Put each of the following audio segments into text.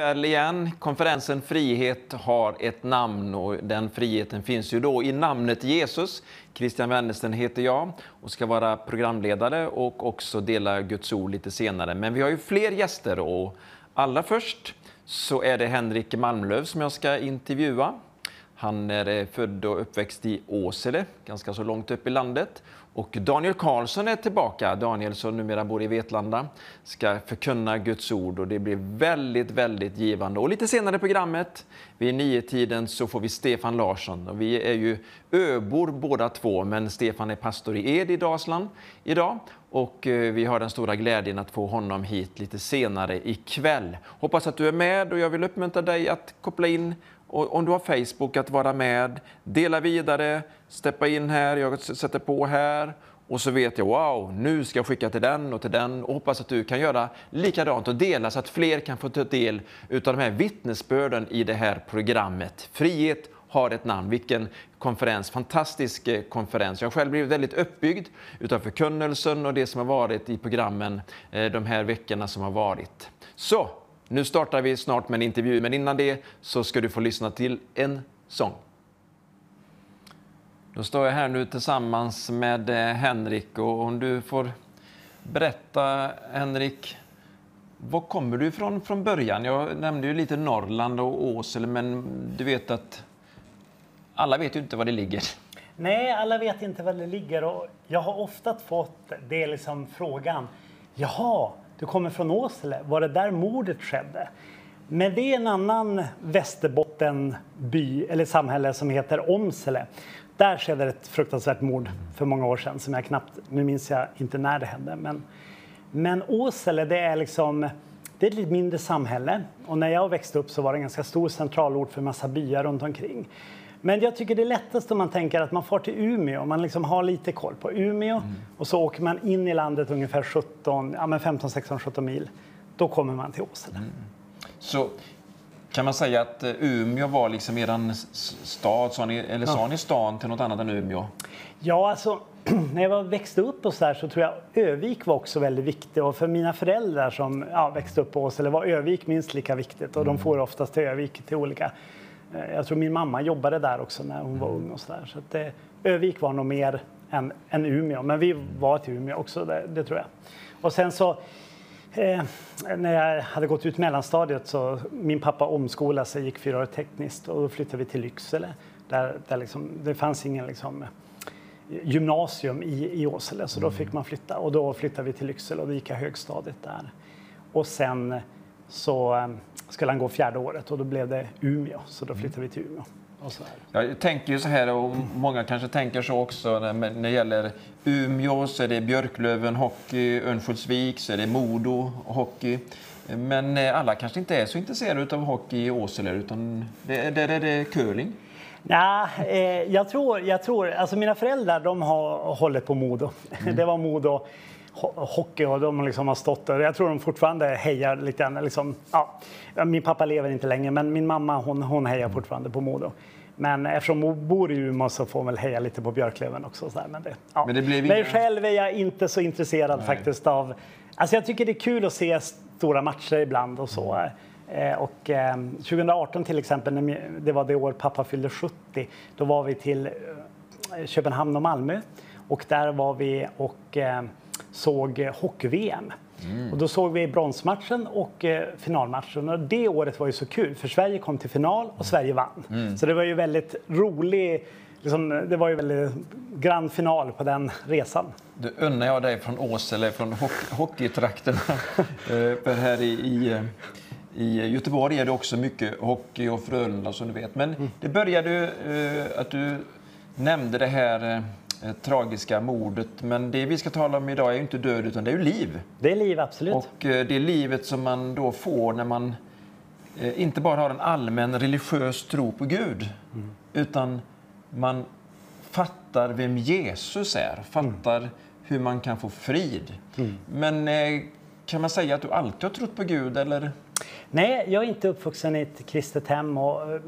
Kväll igen. Konferensen Frihet har ett namn och den friheten finns ju då i namnet Jesus. Christian Wennersten heter jag och ska vara programledare och också dela Guds ord lite senare. Men vi har ju fler gäster och allra först så är det Henrik Malmlöv som jag ska intervjua. Han är eh, född och uppväxt i Åsele, ganska så långt upp i landet. Och Daniel Karlsson är tillbaka. Daniel som numera bor i Vetlanda ska förkunna Guds ord och det blir väldigt, väldigt givande. Och lite senare i programmet, vid niotiden, så får vi Stefan Larsson. Och vi är ju öbor båda två, men Stefan är pastor i Ed i Dalsland idag. Och eh, vi har den stora glädjen att få honom hit lite senare ikväll. Hoppas att du är med och jag vill uppmuntra dig att koppla in och om du har Facebook, att vara med, dela vidare, steppa in här, jag sätter på här och så vet jag, wow, nu ska jag skicka till den och till den och hoppas att du kan göra likadant och dela så att fler kan få ta del av de här vittnesbörden i det här programmet. Frihet har ett namn. Vilken konferens, fantastisk eh, konferens. Jag har själv blivit väldigt uppbyggd utav förkunnelsen och det som har varit i programmen eh, de här veckorna som har varit. Så, nu startar vi snart med en intervju, men innan det så ska du få lyssna till en sång. Då står jag här nu tillsammans med eh, Henrik och om du får berätta, Henrik, var kommer du ifrån från början? Jag nämnde ju lite Norrland och Åsele, men du vet att alla vet ju inte var det ligger. Nej, alla vet inte var det ligger och jag har ofta fått det liksom frågan. Jaha, du kommer från Åsele. Var det där mordet skedde? Men det är en annan Västerbottenby eller samhälle som heter Omsele. Där skedde ett fruktansvärt mord för många år sedan som jag knappt, nu minns jag inte när det hände. Men, men Åsele det är liksom, det är ett lite mindre samhälle och när jag växte upp så var det en ganska stor centralort för massa byar runt omkring. Men jag tycker det är lättast om man tänker att man får till Umeå, man liksom har lite koll på Umeå mm. och så åker man in i landet ungefär 17, ja, 15, 16, 17 mil. Då kommer man till Åsele. Mm. Så kan man säga att eh, Umeå var liksom er stad, sa ni, eller sa ni stan till något annat än Umeå? Ja, alltså när jag växte upp och så där så tror jag Övik var också väldigt viktigt och för mina föräldrar som ja, växte upp på Åsele var Övik minst lika viktigt och mm. de får oftast till Övik till olika jag tror min mamma jobbade där också när hon var ung och så där. Så att det, Övik var nog mer än, än Umeå, men vi var till Umeå också, det, det tror jag. Och sen så eh, när jag hade gått ut mellanstadiet så min pappa omskolade sig, gick fyra år tekniskt och då flyttade vi till Lycksele. Där, där liksom, det fanns ingen liksom, gymnasium i, i Åsele så då mm. fick man flytta och då flyttade vi till Lycksele och då gick jag högstadiet där. Och sen så eh, skulle han gå fjärde året och då blev det Umeå, så då flyttade vi till Umeå. Jag tänker ju så här, och många kanske tänker så också, när det gäller Umeå så är det Björklöven Hockey, Örnsköldsvik så är det Modo Hockey. Men eh, alla kanske inte är så intresserade av hockey i Åsele, utan där det, är det curling. Ja, eh, jag tror, jag tror, alltså mina föräldrar de har hållit på Modo. Mm. Det var Modo hockey och de liksom har stått där. Jag tror de fortfarande hejar lite grann. Liksom, ja, min pappa lever inte längre, men min mamma hon, hon hejar fortfarande på Modo. Men eftersom hon bor i Umeå så får hon väl heja lite på Björklöven också. Så men, det, ja. men, det blev men själv är jag inte så intresserad Nej. faktiskt av... Alltså jag tycker det är kul att se stora matcher ibland och så. Mm. Eh, och, eh, 2018 till exempel, när det var det år pappa fyllde 70, då var vi till eh, Köpenhamn och Malmö. Och där var vi och eh, såg hockey-VM. Mm. Och då såg vi bronsmatchen och eh, finalmatchen. Och det året var ju så kul för Sverige kom till final och Sverige vann. Mm. Så det var ju väldigt rolig Liksom, det var ju väldigt grand final på den resan. Du unnar jag dig från Åsele, från hockey, hockeytrakterna. Eh, för här i, i, i, Göteborg är det också mycket hockey och Frölunda som du vet. Men mm. det började uh, att du nämnde det här eh, tragiska mordet. Men det vi ska tala om idag är ju inte död utan det är ju liv. Det är liv, absolut. Och eh, det är livet som man då får när man eh, inte bara har en allmän religiös tro på Gud mm. utan man fattar vem Jesus är, fattar mm. hur man kan få frid. Mm. Men eh, kan man säga att du alltid har trott på Gud eller? Nej, jag är inte uppvuxen i ett kristet hem och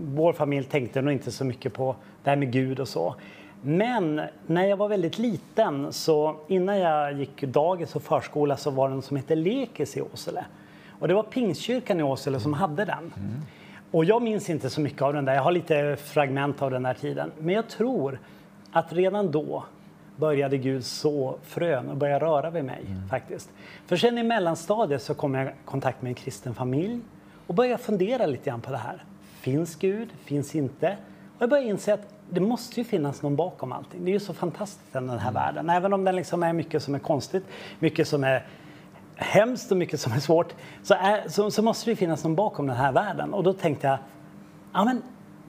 vår familj tänkte nog inte så mycket på det här med Gud och så. Men när jag var väldigt liten, så innan jag gick dagis och förskola så var det något som hette Lekis i Åsele. Och det var Pingstkyrkan i Åsele som hade den. Och jag minns inte så mycket av den där. Jag har lite fragment av den där tiden. Men jag tror att redan då började Gud så frön och börja röra vid mig. faktiskt. För sen i mellanstadiet så kom jag i kontakt med en kristen familj och började fundera lite grann på det här. Finns Gud? Finns inte? Och jag började inse att det måste ju finnas någon bakom allting. Det är ju så fantastiskt den här världen. Även om den liksom är mycket som är konstigt, mycket som är hemskt och mycket som är svårt så, är, så, så måste det finnas någon bakom den här världen. Och då tänkte jag, ja men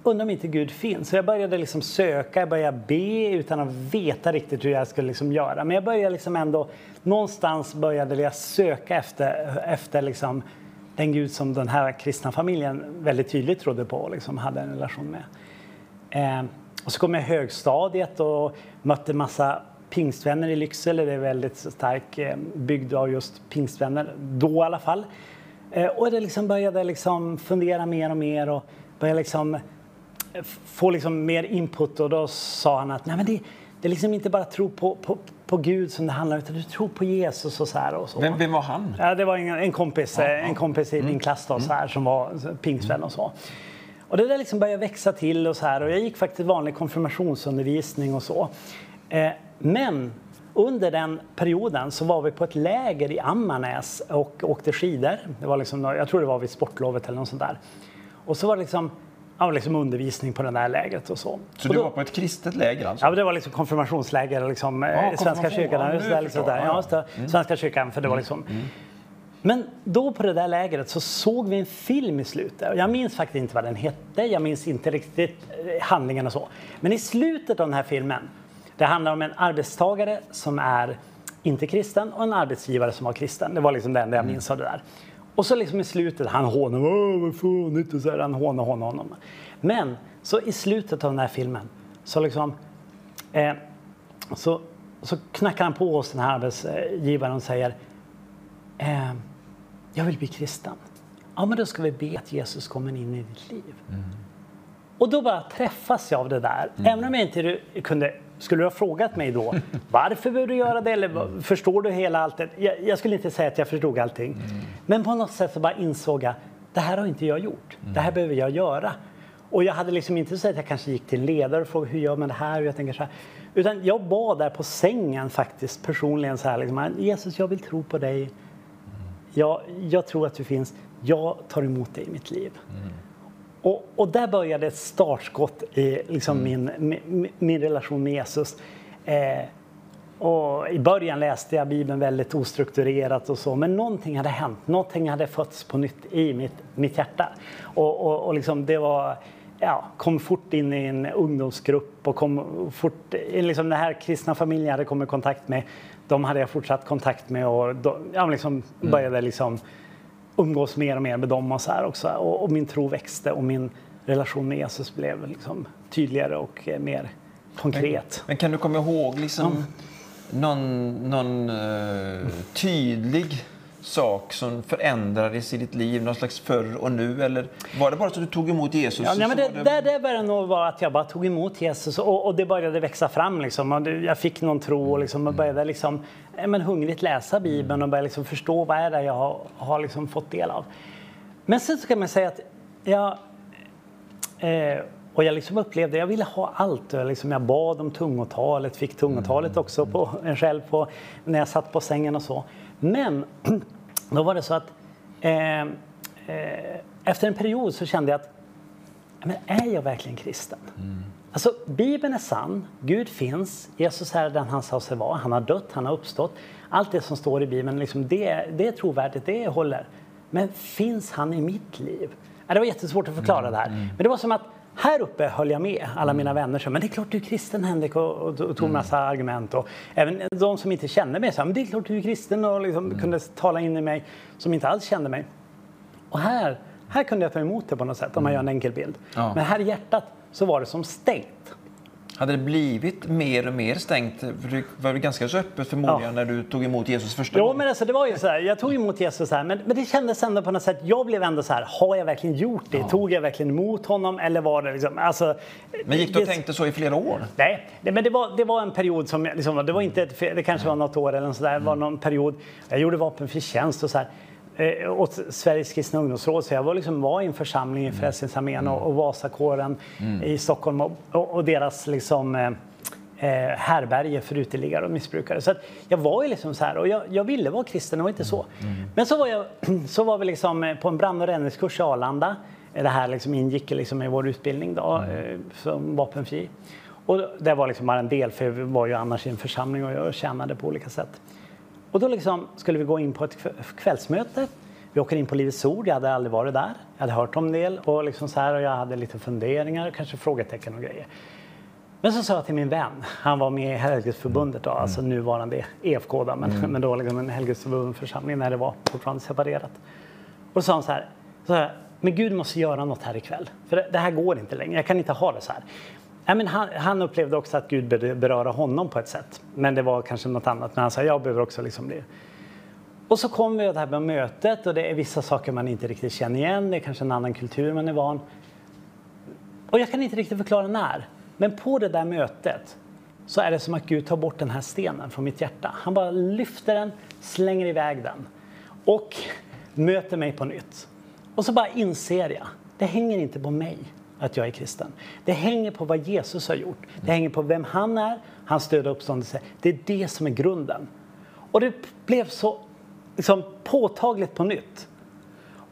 undrar om inte Gud finns. Så jag började liksom söka, jag började be utan att veta riktigt hur jag skulle liksom göra. Men jag började liksom ändå, någonstans började jag söka efter, efter liksom den Gud som den här kristna familjen väldigt tydligt trodde på och liksom hade en relation med. Eh, och så kom jag högstadiet och mötte massa pingstvänner i Lycksele. Det är väldigt stark eh, bygd av just pingstvänner, då i alla fall. Eh, och det liksom började liksom fundera mer och mer och började liksom eh, få liksom mer input och då sa han att Nej, men det, det är liksom inte bara tro på, på, på Gud som det handlar om utan du tror på Jesus och så här. Och så. Vem, vem var han? Ja, det var en, en kompis, en kompis i min klass då, så här, som var pingstvän och så. Och det där liksom började växa till och så här och jag gick faktiskt vanlig konfirmationsundervisning och så. Eh, men under den perioden så var vi på ett läger i Ammarnäs och åkte skidor. Det var liksom, jag tror det var vid sportlovet eller något sånt där. Och så var det liksom, ja, liksom undervisning på det där lägret och så. Så och du då- var på ett kristet läger alltså? Ja, det var liksom konfirmationsläger liksom, eh, i Svenska kyrkan. Ja, just nu där, liksom där. Ja, just det. Svenska kyrkan, för det var liksom... Men då på det där lägret så såg vi en film i slutet. Jag minns faktiskt inte vad den hette, jag minns inte riktigt eh, handlingen och så. Men i slutet av den här filmen, det handlar om en arbetstagare som är inte kristen och en arbetsgivare som var kristen. Det var liksom det enda jag minns av det där. Och så liksom i slutet, han hånar, fånigt och så här, han hånar, hånar honom. Men så i slutet av den här filmen så liksom Eh, så, så knackar han på hos den här arbetsgivaren och säger eh, Jag vill bli kristen. Ja, men då ska vi be att Jesus kommer in i ditt liv. Och då bara träffas jag av det där. Även om jag inte kunde, skulle du ha frågat mig då varför vill du göra det eller vad- förstår du hela allt? Jag, jag skulle inte säga att jag förstod allting. Men på något sätt så bara insåg jag det här har inte jag gjort. Det här behöver jag göra. Och jag hade liksom inte så att jag kanske gick till en ledare och frågade hur gör man det här? Och jag tänker så här. Utan jag bad där på sängen faktiskt personligen så här liksom, Jesus jag vill tro på dig. Jag, jag tror att du finns. Jag tar emot dig i mitt liv. Och, och där började ett startskott i liksom min, min, min relation med Jesus. Eh, och I början läste jag Bibeln väldigt ostrukturerat och så, men någonting hade hänt. Någonting hade fötts på nytt i mitt, mitt hjärta. Och, och, och liksom det var, ja, kom fort in i en ungdomsgrupp och kom fort, liksom den här kristna familjen hade kommit i kontakt med, de hade jag fortsatt kontakt med och då, ja, liksom började liksom umgås mer och mer med dem och så här också. Och, och min tro växte och min relation med Jesus blev liksom tydligare och eh, mer konkret. Men kan du komma ihåg liksom någon, någon eh, tydlig sak som förändrades i ditt liv, någon slags förr och nu? Eller var det bara så att du tog emot Jesus? Ja, nej, men det, var det, det började nog vara att jag bara tog emot Jesus och, och det började växa fram. Liksom. Jag fick någon tro och, liksom, och började liksom, men hungrigt läsa Bibeln och började liksom förstå vad är det jag har, har liksom fått del av. Men sen så kan man säga att jag, eh, och jag liksom upplevde jag ville ha allt. Jag, liksom, jag bad om tungotalet, fick tungotalet också på en själv på, när jag satt på sängen och så. Men då var det så att eh, eh, efter en period så kände jag att men är jag verkligen kristen? Alltså, Bibeln är sann, Gud finns, Jesus är den han sa sig vara, han har dött, han har uppstått. Allt det som står i Bibeln, liksom, det, det är trovärdigt, det håller. Men finns han i mitt liv? Det var jättesvårt att förklara det här. Men det var som att här uppe höll jag med alla mina vänner. Så, men det är klart du är kristen Henrik och, och, och tog massa argument. Och även de som inte kände mig sa, men det är klart du är kristen och liksom kunde tala in i mig som inte alls kände mig. Och här, här kunde jag ta emot det på något sätt om man gör en enkel bild. Ja. Men här i hjärtat så var det som stängt. Hade det blivit mer och mer stängt? För det var väl ganska så öppet förmodligen Ja. när du tog emot Jesus första Jo, gången? men alltså, det var ju så här, jag tog emot Jesus här, men, men det kändes ändå på något sätt, jag blev ändå så här, har jag verkligen gjort det? Tog jag verkligen emot honom eller var det liksom, alltså, Men gick du och det- tänkte så i flera år? Nej, det, men det var, det var en period som, liksom, det var inte ett, det kanske var något år eller så där, det var någon period, jag gjorde vapenfri tjänst och så här. Eh, åt Sveriges kristna ungdomsråd så jag var, liksom, var i en församling i Frälsningsarmén och, och Vasakåren i Stockholm och, och, och deras liksom, eh, eh, härberge för uteliggare och missbrukare. Så jag var ju liksom så här och jag, jag ville vara kristen, det var inte så. Men så var, jag, så var vi liksom eh, på en brand och räddningskurs i Arlanda. Det här liksom ingick liksom i vår utbildning då, eh, som vapenfri. Och det var liksom bara en del, för jag var ju annars i en församling och jag tjänade på olika sätt. Och då liksom skulle vi gå in på ett kv- kvällsmöte. Vi åker in på Livets Ord, jag hade aldrig varit där. Jag hade hört om en del och, liksom så här, och jag hade lite funderingar, kanske frågetecken och grejer. Men så sa jag till min vän, han var med i Helgelseförbundet, då, alltså nuvarande EFK, då, men, men då liksom en Helgelseförbundsförsamling när det var fortfarande separerat. Och då sa han så här, så här, men Gud måste göra något här ikväll. För det, det här går inte längre, jag kan inte ha det så här. Nej, men han, han upplevde också att Gud berörde honom på ett sätt. Men det var kanske något annat. Men han sa, jag behöver också liksom bli. Och så kom vi det här med mötet och det är vissa saker man inte riktigt känner igen. Det är kanske en annan kultur man är van. Och jag kan inte riktigt förklara när. Men på det där mötet så är det som att Gud tar bort den här stenen från mitt hjärta. Han bara lyfter den, slänger iväg den och möter mig på nytt. Och så bara inser jag, det hänger inte på mig att jag är kristen. Det hänger på vad Jesus har gjort. Det hänger på vem han är, hans död och uppståndelse. Det är det som är grunden. Och det blev så liksom, påtagligt på nytt.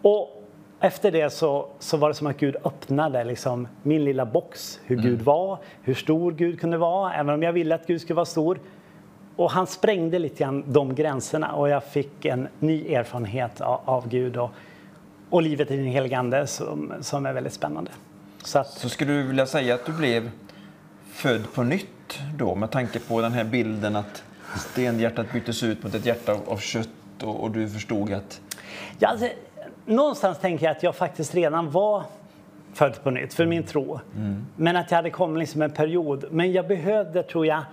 Och efter det så, så var det som att Gud öppnade liksom, min lilla box. Hur Gud var, hur stor Gud kunde vara, även om jag ville att Gud skulle vara stor. Och han sprängde lite grann de gränserna och jag fick en ny erfarenhet av, av Gud och, och livet i den helige Ande som, som är väldigt spännande. Så att, Så skulle du vilja säga att du blev född på nytt då med tanke på den här bilden att stenhjärtat byttes ut mot ett hjärta av- kött och, och du förstod att ja, alltså, någonstans tänker jag att jag faktiskt redan var född på nytt för min tro. Men att jag hade kommit liksom en period. Men jag behövde, tror jag,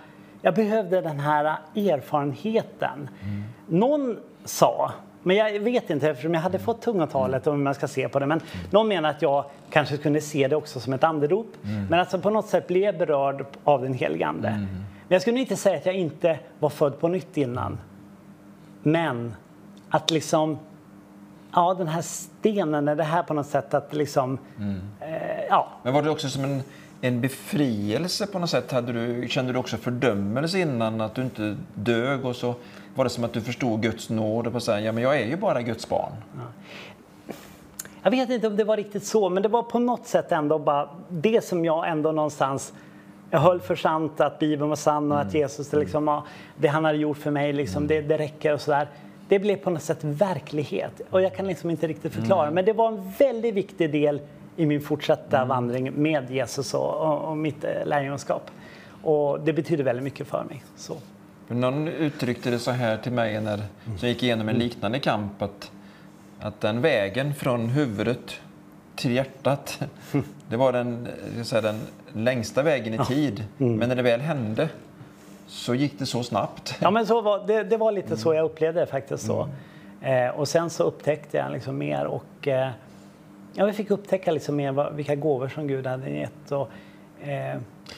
jag behövde den här erfarenheten. Någon sa, men jag vet inte eftersom jag hade fått tungotalet hur man ska se på det. Men någon menar att jag kanske kunde se det också som ett andedop. Men alltså på något sätt blev jag berörd av den helige Ande. Men jag skulle inte säga att jag inte var född på nytt innan. Men att liksom, ja den här stenen, är det här på något sätt att liksom, eh, ja. Men var det också som en, en befrielse på något sätt? Hade du, kände du också fördömelse innan att du inte dög och så var det som att du förstod Guds nåd och på säga, ja men jag är ju bara Guds barn. Jag vet inte om det var riktigt så, men det var på något sätt ändå bara det som jag ändå någonstans jag höll för sant att Bibeln var sann och att Jesus, det, liksom, ja, det han hade gjort för mig, liksom, det, det räcker och sådär. Det blev på något sätt verklighet och jag kan liksom inte riktigt förklara. Men det var en väldigt viktig del i min fortsatta vandring med Jesus och, och, och mitt eh, lärjungaskap. Och det betyder väldigt mycket för mig. Så. Någon uttryckte det så här till mig när jag gick igenom en liknande kamp att, att den vägen från huvudet till hjärtat, det var den, säga, den längsta vägen i tid. Men när det väl hände så gick det så snabbt. Ja, men så var, det, det var lite så jag upplevde det faktiskt. Så. Eh, och sen så upptäckte jag liksom mer och eh, ja, vi fick upptäcka liksom mer vad, vilka gåvor som Gud hade gett. Och,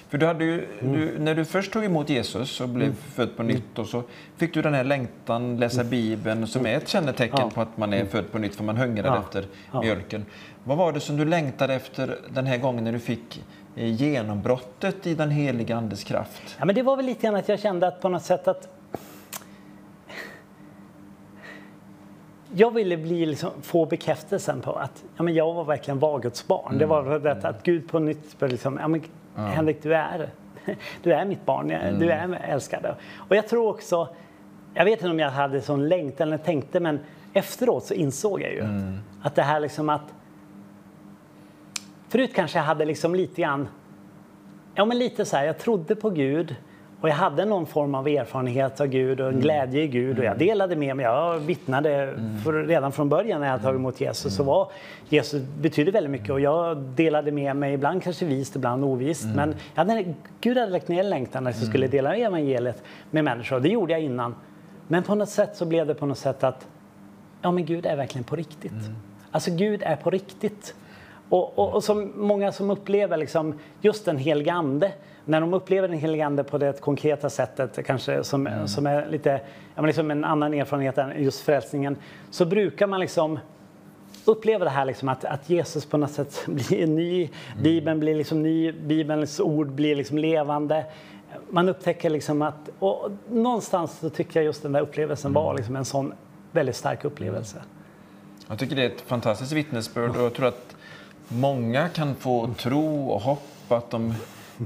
För du hade ju, du, när du först tog emot Jesus och blev född på nytt och så fick du den här längtan, läsa Bibeln, som är ett kännetecken Ja. på att man är född på nytt, för man hungrar Ja. efter Ja. mjölken. Vad var det som du längtade efter den här gången när du fick eh, genombrottet i den heliga Andes kraft? ja, men det var väl lite grann att jag kände att på något sätt att jag ville bli liksom, få bekräftelsen på att ja, men jag var verkligen var Guds barn. Det var detta att Gud på nytt liksom, ja, men, Henrik du är, du är mitt barn, Jag- du är älskad. Och jag tror också, jag vet inte om jag hade sån längtan eller tänkte men efteråt så insåg jag ju att det här liksom att Förut kanske jag hade liksom lite grann, ja men lite så här, jag trodde på Gud och jag hade någon form av erfarenhet av Gud och en glädje i Gud och jag delade med mig. Jag vittnade för, redan från början när jag tagit emot Jesus så var Jesus betydde väldigt mycket och jag delade med mig, ibland kanske vist, ibland ovist. Men jag hade, Gud hade lagt ner längtan att jag skulle dela evangeliet med människor. Det gjorde jag innan. Men på något sätt så blev det på något sätt att ja men Gud är verkligen på riktigt. Alltså Gud är på riktigt. Och, och, och som många som upplever liksom just den helige Ande, när de upplever den helige Ande på det konkreta sättet, kanske som, mm. som är lite, ja, liksom en annan erfarenhet än just frälsningen, så brukar man liksom uppleva det här liksom att, att Jesus på något sätt blir ny, mm. Bibeln blir liksom ny, Bibelns ord blir liksom levande. Man upptäcker liksom att, och någonstans så tycker jag just den där upplevelsen var mm. liksom en sån väldigt stark upplevelse. Jag tycker det är ett fantastiskt vittnesbörd och jag tror att många kan få tro och hopp att de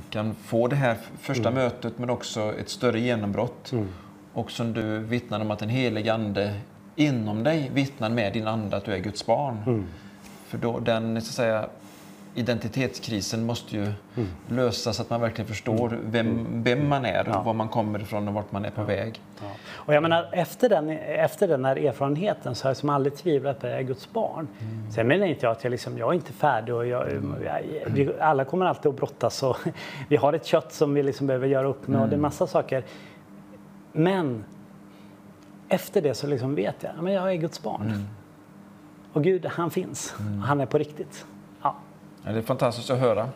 kan få det här första mm. mötet men också ett större genombrott. Mm. Och som du vittnar om att den helige Ande inom dig vittnar med din ande att du är Guds barn. Mm. För då, den så att säga, identitetskrisen måste ju mm. lösas så att man verkligen förstår mm. vem, mm. vem man är, ja. var man kommer ifrån och vart man är på väg. Ja. Och jag menar, efter, den, efter den här erfarenheten så har jag som aldrig tvivlat på att jag är Guds barn. Mm. Sen menar inte jag att jag, liksom, jag är inte färdig och jag, mm. jag, vi, alla kommer alltid att brottas och vi har ett kött som vi liksom behöver göra upp med och det är mm. massa saker. Men efter det så liksom vet jag att jag är Guds barn. Mm. Och Gud, han finns. Mm. Han är på riktigt. Ja. det är fantastiskt att höra.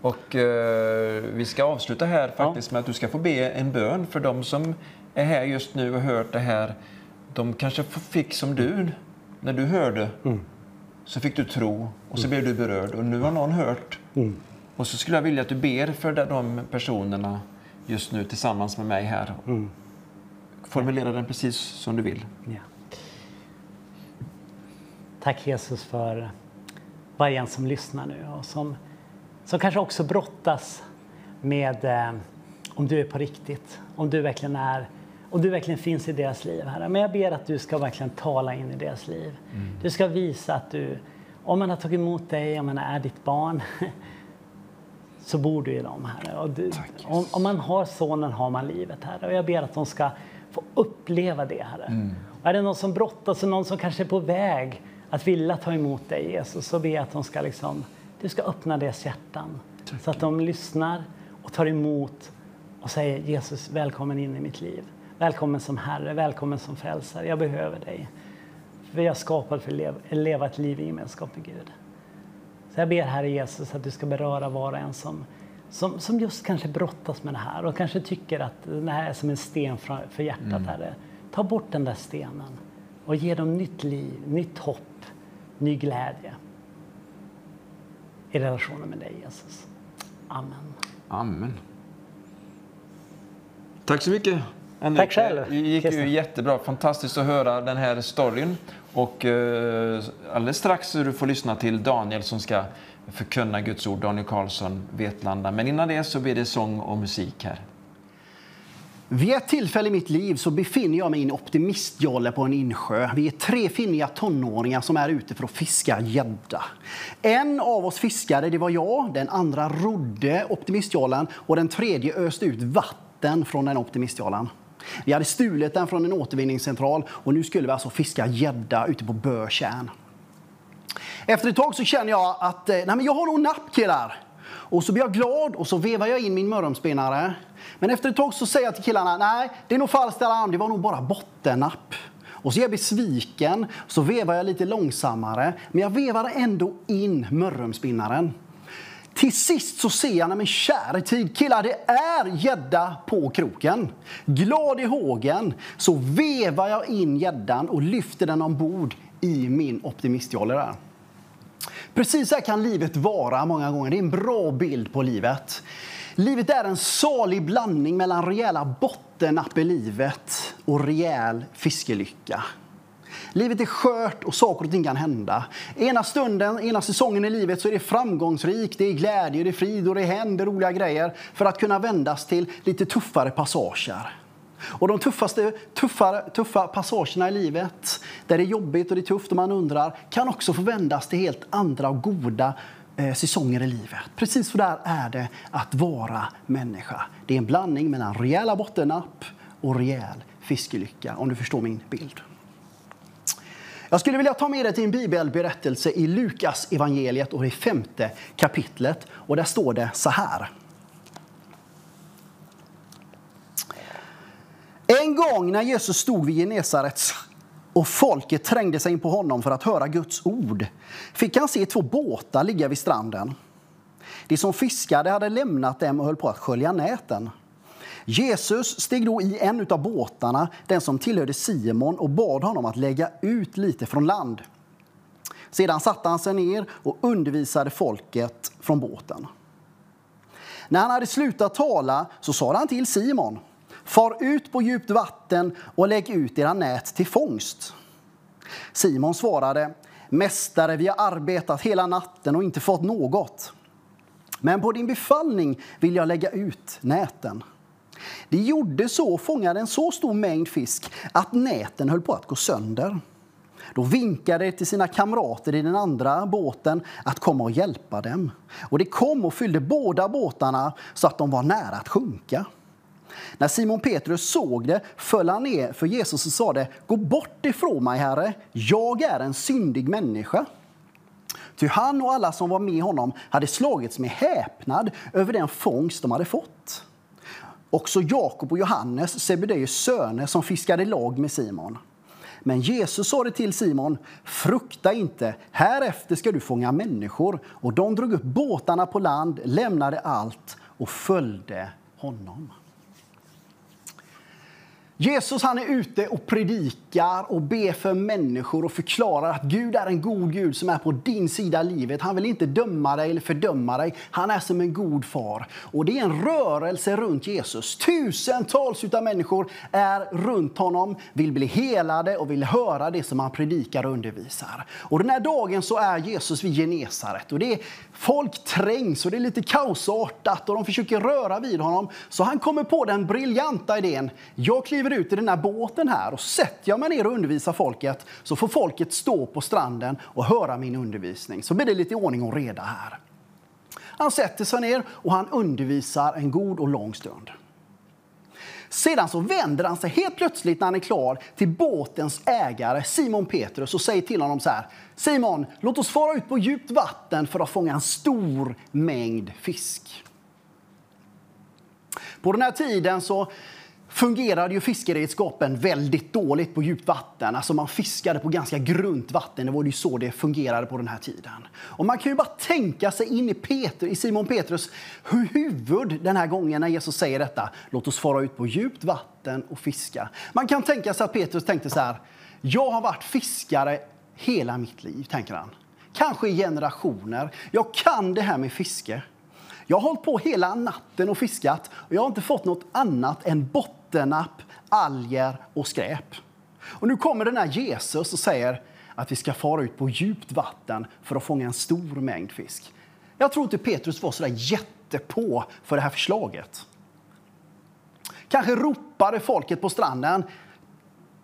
Och eh, vi ska avsluta här faktiskt ja. med att du ska få be en bön för de som är här just nu och hört det här. De kanske fick som du, när du hörde, mm. så fick du tro och så mm. blev du berörd och nu har någon hört. Mm. Och så skulle jag vilja att du ber för de personerna just nu tillsammans med mig här. Mm. Formulera den precis som du vill. Ja. Tack Jesus för varje en som lyssnar nu och som, som kanske också brottas med eh, om du är på riktigt, om du verkligen är om du verkligen finns i deras liv. Herre. Men jag ber att du ska verkligen tala in i deras liv. Mm. Du ska visa att du, om man har tagit emot dig, om man är ditt barn, så bor du i dem, Herre. Och du, Tack, om, om, man har sonen har man livet, Herre. Och jag ber att de ska få uppleva det, Herre. Mm. Och är det någon som brottas och någon som kanske är på väg att vilja ta emot dig, Jesus, så ber jag att de ska liksom, du ska öppna deras hjärtan Tack. så att de lyssnar och tar emot och säger Jesus, välkommen in i mitt liv. Välkommen som Herre, välkommen som frälsare. Jag behöver dig. För vi har skapat för att leva ett liv i gemenskap med Gud. Så jag ber Herre Jesus att du ska beröra var och en som som, som just kanske brottas med det här och kanske tycker att det här är som en sten för, för hjärtat. Mm. Herre. Ta bort den där stenen och ge dem nytt liv, nytt hopp, ny glädje i relationen med dig, Jesus. Amen. Amen. Tack så mycket. Henrik. Tack själv. Det gick ju jättebra. Fantastiskt att höra den här storyn. Och eh, alldeles strax du får lyssna till Daniel som ska förkunna Guds ord, Daniel Karlsson, Vetlanda. Men innan det så blir det sång och musik här. Vid ett tillfälle i mitt liv så befinner jag mig i en optimistjolle på en insjö. Vi är tre finniga tonåringar som är ute för att fiska gädda. En av oss fiskade, det var jag, den andra rodde optimistjollen och den tredje öste ut vatten från den optimistjollen. Vi hade stulit den från en återvinningscentral och nu skulle vi alltså fiska gädda ute på Bötjärn. Efter ett tag så känner jag att eh, nej men jag har nog napp killar. Och så blir jag glad och så vevar jag in min mörrumspinnare. Men efter ett tag så säger jag till killarna, nej det är nog falskt alarm, det var nog bara bottennapp. Och så är jag besviken, så vevar jag lite långsammare, men jag vevar ändå in mörrumspinnaren. Till sist så ser jag, men käre tid killar, det är gädda på kroken. Glad i hågen så vevar jag in gäddan och lyfter den ombord i min optimistjolle där. Precis så här kan livet vara många gånger. Det är en bra bild på livet. Livet är en salig blandning mellan rejäla bottennapp i livet och rejäl fiskelycka. Livet är skört och saker och ting kan hända. Ena stunden, ena säsongen i livet så är det framgångsrikt, det är glädje, det är frid och det händer roliga grejer för att kunna vändas till lite tuffare passager. Och de tuffaste, tuffa, tuffa passagerna i livet, där det är jobbigt och det är tufft och man undrar, kan också få vändas till helt andra och goda eh, säsonger i livet. Precis så där är det att vara människa. Det är en blandning mellan rejäla bottennapp och rejäl fiskelycka, om du förstår min bild. Jag skulle vilja ta med dig till en bibelberättelse i Lukas evangeliet och det femte kapitlet. Och där står det så här. En gång när Jesus stod vid Genesarets och folket trängde sig in på honom för att höra Guds ord fick han se två båtar ligga vid stranden. De som fiskade hade lämnat dem och höll på att skölja näten. Jesus steg då i en av båtarna, den som tillhörde Simon, och bad honom att lägga ut lite från land. Sedan satte han sig ner och undervisade folket från båten. När han hade slutat tala så sa han till Simon Far ut på djupt vatten och lägg ut era nät till fångst. Simon svarade Mästare, vi har arbetat hela natten och inte fått något. Men på din befallning vill jag lägga ut näten. De gjorde så och fångade en så stor mängd fisk att näten höll på att gå sönder. Då vinkade de till sina kamrater i den andra båten att komma och hjälpa dem. Och de kom och fyllde båda båtarna så att de var nära att sjunka. När Simon Petrus såg det föll han ner för Jesus och sade Gå bort ifrån mig, Herre, jag är en syndig människa. Ty han och alla som var med honom hade slagits med häpnad över den fångst de hade fått. Också Jakob och Johannes, Sebedeus söner, som fiskade lag med Simon. Men Jesus sa det till Simon, frukta inte, härefter ska du fånga människor. Och de drog upp båtarna på land, lämnade allt och följde honom. Jesus han är ute och predikar och ber för människor och förklarar att Gud är en god Gud som är på din sida i livet. Han vill inte döma dig eller fördöma dig. Han är som en god far. Och det är en rörelse runt Jesus. Tusentals av människor är runt honom, vill bli helade och vill höra det som han predikar och undervisar. Och den här dagen så är Jesus vid Genesaret och det är folk trängs och det är lite kaosartat och de försöker röra vid honom. Så han kommer på den briljanta idén. Jag kliver ut i den här båten här och sätter jag mig ner och undervisar folket så får folket stå på stranden och höra min undervisning. Så blir det lite ordning och reda här. Han sätter sig ner och han undervisar en god och lång stund. Sedan så vänder han sig helt plötsligt när han är klar till båtens ägare Simon Petrus och säger till honom så här. Simon, låt oss fara ut på djupt vatten för att fånga en stor mängd fisk. På den här tiden så fungerade ju fiskeredskapen väldigt dåligt på djupt vatten. Alltså man fiskade på ganska grunt vatten. Det var ju så det fungerade på den här tiden. Och man kan ju bara tänka sig in i, Peter, i Simon Petrus huvud den här gången när Jesus säger detta. Låt oss fara ut på djupt vatten och fiska. Man kan tänka sig att Petrus tänkte så här. Jag har varit fiskare hela mitt liv, tänker han. Kanske i generationer. Jag kan det här med fiske. Jag har hållit på hela natten och fiskat och jag har inte fått något annat än botten Vattennapp, alger och skräp. Och nu kommer den här Jesus och säger att vi ska fara ut på djupt vatten för att fånga en stor mängd fisk. Jag tror inte Petrus var sådär jättepå för det här förslaget. Kanske ropade folket på stranden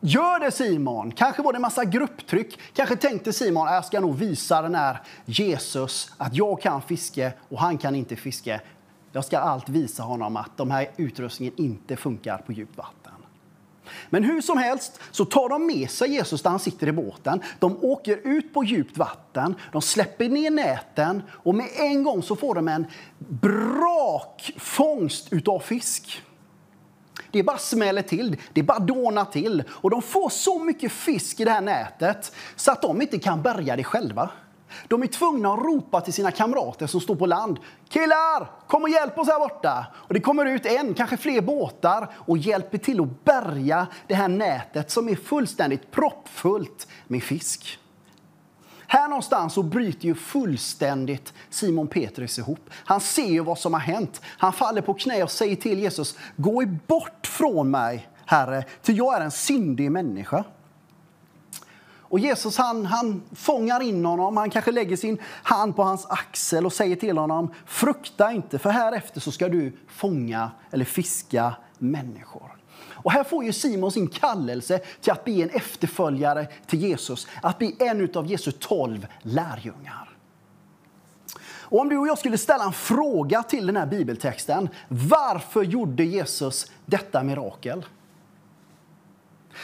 Gör det Simon! Kanske var det en massa grupptryck. Kanske tänkte Simon äh, jag ska nog visa den här Jesus att jag kan fiske och han kan inte fiske. Jag ska allt visa honom att de här utrustningen inte funkar på djupt vatten. Men hur som helst så tar de med sig Jesus där han sitter i båten. De åker ut på djupt vatten, de släpper ner näten och med en gång så får de en brakfångst utav fisk. Det bara smäller till, det bara dånar till. Och de får så mycket fisk i det här nätet så att de inte kan bärga det själva. De är tvungna att ropa till sina kamrater som står på land. Killar, kom och hjälp oss här borta! Och det kommer ut en, kanske fler båtar och hjälper till att bärga det här nätet som är fullständigt proppfullt med fisk. Här någonstans så bryter ju fullständigt Simon Petrus ihop. Han ser ju vad som har hänt. Han faller på knä och säger till Jesus, gå bort från mig, Herre, till jag är en syndig människa. Och Jesus han, han fångar in honom, han kanske lägger sin hand på hans axel och säger till honom, frukta inte, för här efter så ska du fånga eller fiska människor. Och här får ju Simon sin kallelse till att bli en efterföljare till Jesus, att bli en av Jesu tolv lärjungar. Och om du och jag skulle ställa en fråga till den här bibeltexten, varför gjorde Jesus detta mirakel?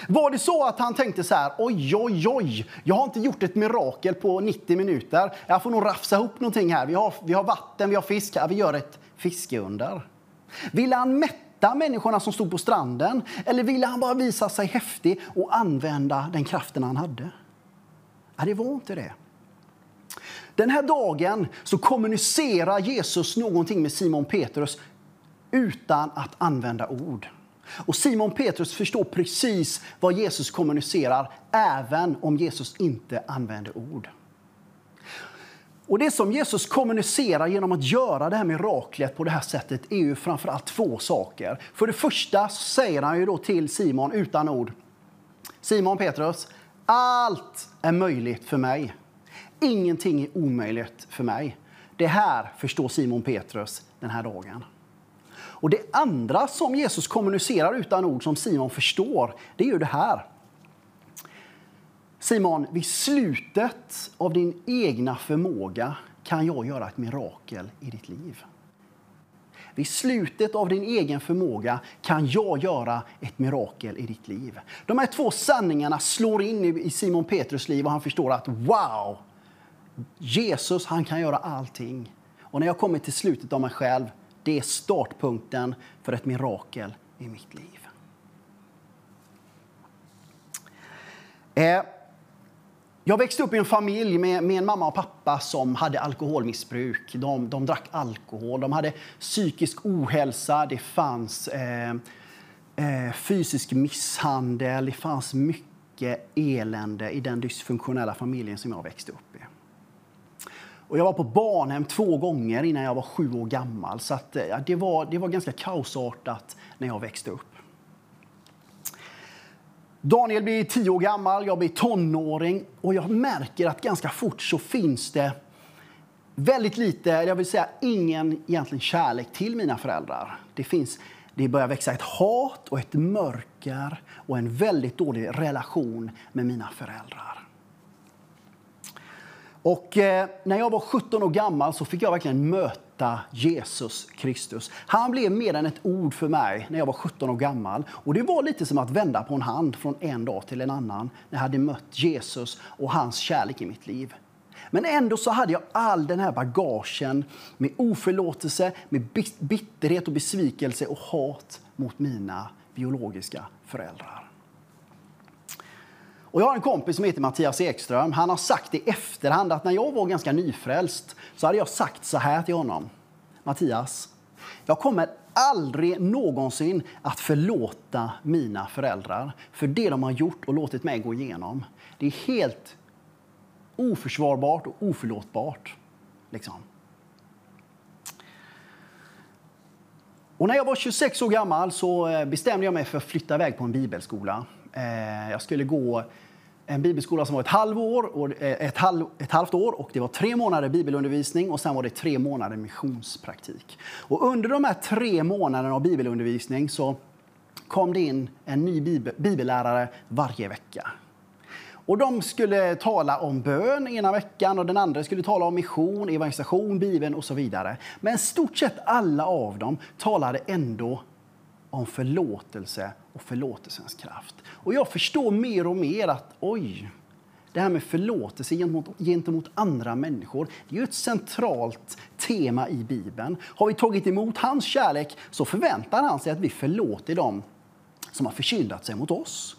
Var det så att han tänkte så här, oj, oj, oj, jag har inte gjort ett mirakel på 90 minuter. Jag får nog rafsa ihop någonting här. Vi har, vi har vatten, vi har fisk, här. vi gör ett fiskeunder. Ville han mätta människorna som stod på stranden? Eller ville han bara visa sig häftig och använda den kraften han hade? Ja, det var inte det. Den här dagen så kommunicerar Jesus någonting med Simon Petrus utan att använda ord. Och Simon Petrus förstår precis vad Jesus kommunicerar, även om Jesus inte använder ord. Och Det som Jesus kommunicerar genom att göra det här miraklet på det här sättet är ju framförallt två saker. För det första säger han ju då till Simon utan ord. Simon Petrus, allt är möjligt för mig. Ingenting är omöjligt för mig. Det här förstår Simon Petrus den här dagen. Och Det andra som Jesus kommunicerar utan ord, som Simon förstår, det är ju det här. Simon, vid slutet av din egna förmåga kan jag göra ett mirakel i ditt liv. Vid slutet av din egen förmåga kan jag göra ett mirakel i ditt liv. De här två sanningarna slår in i Simon Petrus liv och han förstår att wow, Jesus han kan göra allting. Och när jag kommer till slutet av mig själv, det är startpunkten för ett mirakel i mitt liv. Eh, jag växte upp i en familj med, med, en mamma och pappa som hade alkoholmissbruk. De, de drack alkohol, de hade psykisk ohälsa, det fanns eh, eh, fysisk misshandel, det fanns mycket elände i den dysfunktionella familjen som jag växte upp i. Och jag var på barnhem två gånger innan jag var sju år gammal. Så att, eh, ja, det, var, det var ganska kaosartat när jag växte upp. Daniel blir tio år gammal, jag blir tonåring och jag märker att ganska fort så finns det väldigt lite, jag vill säga ingen egentligen kärlek till mina föräldrar. Det, finns, det börjar växa ett hat och ett mörker och en väldigt dålig relation med mina föräldrar. Och eh, när jag var 17 år gammal så fick jag verkligen möta Jesus Kristus. Han blev mer än ett ord för mig när jag var 17 år gammal. Och det var lite som att vända på en hand från en dag till en annan när jag hade mött Jesus och hans kärlek i mitt liv. Men ändå så hade jag all den här bagagen med oförlåtelse, med bitterhet och besvikelse och hat mot mina biologiska föräldrar. Och jag har en kompis som heter Mattias Ekström. Han har sagt i efterhand att när jag var ganska nyfrälst så hade jag sagt så här till honom. Mattias, jag kommer aldrig någonsin att förlåta mina föräldrar för det de har gjort och låtit mig gå igenom. Det är helt oförsvarbart och oförlåtbart. Liksom. Och när jag var 26 år gammal så eh, bestämde jag mig för att flytta iväg på en bibelskola. Eh, jag skulle gå en bibelskola som var ett, halvår, och eh, ett, halv, ett halvt år och det var tre månader bibelundervisning och sen var det tre månader missionspraktik. Och under de här tre månaderna av bibelundervisning så kom det in en ny bibel, bibellärare varje vecka. Och de skulle tala om bön ena veckan och den andra skulle tala om mission, evangelisation, bibeln och så vidare. Men stort sett alla av dem talade ändå om förlåtelse och förlåtelsens kraft. Och jag förstår mer och mer att oj, det här med förlåtelse gentemot, gentemot andra människor det är ett centralt tema i Bibeln. Har vi tagit emot hans kärlek så förväntar han sig att vi förlåter dem som har försyndat sig mot oss.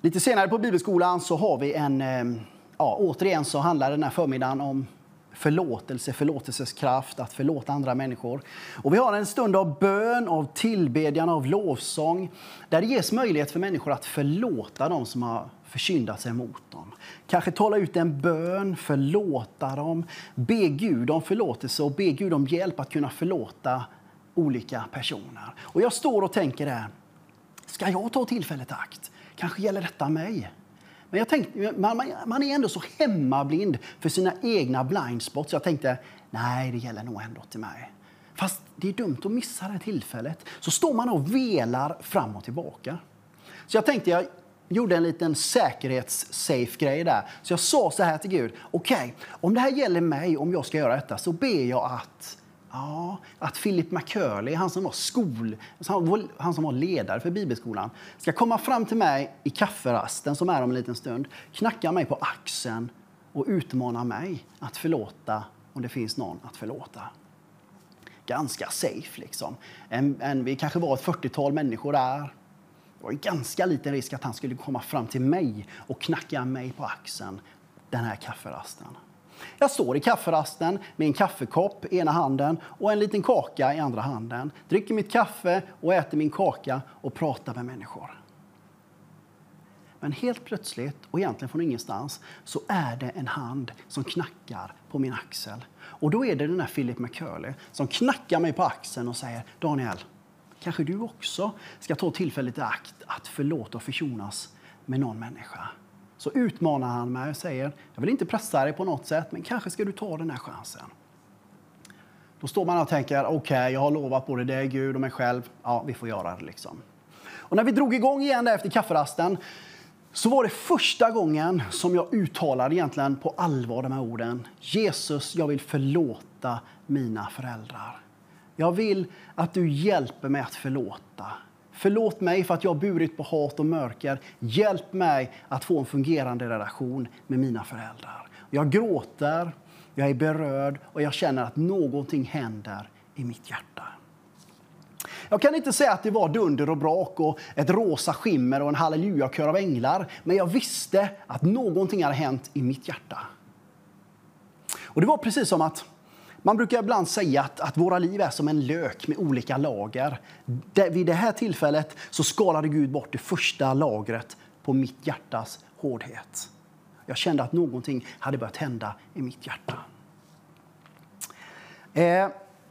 Lite senare på bibelskolan så har vi en, eh, ja, återigen så handlar den här förmiddagen om förlåtelse, förlåtelses kraft, att förlåta andra människor. Och vi har en stund av bön, av tillbedjan, av lovsång där det ges möjlighet för människor att förlåta dem som har försyndat sig mot dem. Kanske tala ut en bön, förlåta dem, be Gud om förlåtelse och be Gud om hjälp att kunna förlåta olika personer. Och jag står och tänker där, ska jag ta tillfället i akt? Kanske gäller detta mig? Men jag tänkte, man, man är ändå så hemmablind för sina egna blind spots. Så jag tänkte, nej, det gäller nog ändå till mig. Fast det är dumt att missa det tillfället. Så står man och velar fram och tillbaka. Så jag tänkte, jag gjorde en liten säkerhets-safe-grej där. Så jag sa så här till Gud, okej, okay, om det här gäller mig, om jag ska göra detta, så ber jag att Ja, att Philip McCurley, han som, var skol, han som var ledare för bibelskolan, ska komma fram till mig i kafferasten, som är om en liten stund, knacka mig på axeln och utmana mig att förlåta om det finns någon att förlåta. ganska safe. Liksom. En, en, vi kanske var ett 40-tal människor där. Det var en ganska liten risk att han skulle komma fram till mig och knacka mig på axeln den här kafferasten. Jag står i kafferasten med en kaffekopp i ena handen och en liten kaka i andra handen. Dricker mitt kaffe och äter min kaka och pratar med människor. Men helt plötsligt, och egentligen från ingenstans, så är det en hand som knackar på min axel. Och då är det den här Philip McCurley som knackar mig på axeln och säger Daniel, kanske du också ska ta tillfället i akt att förlåta och försonas med någon människa. Så utmanar han mig och säger, jag vill inte pressa dig på något sätt, men kanske ska du ta den här chansen. Då står man och tänker, okej, okay, jag har lovat både dig, Gud och mig själv. Ja, vi får göra det liksom. Och när vi drog igång igen där efter kafferasten så var det första gången som jag uttalade egentligen på allvar de här orden. Jesus, jag vill förlåta mina föräldrar. Jag vill att du hjälper mig att förlåta. Förlåt mig för att jag har burit på hat och mörker. Hjälp mig att få en fungerande relation med mina föräldrar. Jag gråter, jag är berörd och jag känner att någonting händer i mitt hjärta. Jag kan inte säga att det var dunder och brak och ett rosa skimmer och en hallelujakör av änglar, men jag visste att någonting hade hänt i mitt hjärta. Och det var precis som att man brukar ibland säga att, att våra liv är som en lök med olika lager. Det, vid det här tillfället så skalade Gud bort det första lagret på mitt hjärtas hårdhet. Jag kände att någonting hade börjat hända i mitt hjärta. Eh,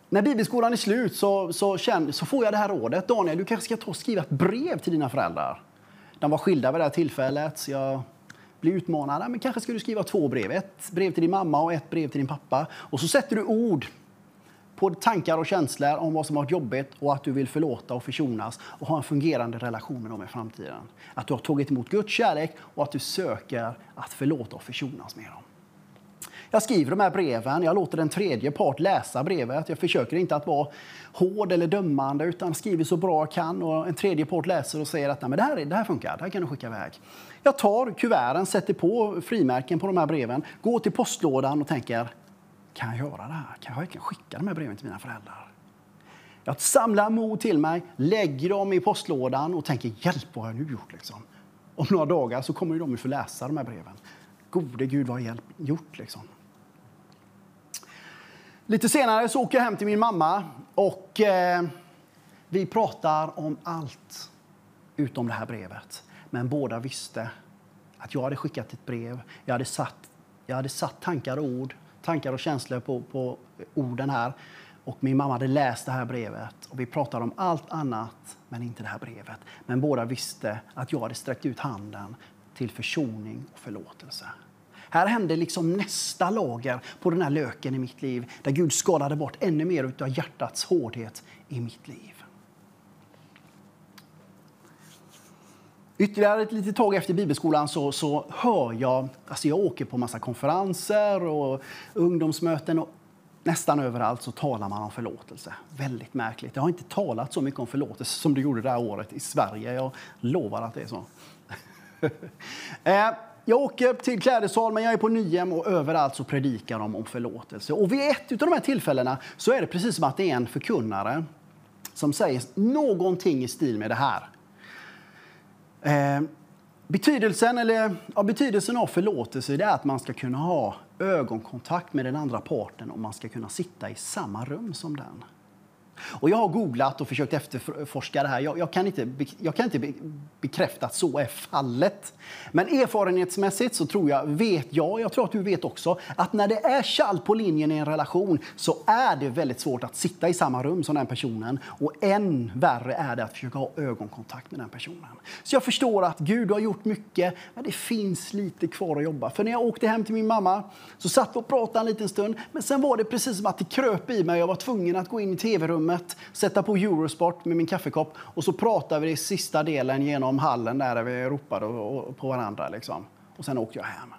när bibelskolan är slut så, så, känner, så får jag det här rådet. Daniel, du kanske ska ta och skriva ett brev till dina föräldrar. De var skilda vid det här tillfället. Så jag bli utmanad. Men kanske ska du skriva två brev. Ett brev till din mamma och ett brev till din pappa. Och så sätter du ord på tankar och känslor om vad som har varit jobbigt och att du vill förlåta och försonas och ha en fungerande relation med dem i framtiden. Att du har tagit emot Guds kärlek och att du söker att förlåta och försonas med dem. Jag skriver de här breven, jag låter en tredje part läsa brevet. Jag försöker inte att vara hård eller dömande utan skriver så bra jag kan. Och en tredje part läser och säger att Nej, men det, här, det här funkar, det här kan du skicka iväg. Jag tar kuverten, sätter på frimärken på de här breven, går till postlådan och tänker kan jag göra det här? Kan jag verkligen skicka de här breven till mina föräldrar? Jag samlar mod till mig, lägger dem i postlådan och tänker hjälp, vad har jag nu gjort? Liksom. Om några dagar så kommer de att få läsa de här breven. Gode Gud, vad har jag gjort? Liksom. Lite senare så åker jag hem till min mamma och eh, vi pratar om allt utom det här brevet. Men båda visste att jag hade skickat ett brev. Jag hade satt, jag hade satt tankar och ord, tankar och känslor på, på orden här. Och min mamma hade läst det här brevet och vi pratade om allt annat men inte det här brevet. Men båda visste att jag hade sträckt ut handen till försoning och förlåtelse. Här hände liksom nästa lager på den här löken i mitt liv där Gud skalade bort ännu mer av hjärtats hårdhet i mitt liv. Ytterligare ett litet tag efter bibelskolan så, så hör jag, alltså jag åker på massa konferenser och ungdomsmöten och nästan överallt så talar man om förlåtelse. Väldigt märkligt. Jag har inte talat så mycket om förlåtelse som du gjorde det här året i Sverige. Jag lovar att det är så. Eh, jag åker till Klädesal, men jag är på Nyhem och överallt så predikar de om förlåtelse. Och vid ett av de här tillfällena så är det precis som att det är en förkunnare som säger någonting i stil med det här. Eh, betydelsen, eller, ja, betydelsen av förlåtelse är att man ska kunna ha ögonkontakt med den andra parten och man ska kunna sitta i samma rum som den. Och jag har googlat och försökt efterforska det här. Jag, jag, kan inte, jag kan inte bekräfta att så är fallet. Men erfarenhetsmässigt så tror jag, vet jag, jag tror att du vet också, att när det är kall på linjen i en relation så är det väldigt svårt att sitta i samma rum som den personen. Och än värre är det att försöka ha ögonkontakt med den personen. Så jag förstår att Gud har gjort mycket, men det finns lite kvar att jobba. För när jag åkte hem till min mamma så satt vi och pratade en liten stund, men sen var det precis som att det kröp i mig. Jag var tvungen att gå in i tv-rummet rummet, sätta på Eurosport med min kaffekopp och så pratar vi i sista delen genom hallen där vi ropade på varandra. Liksom. Och sen åkte jag hem.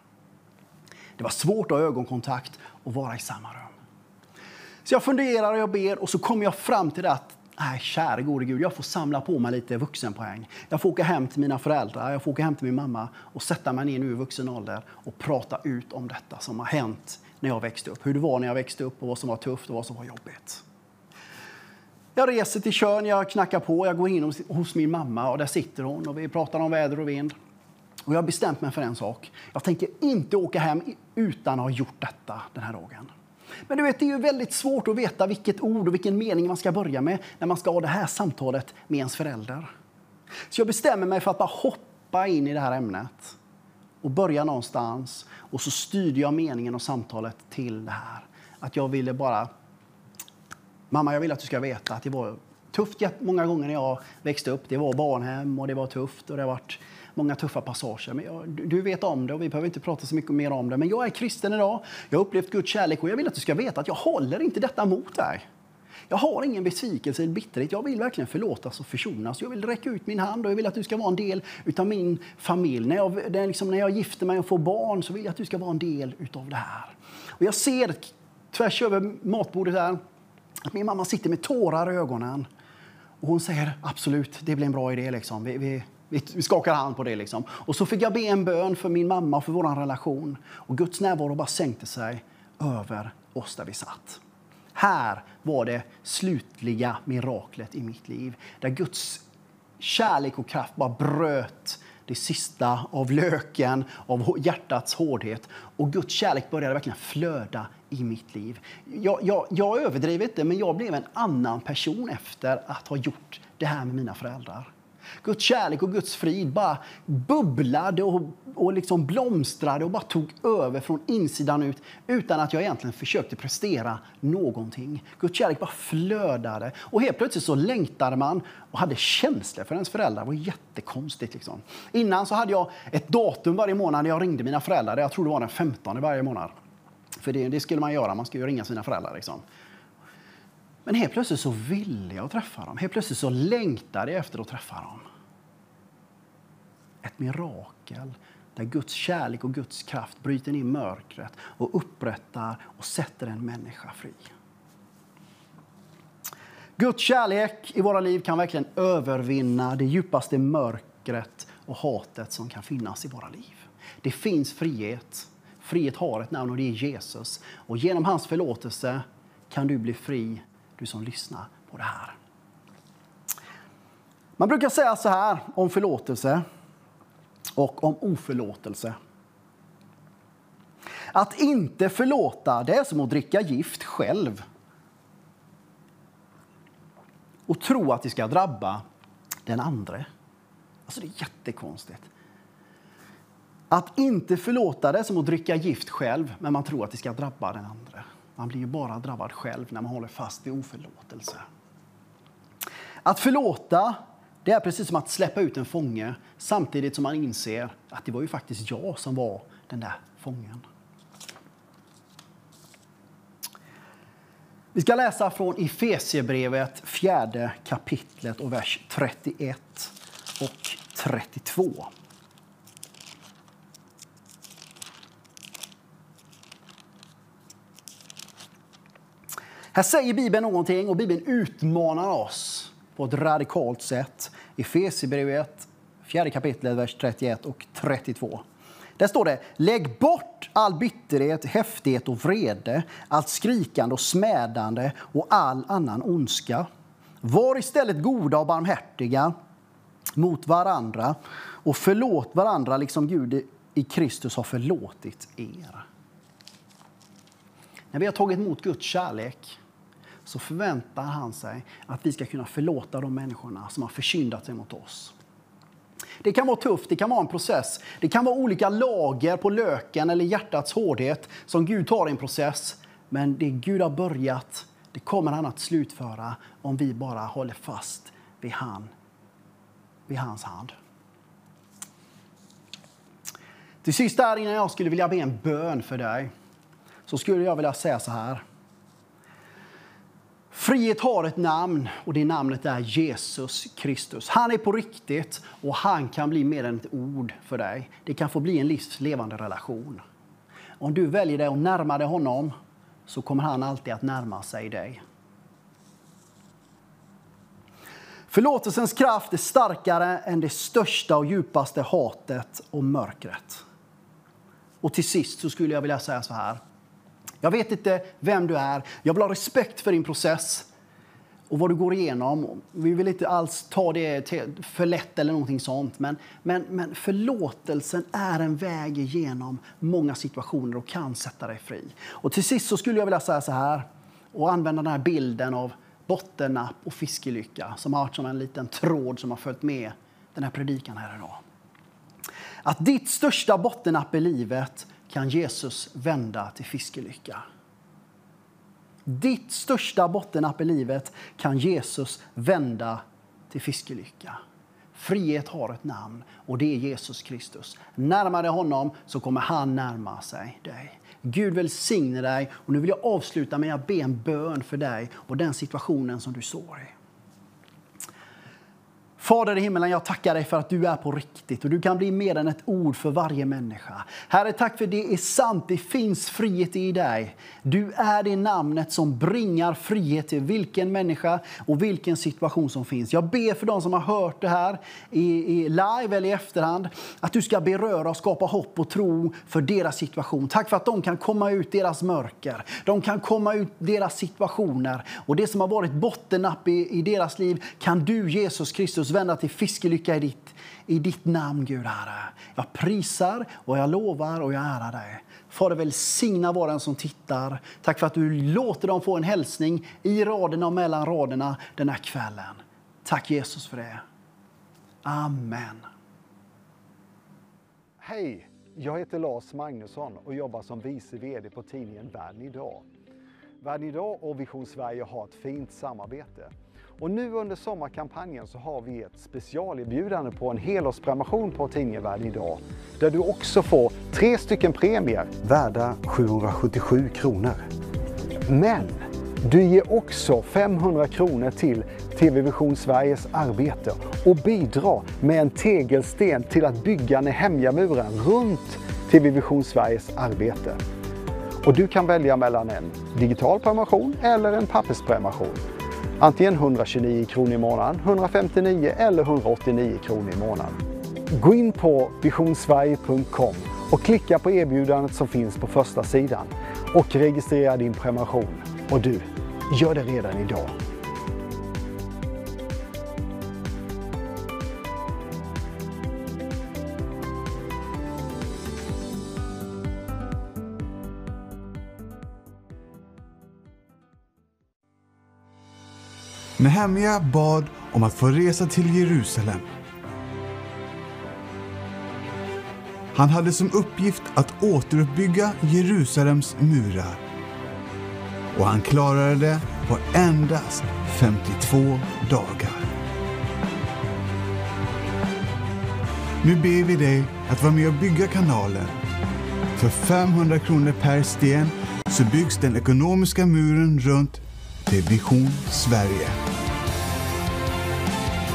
Det var svårt att ha ögonkontakt och vara i samma rum. Så jag funderar och jag ber och så kommer jag fram till det att Nej, käre gode Gud, jag får samla på mig lite vuxenpoäng. Jag får åka hem till mina föräldrar, jag får åka hem till min mamma och sätta mig ner nu i vuxen ålder och prata ut om detta som har hänt när jag växte upp. Hur det var när jag växte upp och vad som var tufft och vad som var jobbigt. Jag reser till Tjörn, jag knackar på, jag går in hos, hos min mamma och där sitter hon och vi pratar om väder och vind. Och jag har bestämt mig för en sak. Jag tänker inte åka hem utan att ha gjort detta den här dagen. Men du vet, det är ju väldigt svårt att veta vilket ord och vilken mening man ska börja med när man ska ha det här samtalet med ens förälder. Så jag bestämmer mig för att bara hoppa in i det här ämnet och börja någonstans. Och så styrde jag meningen och samtalet till det här. Att jag ville bara... Mamma, jag vill att du ska veta att det var tufft många gånger när jag växte upp. Det var barnhem och det var tufft och det har varit många tuffa passager. Men jag, du vet om det och vi behöver inte prata så mycket mer om det. Men jag är kristen idag. Jag har upplevt Guds kärlek och jag vill att du ska veta att jag håller inte detta mot dig. Jag har ingen besvikelse eller bitterhet. Jag vill verkligen förlåtas och försonas. Jag vill räcka ut min hand och jag vill att du ska vara en del av min familj. När jag, liksom, när jag gifter mig och får barn så vill jag att du ska vara en del av det här. Och jag ser tvärs över matbordet där min mamma sitter med tårar i ögonen. Och hon säger absolut, det blir en bra idé. Liksom. Vi, vi, vi skakar hand på det. Liksom. Och så fick jag be en bön för min mamma och för vår relation. Och Guds närvaro bara sänkte sig över oss där vi satt. Här var det slutliga miraklet i mitt liv. Där Guds kärlek och kraft bara bröt det sista av löken, av hjärtats hårdhet. Och Guds kärlek började verkligen flöda i mitt liv. Jag, jag, jag överdriver inte, men jag blev en annan person efter att ha gjort det här med mina föräldrar. Guds kärlek och Guds frid bara bubblade och, och liksom blomstrade och bara tog över från insidan ut utan att jag egentligen försökte prestera någonting. Guds kärlek bara flödade. Och helt plötsligt så längtade man och hade känslor för ens föräldrar. Det var jättekonstigt. Liksom. Innan så hade jag ett datum varje månad när jag ringde mina föräldrar. Jag tror det var den 15 varje månad. För det, det skulle man göra, man skulle ringa sina föräldrar. Liksom. Men helt plötsligt så ville jag träffa dem. Helt plötsligt så längtade jag efter att träffa dem. Ett mirakel där Guds kärlek och Guds kraft bryter ner mörkret och upprättar och sätter en människa fri. Guds kärlek i våra liv kan verkligen övervinna det djupaste mörkret och hatet som kan finnas i våra liv. Det finns frihet. Frihet har ett namn och det är Jesus. Och genom hans förlåtelse kan du bli fri du som lyssnar på det här. Man brukar säga så här om förlåtelse och om oförlåtelse. Att inte förlåta, det är som att dricka gift själv och tro att det ska drabba den andre. Alltså det är jättekonstigt. Att inte förlåta det är som att dricka gift själv, men man tror att det ska drabba den andre. Man blir ju bara drabbad själv när man håller fast vid oförlåtelse. Att förlåta det är precis som att släppa ut en fånge samtidigt som man inser att det var ju faktiskt jag som var den där fången. Vi ska läsa från Efesierbrevet, fjärde kapitlet och vers 31 och 32. Här säger Bibeln någonting och Bibeln utmanar oss på ett radikalt sätt. I Efesierbrevet, fjärde kapitlet, vers 31 och 32. Där står det, lägg bort all bitterhet, häftighet och vrede, allt skrikande och smädande och all annan ondska. Var istället goda och barmhärtiga mot varandra och förlåt varandra liksom Gud i Kristus har förlåtit er. När vi har tagit emot Guds kärlek så förväntar han sig att vi ska kunna förlåta de människorna som har försyndat sig mot oss. Det kan vara tufft, det kan vara en process. Det kan vara olika lager på löken eller hjärtats hårdhet som Gud tar i en process. Men det Gud har börjat, det kommer han att slutföra om vi bara håller fast vid, han, vid hans hand. Till sist där innan jag skulle vilja be en bön för dig så skulle jag vilja säga så här. Frihet har ett namn och det namnet är Jesus Kristus. Han är på riktigt och han kan bli mer än ett ord för dig. Det kan få bli en livslevande relation. Om du väljer dig att närma dig honom så kommer han alltid att närma sig dig. Förlåtelsens kraft är starkare än det största och djupaste hatet och mörkret. Och till sist så skulle jag vilja säga så här. Jag vet inte vem du är. Jag vill ha respekt för din process. och vad du går igenom. Vi vill inte alls ta det för lätt eller någonting sånt. Men, men, men förlåtelsen är en väg igenom många situationer och kan sätta dig fri. Och till sist så skulle jag vilja säga så här och använda den här bilden av bottennapp och fiskelycka som har varit som en liten tråd som har följt med den här predikan här idag. Att ditt största bottennapp i livet kan Jesus vända till fiskelycka. Ditt största bottennapp i livet kan Jesus vända till fiskelycka. Frihet har ett namn och det är Jesus Kristus. Närmare honom så kommer han närma sig dig. Gud välsigne dig. Och nu vill jag avsluta med att be en bön för dig och den situationen som du står i. Fader i himmelen, jag tackar dig för att du är på riktigt och du kan bli mer än ett ord för varje människa. Herre, tack för det är sant, det finns frihet i dig. Du är det namnet som bringar frihet till vilken människa och vilken situation som finns. Jag ber för de som har hört det här i, i live eller i efterhand, att du ska beröra och skapa hopp och tro för deras situation. Tack för att de kan komma ut deras mörker, de kan komma ut deras situationer och det som har varit bottennapp i, i deras liv kan du Jesus Kristus vända till fiskelycka i ditt, i ditt namn, Gud Herre. Jag prisar och jag lovar och jag ärar dig. Fader, välsigna var den som tittar. Tack för att du låter dem få en hälsning i raderna och mellan raderna den här kvällen. Tack Jesus för det. Amen. Hej! Jag heter Lars Magnusson och jobbar som vice VD på tidningen Världen idag. Världen idag och Vision Sverige har ett fint samarbete. Och nu under sommarkampanjen så har vi ett specialerbjudande på en helårsprenumeration på Tidningevärlden idag. Där du också får tre stycken premier värda 777 kronor. Men du ger också 500 kronor till TV Vision Sveriges arbete och bidrar med en tegelsten till att bygga Nehemja-muren runt TV Vision Sveriges arbete. Och du kan välja mellan en digital prenumeration eller en pappersprenumeration. Antingen 129 kronor i månaden, 159 eller 189 kronor i månaden. Gå in på visionsverige.com och klicka på erbjudandet som finns på första sidan och registrera din prenumeration. Och du, gör det redan idag. Nehemja bad om att få resa till Jerusalem. Han hade som uppgift att återuppbygga Jerusalems murar. Och han klarade det på endast 52 dagar. Nu ber vi dig att vara med och bygga kanalen. För 500 kronor per sten så byggs den ekonomiska muren runt till Vision Sverige.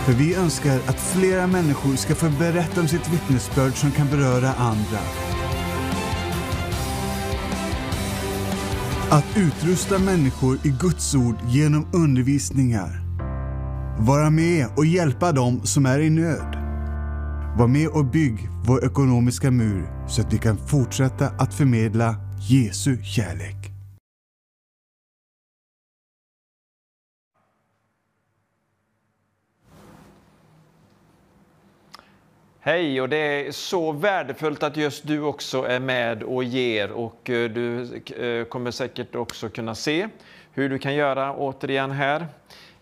För vi önskar att flera människor ska få berätta om sitt vittnesbörd som kan beröra andra. Att utrusta människor i Guds ord genom undervisningar. Vara med och hjälpa dem som är i nöd. Var med och bygg vår ekonomiska mur så att vi kan fortsätta att förmedla Jesu kärlek. Hej, och det är så värdefullt att just du också är med och ger och eh, du eh, kommer säkert också kunna se hur du kan göra återigen här.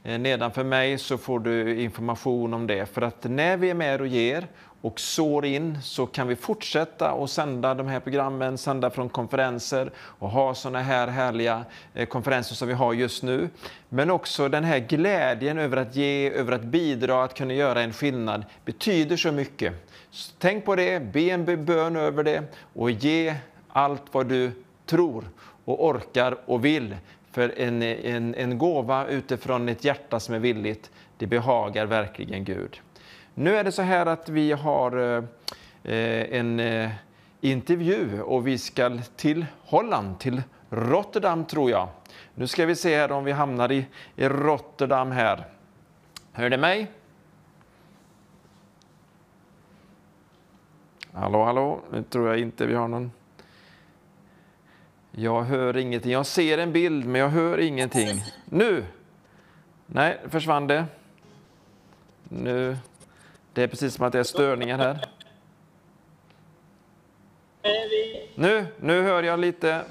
Eh, nedanför mig så får du information om det för att när vi är med och ger och sår in så kan vi fortsätta att sända de här programmen, sända från konferenser och ha sådana här härliga eh, konferenser som vi har just nu. Men också den här glädjen över att ge, över att bidra, att kunna göra en skillnad betyder så mycket. Så tänk på det, be en bön över det och ge allt vad du tror och orkar och vill. För en, en, en gåva utifrån ett hjärta som är villigt, det behagar verkligen Gud. Nu är det så här att vi har eh, en eh, intervju och vi ska till Holland, till Rotterdam tror jag. Nu ska vi se här om vi hamnar i, i Rotterdam här. Hör ni mig? Hallå, hallå, nu tror jag inte vi har någon. Jag hör ingenting. Jag ser en bild, men jag hör ingenting. Nu! Nej, försvann det. Nu, det är precis som att det är störningar här. Nu, nu hör jag lite.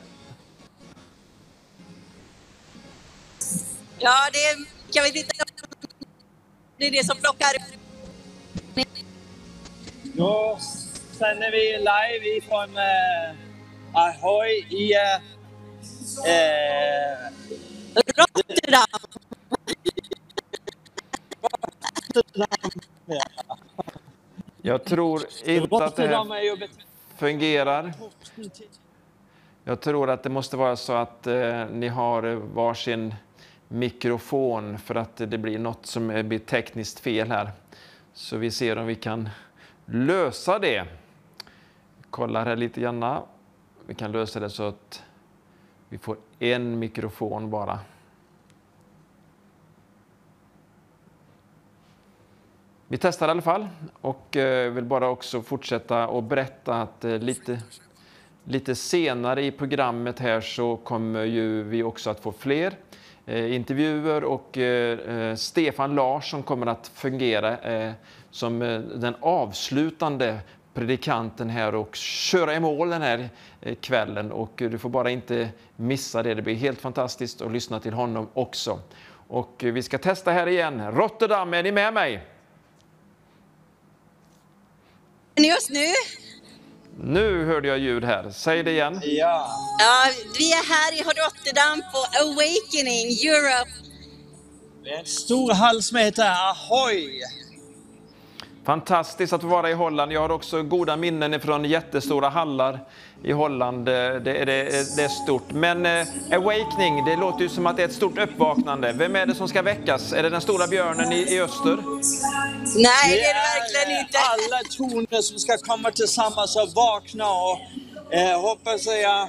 Ja, det är, jag vet inte. Det är det som plockar Då sänder vi live ifrån eh, Ahoy i eh, eh, Rotterdam. Jag tror inte att det här fungerar. Jag tror att det måste vara så att eh, ni har varsin mikrofon för att det blir något som blir tekniskt fel här. Så vi ser om vi kan lösa det. Kollar här lite grann. Vi kan lösa det så att vi får en mikrofon bara. Vi testar i alla fall och eh, vill bara också fortsätta och berätta att eh, lite, lite senare i programmet här så kommer ju vi också att få fler eh, intervjuer och Stefan Larsson kommer att fungera som den avslutande predikanten här och köra i mål den här kvällen och du får bara inte missa det. Det blir helt fantastiskt att lyssna till honom också. Och vi ska testa här igen. Rotterdam, är ni med mig? Just nu. Nu hörde jag ljud här. Säg det igen. Ja. Ja, vi är här i Rotterdam på Awakening Europe. Det är en stor hall som heter Ahoy. Fantastiskt att vara i Holland. Jag har också goda minnen från jättestora hallar i Holland. Det, det, det, det är stort. Men eh, Awakening, det låter ju som att det är ett stort uppvaknande. Vem är det som ska väckas? Är det den stora björnen i, i öster? Nej, det är det verkligen eh, inte. alla toner som ska komma tillsammans och vakna och eh, hoppas jag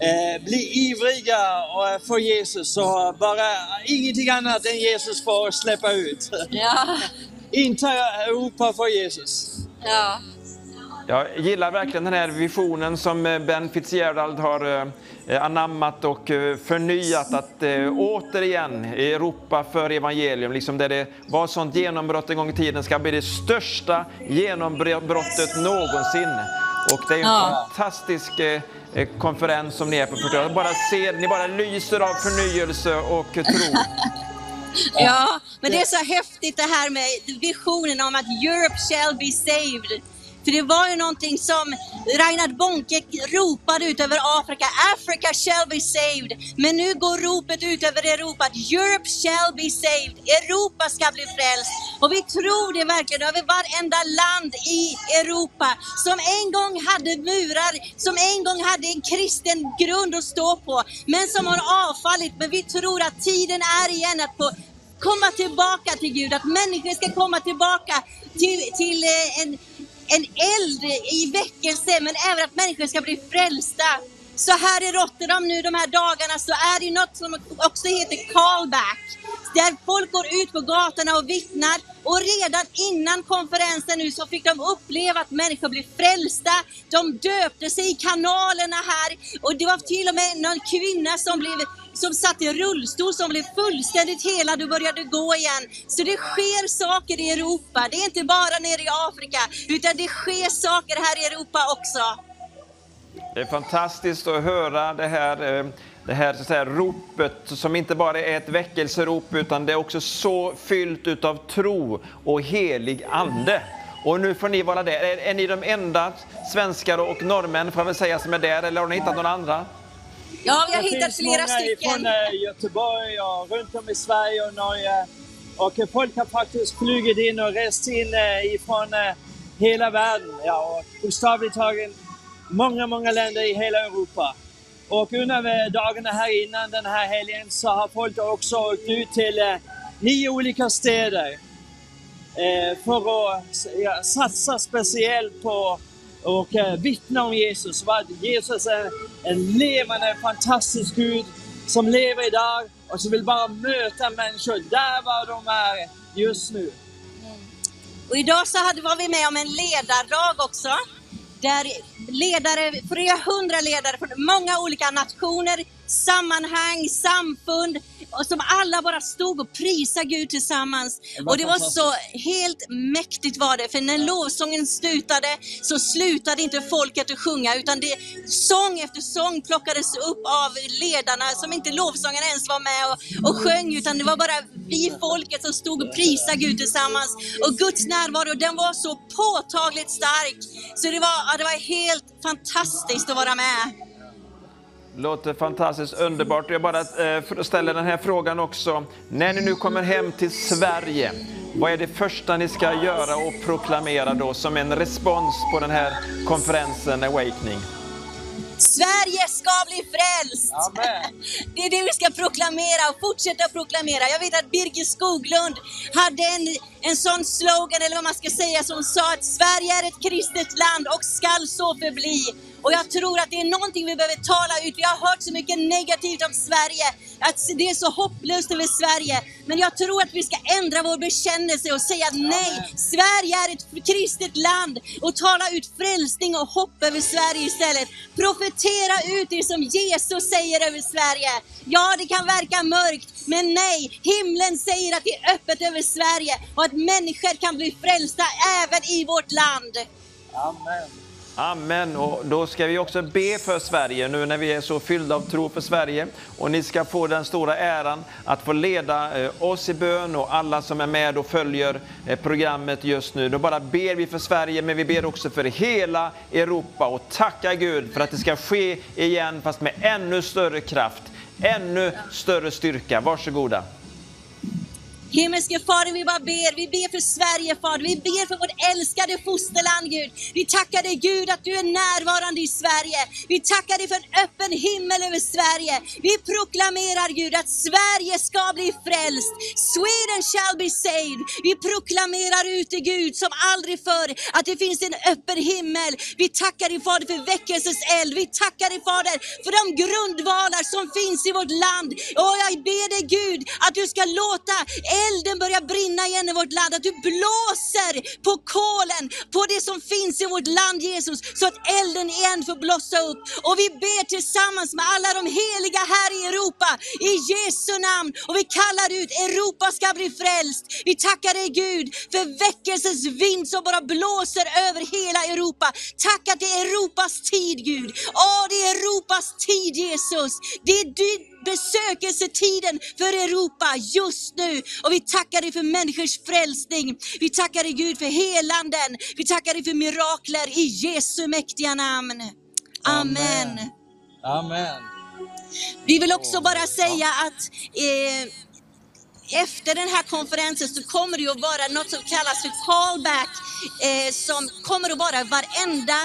eh, bli ivriga och, eh, för Jesus. Så bara ingenting annat än Jesus får släppa ut. Ja, Inte Europa för Jesus. ja. Jag gillar verkligen den här visionen som eh, Ben Fitzgerald har eh, anammat och eh, förnyat att återigen Europa för evangelium, liksom där det var sånt genombrott en gång i tiden, ska bli det största genombrottet någonsin. Och det är en Ja. fantastisk konferens som ni är på. Bara ser, ni bara lyser av förnyelse och tro. Ja, men det är så häftigt det här med visionen om att Europe shall be saved. För det var ju någonting som Reinhard Bonke ropade ut över Afrika, Africa shall be saved. Men nu går ropet ut över Europa att Europe shall be saved. Europa ska bli frälst. Och vi tror det verkligen över varenda land i Europa som en gång hade murar, som en gång hade en kristen grund att stå på, men som har avfallit. Men vi tror att tiden är igen att på komma tillbaka till Gud, att människor ska komma tillbaka till, till eh, en, en eld i väckelse, men även att människor ska bli frälsta. Så här i Rotterdam nu de här dagarna så är det något som också heter callback. Där folk går ut på gatorna och vittnar. Och redan innan konferensen nu så fick de uppleva att människor blev frälsta. De döpte sig i kanalerna här. Och det var till och med någon kvinna som blev som satt i rullstol som blev fullständigt helad och började gå igen. Så det sker saker i Europa. Det är inte bara nere i Afrika, utan det sker saker här i Europa också. Det är fantastiskt att höra det här, eh, det här, så att säga, ropet som inte bara är ett väckelserop utan det är också så fyllt utav tro och helig ande. Och nu får ni vara där. Är, är ni de enda svenskar och norrmän får jag väl säga som är där eller har ni hittat några andra? Ja, vi har Det hittat flera stycken. från eh, Göteborg och runt om i Sverige och Norge. Och eh, folk har faktiskt flugit in och rest in eh, ifrån hela världen. Ja, och bokstavligt taget många, många länder i hela Europa. Och under dagarna här innan den här helgen så har folk också åkt ut till nio olika städer för att ja, satsa speciellt på och vittna om Jesus. Vad Jesus är en levande, fantastisk Gud som lever idag och som vill bara möta människor där var de är just nu. Och idag så hade, var vi med om en ledardag också. Där ledare, flera hundra ledare från många olika nationer sammanhang, samfund och som alla bara stod och prisade Gud tillsammans. Och det var så helt mäktigt var det, för när lovsången slutade så slutade inte folket att sjunga utan det, sång efter sång plockades upp av ledarna som inte lovsången ens var med och, och sjöng utan det var bara vi folket som stod och prisade Gud tillsammans. Och Guds närvaro den var så påtagligt stark så det var, ja, det var helt fantastiskt att vara med. Låter fantastiskt underbart. Jag bara eh, ställer den här frågan också. När ni nu kommer hem till Sverige, vad är det första ni ska göra och proklamera då som en respons på den här konferensen Awakening? Sverige ska bli frälst! Amen. Det är det vi ska proklamera och fortsätta proklamera. Jag vet att Birgit Skoglund hade en, en sån slogan, eller vad man ska säga, som sa att Sverige är ett kristet land och skall så förbli. Och jag tror att det är någonting vi behöver tala ut. Vi har hört så mycket negativt om Sverige, att det är så hopplöst över Sverige. Men jag tror att vi ska ändra vår bekännelse och säga nej, Sverige är ett kristet land och tala ut frälsning och hopp över Sverige istället. Profetera ut det som Jesus säger över Sverige. Ja, det kan verka mörkt, men nej, himlen säger att det är öppet över Sverige och att människor kan bli frälsta även i vårt land. Amen. Amen. Och då ska vi också be för Sverige nu när vi är så fyllda av tro för Sverige. Och ni ska få den stora äran att få leda eh, oss i bön och alla som är med och följer eh, programmet just nu. Då bara ber vi för Sverige, men vi ber också för hela Europa och tackar Gud för att det ska ske igen, fast med ännu större kraft, ännu större styrka. Varsågoda. Himmelske Fader, vi bara ber. Vi ber för Sverige, Fader. Vi ber för vårt älskade fosterland, Gud. Vi tackar dig, Gud, att du är närvarande i Sverige. Vi tackar dig för en öppen himmel över Sverige. Vi proklamerar, Gud, att Sverige ska bli frälst. Sweden shall be saved. Vi proklamerar ut i Gud, som aldrig förr, att det finns en öppen himmel. Vi tackar dig, Fader, för väckelsens eld. Vi tackar dig, Fader, för de grundvalar som finns i vårt land. Och jag ber dig, Gud, att du ska låta elden börjar brinna igen i vårt land. Att du blåser på kolen, på det som finns i vårt land Jesus, så att elden igen får blossa upp. Och vi ber tillsammans med alla de heliga här i Europa, i Jesu namn. Och vi kallar ut Europa ska bli frälst. Vi tackar dig Gud för väckelsens vind som bara blåser över hela Europa. Tack att det är Europas tid Gud. Åh, det är Europas tid Jesus. Det är besökelsetiden för Europa just nu. Och vi tackar dig för människors frälsning. Vi tackar dig Gud för helanden. Vi tackar dig för mirakler i Jesu mäktiga namn. Amen. Amen. Vi vill också bara säga att eh, efter den här konferensen så kommer det att vara något som kallas för callback eh, som kommer att vara varenda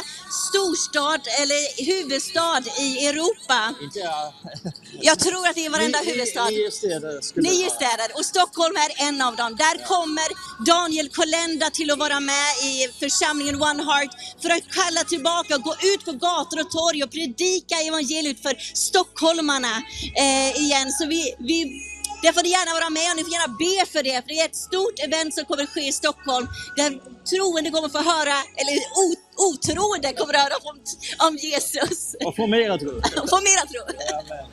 storstad eller huvudstad i Europa. Inte jag. Tror att det är varenda Nio- huvudstad. Nio städer Nio städer och Stockholm är en av dem. Där kommer Daniel Kolenda till att vara med i församlingen One Heart för att kalla tillbaka, gå ut på gator och torg och predika evangeliet för stockholmarna eh, igen. Så vi, vi, där får ni gärna vara med och ni får gärna be för det, för det är ett stort event som kommer ske i Stockholm där troende kommer få höra, eller otroende kommer att höra om, om Jesus. Och få mera tro. Få mera tro. Amen.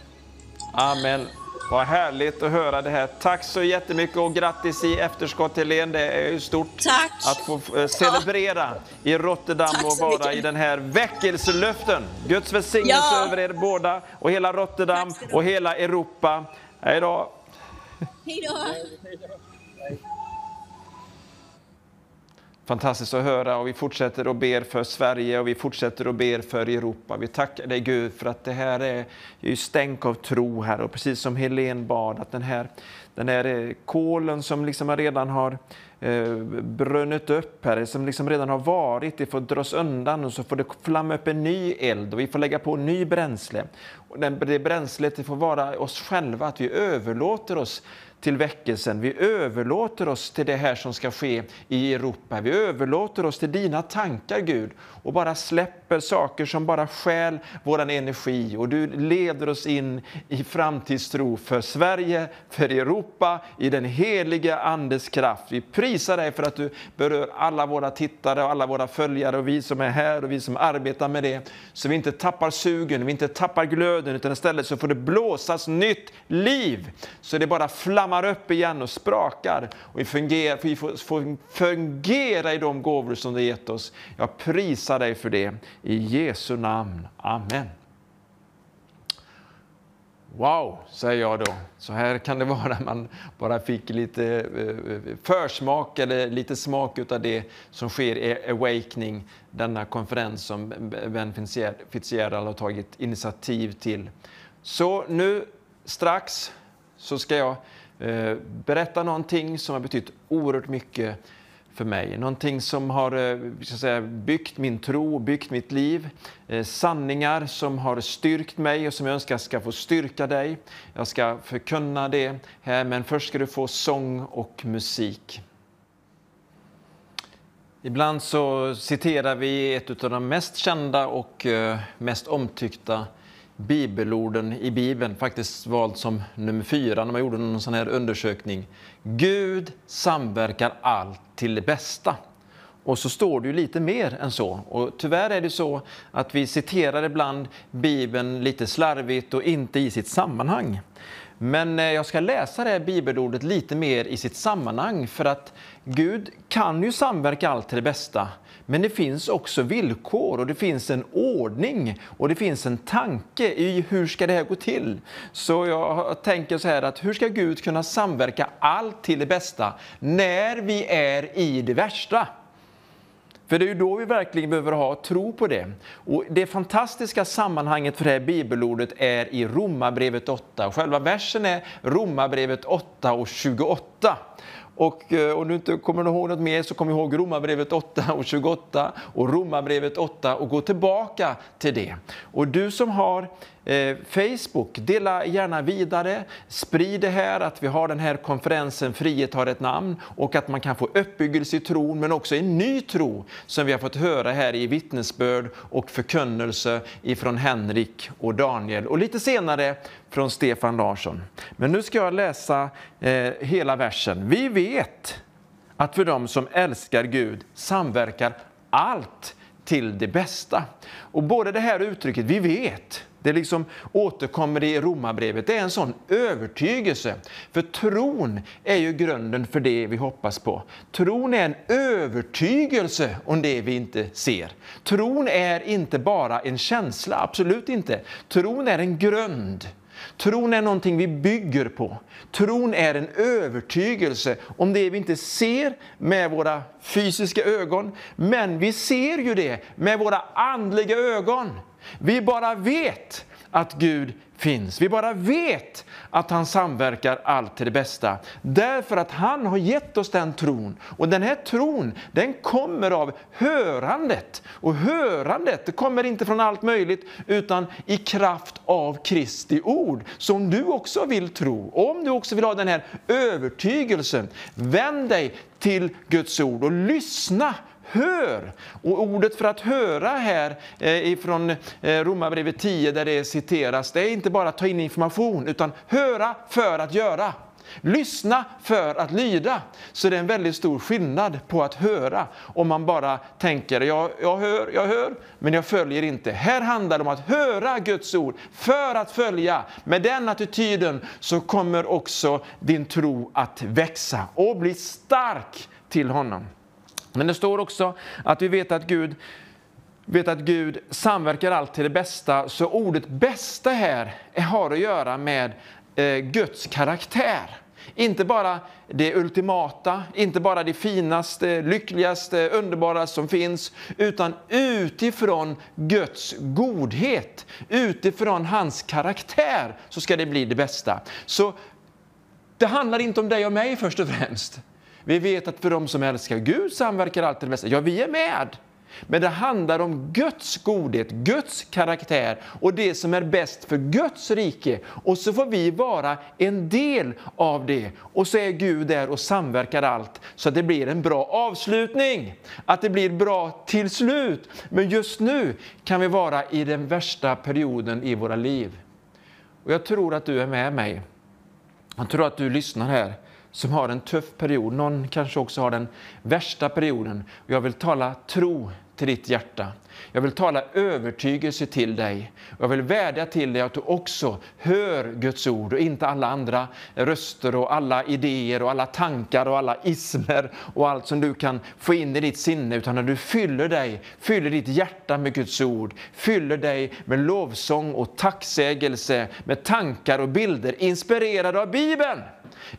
Amen. Vad härligt att höra det här. Tack så jättemycket och grattis i efterskott Helene. Det är ju stort Tack. att få eh, celebrera i Rotterdam och vara mycket. i den här väckelselöften. Guds välsignelse Ja. över er båda och hela Rotterdam och hela Europa. Hej då! Hej då. Fantastiskt att höra och vi fortsätter att ber för Sverige och vi fortsätter att ber för Europa. Vi tackar dig Gud för att det här är ju stänk av tro här och precis som Helen bad att den här, den här eh, kolen som liksom redan har eh, brunnit upp här, som liksom redan har varit, det får dras undan och så får det flamma upp en ny eld och vi får lägga på ny bränsle. Och det bränslet det får vara oss själva, att vi överlåter oss till väckelsen. Vi överlåter oss till det här som ska ske i Europa. Vi överlåter oss till dina tankar, Gud, och bara släpper saker som bara stjäl vår energi och du leder oss in i framtidstro för Sverige, för Europa, i den heliga Andes kraft. Vi prisar dig för att du berör alla våra tittare och alla våra följare och vi som är här och vi som arbetar med det. Så vi inte tappar sugen, vi inte tappar glöden utan istället så får det blåsas nytt liv. Så det bara flammar upp igen och sprakar och vi, fungerar, vi får, får fungera i de gåvor som du gett oss. Jag prisar dig för det. I Jesu namn. Amen. Wow, säger jag då. Så här kan det vara när man bara fick lite eh, eh, försmak eller lite smak av det som sker i Awakening, denna konferens som Ben Fitzgerald har tagit initiativ till. Så nu strax så ska jag eh, berätta någonting som har betytt oerhört mycket för mig. Någonting som har eh, så säga, byggt min tro, byggt mitt liv. Eh, sanningar som har styrkt mig och som jag önskar ska få styrka dig. Jag ska förkunna det här, men först ska du få sång och musik. Ibland så citerar vi ett av de mest kända och eh, mest omtyckta bibelorden i Bibeln, faktiskt valt som nummer fyra när man gjorde någon sån här undersökning. Gud samverkar allt till det bästa. Och så står det ju lite mer än så. Och tyvärr är det så att vi citerar ibland Bibeln lite slarvigt och inte i sitt sammanhang. Men eh, jag ska läsa det här bibelordet lite mer i sitt sammanhang för att Gud kan ju samverka allt till det bästa. Men det finns också villkor och det finns en ordning och det finns en tanke i hur ska det här gå till. Så jag tänker så här att hur ska Gud kunna samverka allt till det bästa när vi är i det värsta? För det är ju då vi verkligen behöver ha tro på det. Och det fantastiska sammanhanget för det här bibelordet är i Romarbrevet 8. Själva versen är Romarbrevet 8 och 28. Och eh, om du inte kommer ihåg något mer så kom ihåg Romarbrevet 8 och 28 och Romarbrevet 8 och gå tillbaka till det. Och du som har eh, Facebook, dela gärna vidare, sprid det här att vi har den här konferensen Frihet har ett namn och att man kan få uppbyggelse i tron men också en ny tro som vi har fått höra här i vittnesbörd och förkunnelse ifrån Henrik och Daniel och lite senare från Stefan Larsson. Men nu ska jag läsa eh, hela versen. Vi vet att för dem som älskar Gud samverkar allt till det bästa. Och både det här uttrycket, vi vet, det liksom återkommer i Romarbrevet. Det är en sån övertygelse. För tron är ju grunden för det vi hoppas på. Tron är en övertygelse om det vi inte ser. Tron är inte bara en känsla, absolut inte. Tron är en grund. Tron är någonting vi bygger på. Tron är en övertygelse om det vi inte ser med våra fysiska ögon, men vi ser ju det med våra andliga ögon. Vi bara vet att Gud finns. Vi bara vet att han samverkar allt till det bästa. Därför att han har gett oss den tron. Och den här tron, den kommer av hörandet. Och hörandet det kommer inte från allt möjligt, utan i kraft av Kristi ord. Så om du också vill tro, om du också vill ha den här övertygelsen, vänd dig till Guds ord och lyssna hör. Och ordet för att höra här eh, ifrån eh, Romarbrevet 10 där det citeras, det är inte bara att ta in information utan höra för att göra. Lyssna för att lyda. Så det är en väldigt stor skillnad på att höra om man bara tänker jag, jag hör, jag hör, men jag följer inte. Här handlar det om att höra Guds ord för att följa. Med den attityden så kommer också din tro att växa och bli stark till honom. Men det står också att vi vet att Gud vet att Gud samverkar allt till det bästa. Så ordet bästa här har att göra med eh, Guds karaktär. Inte bara det ultimata, inte bara det finaste, lyckligaste, underbaraste som finns, utan utifrån Guds godhet, utifrån hans karaktär, så ska det bli det bästa. Så det handlar inte om dig och mig först och främst. Vi vet att för dem som älskar Gud samverkar allt det bästa. Ja, vi är med. Men det handlar om Guds godhet, Guds karaktär och det som är bäst för Guds rike. Och så får vi vara en del av det. Och så är Gud där och samverkar allt så att det blir en bra avslutning. Att det blir bra till slut. Men just nu kan vi vara i den värsta perioden i våra liv. Och jag tror att du är med mig. Jag tror att du lyssnar här som har en tuff period. Någon kanske också har den värsta perioden. Jag vill tala tro till ditt hjärta. Jag vill tala övertygelse till dig. Jag vill vädja till dig att du också hör Guds ord och inte alla andra röster och alla idéer och alla tankar och alla ismer och allt som du kan få in i ditt sinne, utan när du fyller dig, fyller ditt hjärta med Guds ord, fyller dig med lovsång och tacksägelse, med tankar och bilder inspirerade av Bibeln.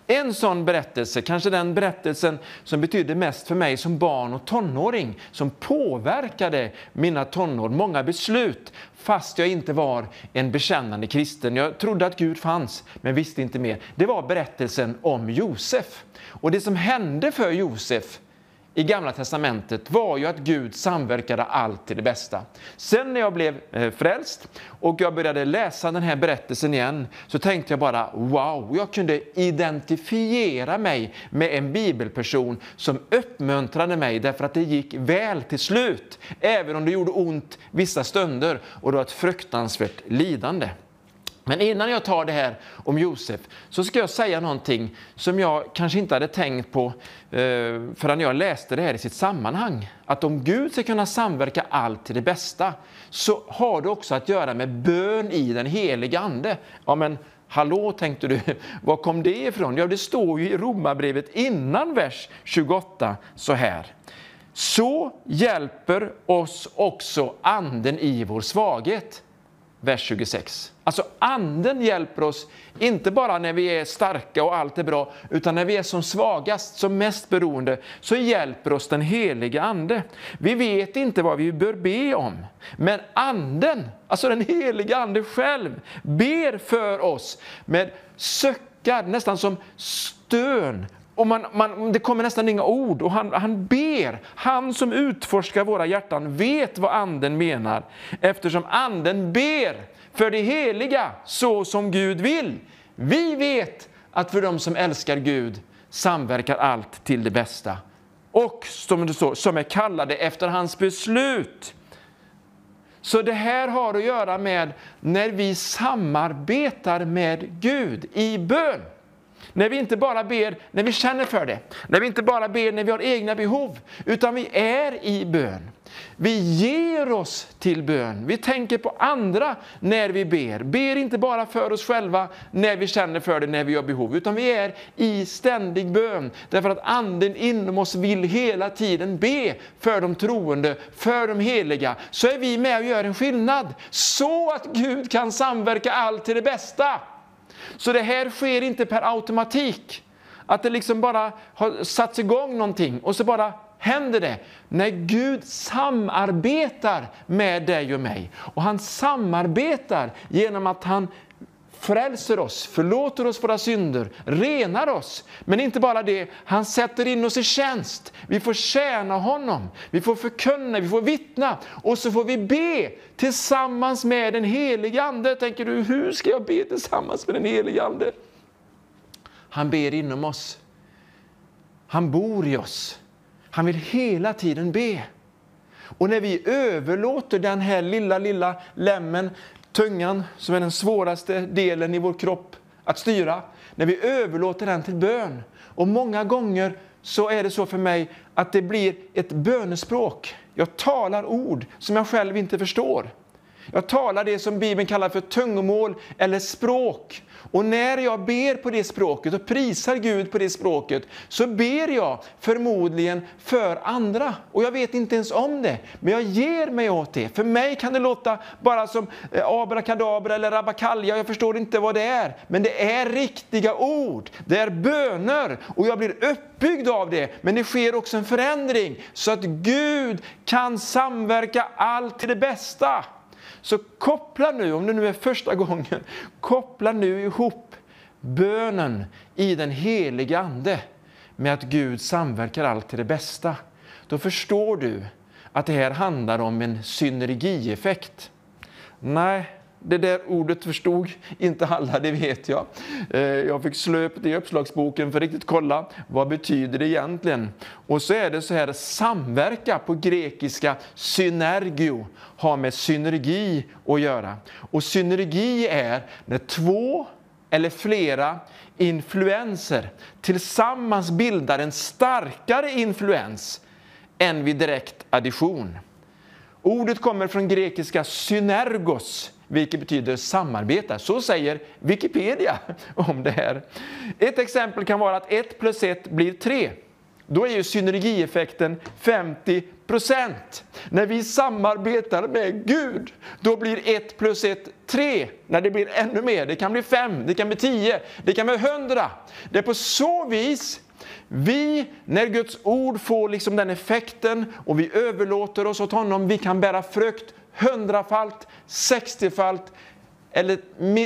En sån berättelse, kanske den berättelsen som betydde mest för mig som barn och tonåring, som påverkade mina tonår, många beslut, fast jag inte var en bekännande kristen. Jag trodde att Gud fanns, men visste inte mer. Det var berättelsen om Josef. Och det som hände för Josef i Gamla Testamentet var ju att Gud samverkade allt till det bästa. Sen när jag blev eh, frälst och jag började läsa den här berättelsen igen så tänkte jag bara wow, jag kunde identifiera mig med en bibelperson som uppmuntrade mig därför att det gick väl till slut. Även om det gjorde ont vissa stunder och det var ett fruktansvärt lidande. Men innan jag tar det här om Josef så ska jag säga någonting som jag kanske inte hade tänkt på eh, förrän jag läste det här i sitt sammanhang. Att om Gud ska kunna samverka allt till det bästa så har det också att göra med bön i den heliga Ande. Ja, men hallå tänkte du, var kom det ifrån? Ja, det står ju i Romarbrevet innan vers 28 så här. Så hjälper oss också anden i vår svaghet vers 26. Alltså anden hjälper oss, inte bara när vi är starka och allt är bra, utan när vi är som svagast, som mest beroende, så hjälper oss den heliga ande. Vi vet inte vad vi bör be om, men anden, alltså den heliga ande själv, ber för oss med söckar, nästan som stön och man, man, det kommer nästan inga ord och han, han ber. Han som utforskar våra hjärtan vet vad anden menar eftersom anden ber för det heliga så som Gud vill. Vi vet att för dem som älskar Gud samverkar allt till det bästa och som det står, som är kallade efter hans beslut. Så det här har att göra med när vi samarbetar med Gud i bön. När vi inte bara ber när vi känner för det, när vi inte bara ber när vi har egna behov, utan vi är i bön. Vi ger oss till bön. Vi tänker på andra när vi ber. Ber inte bara för oss själva när vi känner för det, när vi har behov, utan vi är i ständig bön. Därför att anden inom oss vill hela tiden be för de troende, för de heliga. Så är vi med och gör en skillnad, så att Gud kan samverka allt till det bästa. Så det här sker inte per automatik. Att det liksom bara har satts igång någonting och så bara händer det. När Gud samarbetar med dig och mig. Och han samarbetar genom att han frälser oss, förlåter oss våra synder, renar oss. Men inte bara det, han sätter in oss i tjänst. Vi får tjäna honom, vi får förkunna, vi får vittna och så får vi be tillsammans med den helige Ande. Tänker du, hur ska jag be tillsammans med den helige Ande? Han ber inom oss. Han bor i oss. Han vill hela tiden be. Och när vi överlåter den här lilla, lilla lämmen tungan som är den svåraste delen i vår kropp att styra, när vi överlåter den till bön. Och många gånger så är det så för mig att det blir ett bönespråk. Jag talar ord som jag själv inte förstår. Jag talar det som Bibeln kallar för tungomål eller språk. Och när jag ber på det språket och prisar Gud på det språket så ber jag förmodligen för andra. Och jag vet inte ens om det, men jag ger mig åt det. För mig kan det låta bara som eh, abrakadabra eller rabakalja, jag förstår inte vad det är. Men det är riktiga ord, det är böner och jag blir uppbyggd av det. Men det sker också en förändring så att Gud kan samverka allt till det bästa. Så koppla nu, om det nu är första gången, koppla nu ihop bönen i den heliga Ande med att Gud samverkar allt till det bästa. Då förstår du att det här handlar om en synergieffekt. Nej, det där ordet förstod inte alla, det vet jag. Eh, jag fick slå upp det i uppslagsboken för att riktigt kolla vad betyder det egentligen. Och så är det så här, samverka på grekiska synergio har med synergi att göra. Och synergi är när två eller flera influenser tillsammans bildar en starkare influens än vid direkt addition. Ordet kommer från grekiska synergos, vilket betyder samarbeta. Så säger Wikipedia om det här. Ett exempel kan vara att 1 plus 1 blir 3. Då är ju synergieffekten 50 procent. När vi samarbetar med Gud, då blir 1 plus 1 3. När det blir ännu mer, det kan bli 5, det kan bli 10, det kan bli 100. Det är på så vis vi, när Guds ord får liksom den effekten och vi överlåter oss åt honom, vi kan bära frukt hundrafalt, sextiofalt eller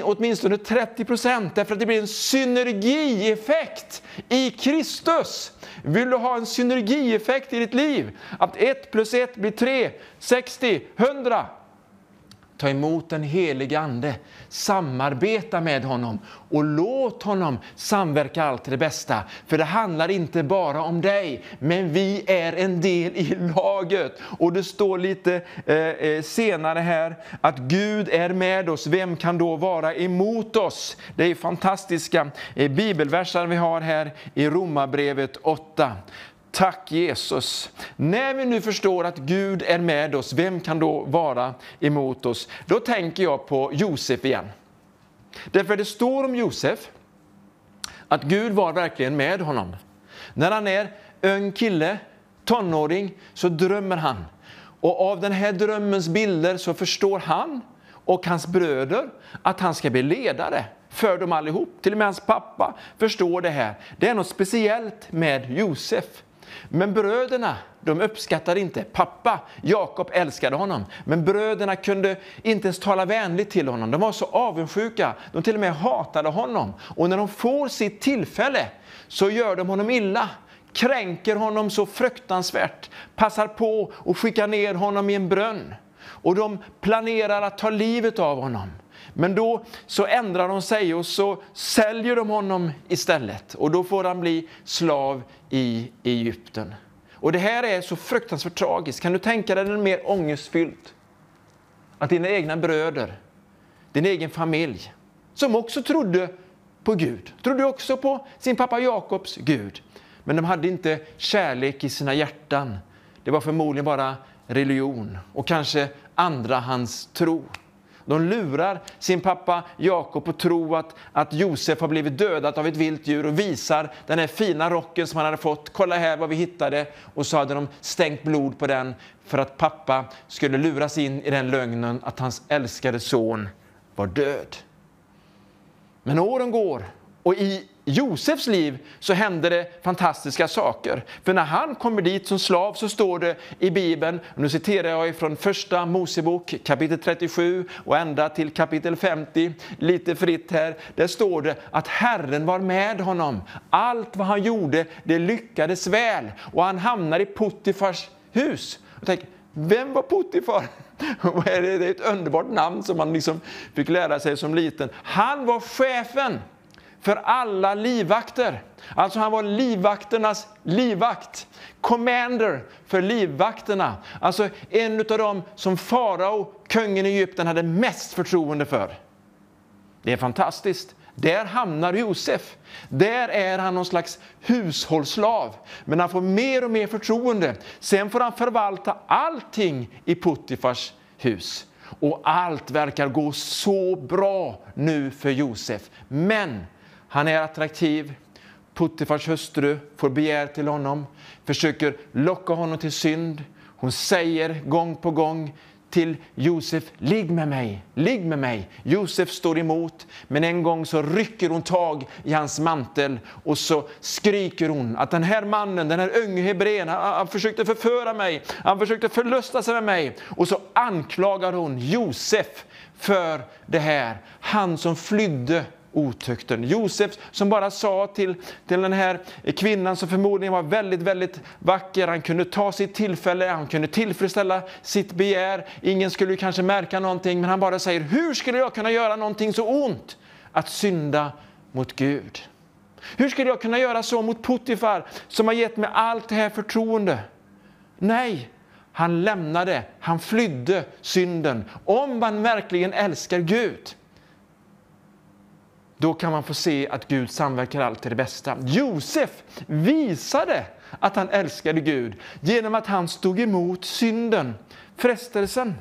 åtminstone 30 procent därför att det blir en synergieffekt i Kristus. Vill du ha en synergieffekt i ditt liv? Att 1 plus 1 blir 3, 60, 100. Ta emot den helige Ande, samarbeta med honom och låt honom samverka allt till det bästa. För det handlar inte bara om dig, men vi är en del i laget. Och det står lite eh, eh, senare här att Gud är med oss, vem kan då vara emot oss? Det är fantastiska eh, bibelverser vi har här i Romarbrevet 8. Tack Jesus. När vi nu förstår att Gud är med oss, vem kan då vara emot oss? Då tänker jag på Josef igen. Därför det står om Josef att Gud var verkligen med honom. När han är ung kille, tonåring, så drömmer han. Och av den här drömmens bilder så förstår han och hans bröder att han ska bli ledare för dem allihop. Till och med hans pappa förstår det här. Det är något speciellt med Josef. Men bröderna, de uppskattade inte. Pappa, Jakob, älskade honom. Men bröderna kunde inte ens tala vänligt till honom. De var så avundsjuka. De till och med hatade honom. Och när de får sitt tillfälle så gör de honom illa kränker honom så fruktansvärt, passar på att skicka ner honom i en brunn. Och de planerar att ta livet av honom. Men då så ändrar de sig och så säljer de honom istället. Och då får han bli slav i Egypten. Och det här är så fruktansvärt tragiskt. Kan du tänka dig det mer ångestfyllt? Att dina egna bröder, din egen familj, som också trodde på Gud, trodde också på sin pappa Jakobs Gud. Men de hade inte kärlek i sina hjärtan. Det var förmodligen bara religion och kanske andrahands tro. De lurar sin pappa Jakob och tro att, att Josef har blivit dödad av ett vilt djur och visar den här fina rocken som han hade fått. Kolla här vad vi hittade. Och så hade de stängt blod på den för att pappa skulle luras in i den lögnen att hans älskade son var död. Men åren går och i Josefs liv så hände det fantastiska saker. För när han kommer dit som slav så står det i Bibeln, nu citerar jag från första Mosebok kapitel 37 och ända till kapitel 50, lite fritt här. Där står det att Herren var med honom. Allt vad han gjorde, det lyckades väl. Och han hamnar i Puttifars hus. Och tänker, vem var Puttifar? Det är ett underbart namn som man liksom fick lära sig som liten. Han var chefen för alla livvakter. Alltså han var livvakternas livvakt. Commander för livvakterna. Alltså en av dem som farao, kungen i Egypten, hade mest förtroende för. Det är fantastiskt. Där hamnar Josef. Där är han någon slags hushållslav. Men han får mer och mer förtroende. Sen får han förvalta allting i Puttifars hus. Och allt verkar gå så bra nu för Josef. Men han är attraktiv. Puttifars hustru får begär till honom, försöker locka honom till synd. Hon säger gång på gång till Josef, ligg med mig, ligg med mig. Josef står emot, men en gång så rycker hon tag i hans mantel och så skriker hon att den här mannen, den här unge hebrén, han, han försökte förföra mig, han försökte förlusta sig med mig. Och så anklagar hon Josef för det här. Han som flydde otukten. Josef som bara sa till, till den här kvinnan som förmodligen var väldigt, väldigt vacker, han kunde ta sitt tillfälle, han kunde tillfredsställa sitt begär. Ingen skulle kanske märka någonting, men han bara säger, hur skulle jag kunna göra någonting så ont? Att synda mot Gud. Hur skulle jag kunna göra så mot Puttifar som har gett mig allt det här förtroende? Nej, han lämnade, han flydde synden. Om man verkligen älskar Gud, då kan man få se att Gud samverkar allt till det bästa. Josef visade att han älskade Gud genom att han stod emot synden, frestelsen.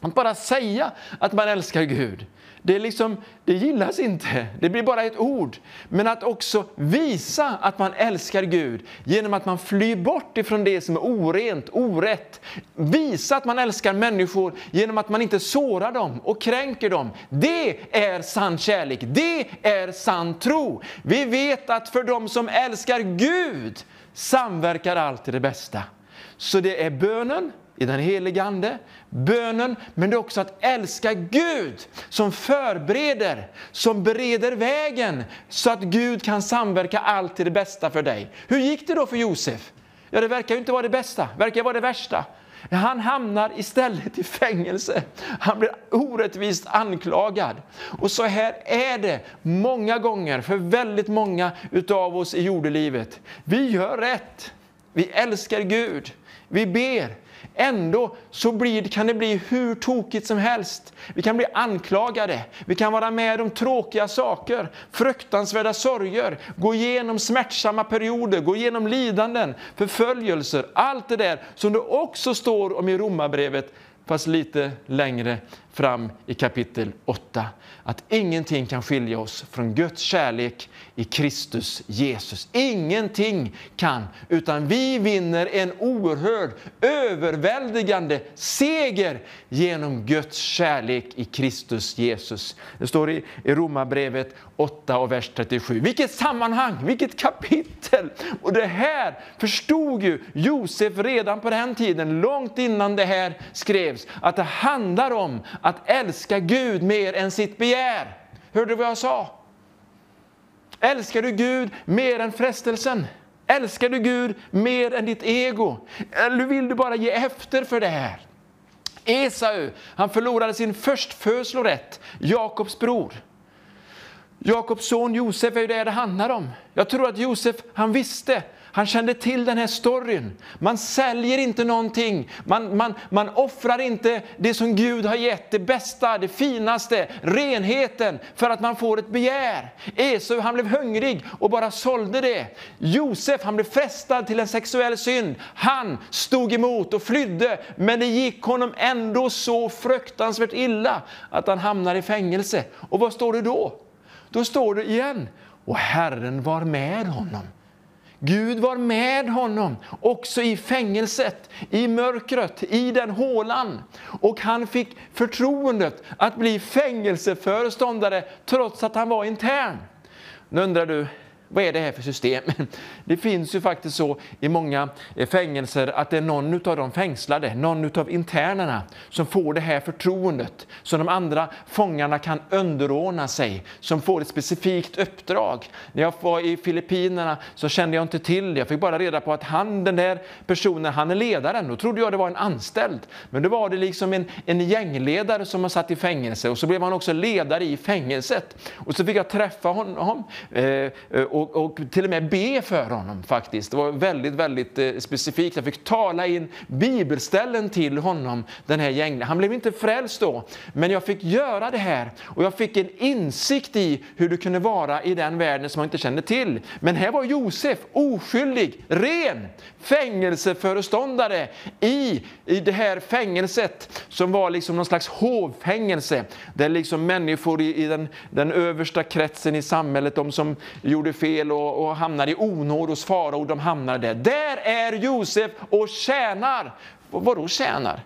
Att bara säga att man älskar Gud, det, liksom, det gillas inte, det blir bara ett ord. Men att också visa att man älskar Gud genom att man flyr bort ifrån det som är orent, orätt. Visa att man älskar människor genom att man inte sårar dem och kränker dem. Det är sann kärlek, det är sann tro. Vi vet att för dem som älskar Gud samverkar allt till det bästa. Så det är bönen, i den helige Ande, bönen, men det är också att älska Gud som förbereder, som bereder vägen så att Gud kan samverka allt till det bästa för dig. Hur gick det då för Josef? Ja, det verkar ju inte vara det bästa, det verkar vara det värsta. Han hamnar istället i fängelse. Han blir orättvist anklagad. Och så här är det många gånger för väldigt många utav oss i jordelivet. Vi gör rätt. Vi älskar Gud. Vi ber. Ändå så blir, kan det bli hur tokigt som helst. Vi kan bli anklagade, vi kan vara med om tråkiga saker, fruktansvärda sorger, gå igenom smärtsamma perioder, gå igenom lidanden, förföljelser, allt det där som det också står om i Romarbrevet, fast lite längre fram i kapitel 8. Att ingenting kan skilja oss från Guds kärlek i Kristus Jesus. Ingenting kan, utan vi vinner en oerhörd, överväldigande seger genom Guds kärlek i Kristus Jesus. Det står i, Romarbrevet 8 och vers 37. Vilket sammanhang, vilket kapitel! Och det här förstod ju Josef redan på den tiden, långt innan det här skrevs, att det handlar om att älska Gud mer än sitt begär. Hörde du vad jag sa? Älskar du Gud mer än frestelsen? Älskar du Gud mer än ditt ego? Eller vill du bara ge efter för det här? Esau, han förlorade sin förstfödslorätt, Jakobs bror. Jakobs son Josef är ju det det handlar om. Jag tror att Josef, han visste han kände till den här storyn. Man säljer inte någonting. Man, man, man offrar inte det som Gud har gett, det bästa, det finaste, renheten, för att man får ett begär. Esau han blev hungrig och bara sålde det. Josef han blev frestad till en sexuell synd. Han stod emot och flydde, men det gick honom ändå så fruktansvärt illa att han hamnade i fängelse. Och vad står det då? Då står det igen, och Herren var med honom. Gud var med honom också i fängelset, i mörkret, i den hålan. Och han fick förtroendet att bli fängelseföreståndare trots att han var intern. Nu undrar du, vad är det här för system? Det finns ju faktiskt så i många eh, fängelser att det är någon av de fängslade, någon av internerna som får det här förtroendet, som de andra fångarna kan underordna sig, som får ett specifikt uppdrag. När jag var i Filippinerna så kände jag inte till det, jag fick bara reda på att han, den där personen, han är ledaren. Då trodde jag det var en anställd, men då var det liksom en, en gängledare som har satt i fängelse och så blev han också ledare i fängelset. Och så fick jag träffa honom eh, eh och, och, till och med be för honom faktiskt. Det var väldigt, väldigt eh, specifikt. Jag fick tala in bibelställen till honom, den här gängen. Han blev inte frälst då, men jag fick göra det här och jag fick en insikt i hur det kunde vara i den världen som jag inte kände till. Men här var Josef oskyldig, ren, fängelseföreståndare i, i det här fängelset som var liksom någon slags hovfängelse där liksom människor i, i den, den översta kretsen i samhället, de som gjorde fel och, och hamnar i onåd hos farao, de hamnar där. Där är Josef och tjänar. Vadå tjänar?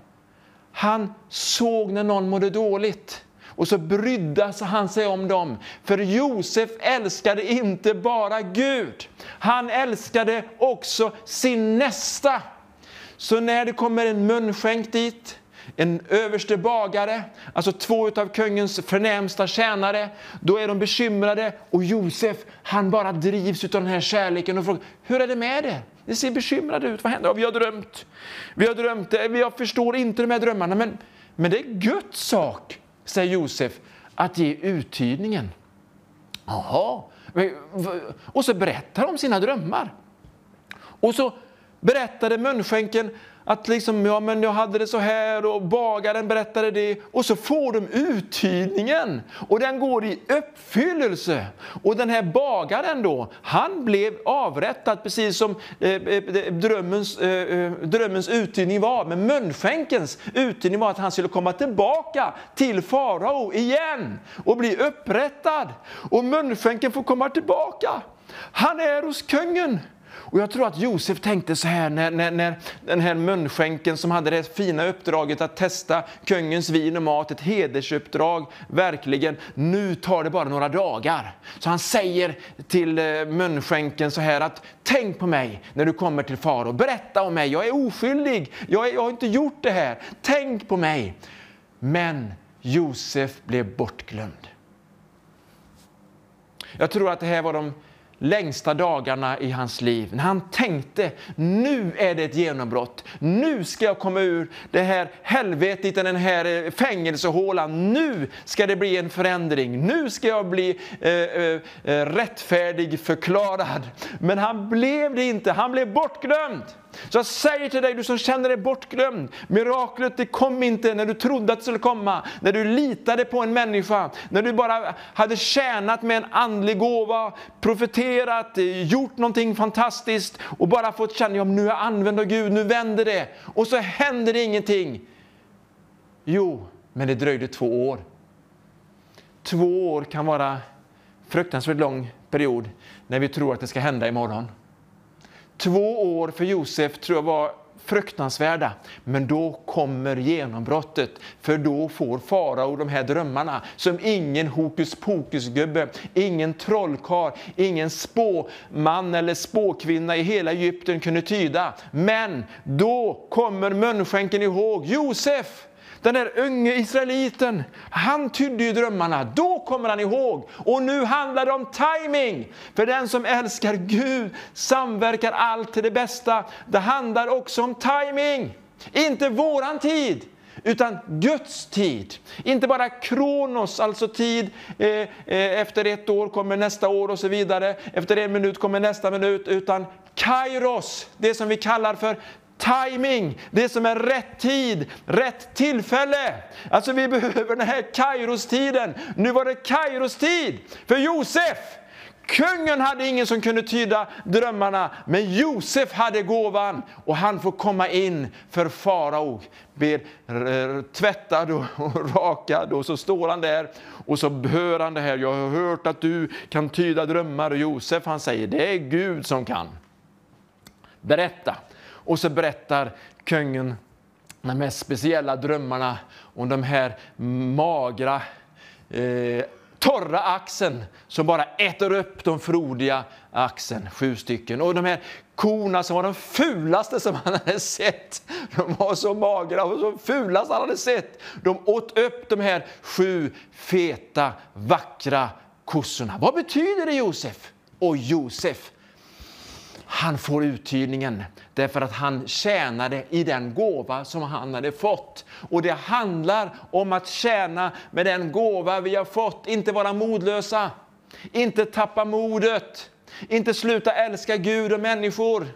Han såg när någon mådde dåligt och så brydde han sig om dem. För Josef älskade inte bara Gud, han älskade också sin nästa. Så när det kommer en munskänk dit, en överste bagare, alltså två av kungens förnämsta tjänare. Då är de bekymrade och Josef, han bara drivs av den här kärleken och frågar, hur är det med det? Det ser bekymrade ut, vad händer? Ja, vi har drömt, vi har drömt, eh, jag förstår inte de här drömmarna, men, men det är Guds sak, säger Josef, att ge uttydningen. Jaha, och så berättar de om sina drömmar. Och så berättade munskänken att liksom, ja, men jag hade det så här och bagaren berättade det och så får de uttydningen och den går i uppfyllelse. Och den här bagaren då, han blev avrättad precis som eh, eh drömmens, eh, eh, drömmens uttydning var. Men munskänkens uttydning var att han skulle komma tillbaka till farao igen och bli upprättad. Och munskänken får komma tillbaka. Han är hos kungen. Och jag tror att Josef tänkte så här när, när, när den här munskänken som hade det fina uppdraget att testa kungens vin och mat, ett hedersuppdrag, verkligen, nu tar det bara några dagar. Så han säger till eh, munskänken så här att tänk på mig när du kommer till farao, berätta om mig, jag är oskyldig, jag, är, jag har inte gjort det här, tänk på mig. Men Josef blev bortglömd. Jag tror att det här var de längsta dagarna i hans liv. När han tänkte, nu är det ett genombrott. Nu ska jag komma ur det här helvetet, den här eh, fängelsehålan. Nu ska det bli en förändring. Nu ska jag bli eh, eh, eh rättfärdig förklarad. Men han blev det inte, han blev bortglömd. Så jag säger till dig, du som känner dig bortglömd, miraklet det kom inte när du trodde att det skulle komma, när du litade på en människa, när du bara hade tjänat med en andlig gåva, profeterat, gjort någonting fantastiskt och bara fått känna, ja nu är jag använd av Gud, nu vänder det. Och så händer det ingenting. Jo, men det dröjde två år. Två år kan vara fruktansvärt lång period när vi tror att det ska hända imorgon. Två år för Josef tror jag var fruktansvärda. Men då kommer genombrottet, för då får farao de här drömmarna som ingen hokus pokus-gubbe, ingen trollkarl, ingen spåman eller spåkvinna i hela Egypten kunde tyda. Men då kommer munskänken ihåg Josef den där unge israeliten, han tydde ju drömmarna. Då kommer han ihåg. Och nu handlar det om timing. För den som älskar Gud samverkar allt till det bästa. Det handlar också om timing. Inte våran tid utan Guds tid. Inte bara kronos, alltså tid, eh, eh, efter ett år kommer nästa år och så vidare. Efter en minut kommer nästa minut, utan kairos, det som vi kallar för timing, det som är rätt tid, rätt tillfälle. Alltså vi behöver den här Kairos-tiden. Nu var det Kairos-tid för Josef. Kungen hade ingen som kunde tyda drömmarna, men Josef hade gåvan och han får komma in för farao, blir eh, tvättad och rakad och så står han där och så hör han det här. Jag har hört att du kan tyda drömmar och Josef han säger det är Gud som kan. Berätta. Och så berättar kungen de mest speciella drömmarna om de här magra, eh, torra axen som bara äter upp de frodiga axen, sju stycken. Och de här korna som var de fulaste som han hade sett. De var så magra och så fulaste han hade sett. De åt upp de här sju feta, vackra kossorna. Vad betyder det Josef? Och Josef, han får uttydningen därför att han tjänade i den gåva som han hade fått. Och det handlar om att tjäna med den gåva vi har fått, inte vara modlösa, inte tappa modet, inte sluta älska Gud och människor.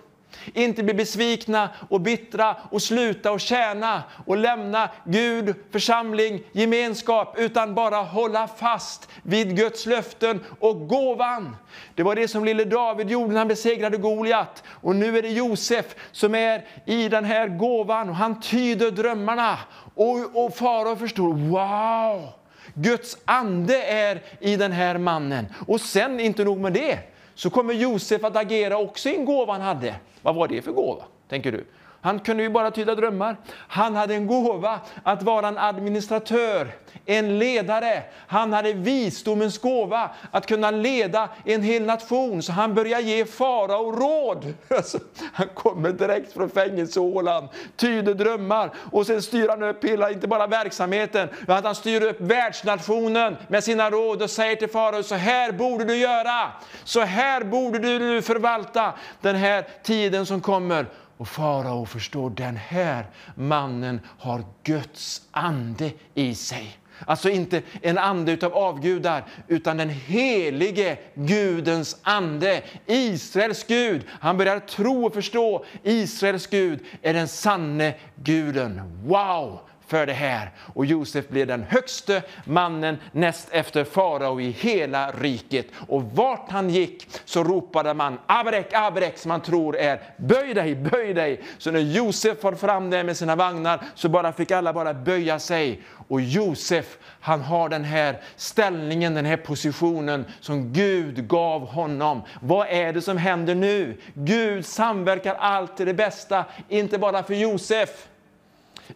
Inte bli besvikna och bittra och sluta och tjäna och lämna Gud, församling, gemenskap, utan bara hålla fast vid Guds löften och gåvan. Det var det som lille David gjorde när han besegrade Goliat. Och nu är det Josef som är i den här gåvan och han tyder drömmarna. Och, och farao förstår, wow! Guds ande är i den här mannen. Och sen, inte nog med det, så kommer Josef att agera också i en gåva han hade. Vad var det för gåva, tänker du? Han kunde ju bara tyda drömmar. Han hade en gåva att vara en administratör, en ledare. Han hade visdomens gåva att kunna leda en hel nation. Så han började ge farao råd. Alltså, han kommer direkt från fängelsehålan, tyder drömmar och sen styr han upp hela, inte bara verksamheten, utan han styr upp världsnationen med sina råd och säger till farao, så här borde du göra. Så här borde du förvalta den här tiden som kommer. Och farao förstår, den här mannen har Guds ande i sig. Alltså inte en ande utav avgudar, utan den helige Gudens ande. Israels Gud. Han börjar tro och förstå. Israels Gud är den sanne guden. Wow! För det här. Och Josef blev den högste mannen näst efter farao i hela riket. Och vart han gick så ropade man abrek, abrek som man tror är böj dig, böj dig. Så när Josef var fram där med sina vagnar så bara fick alla bara böja sig. Och Josef, han har den här ställningen, den här positionen som Gud gav honom. Vad är det som händer nu? Gud samverkar allt till det bästa, inte bara för Josef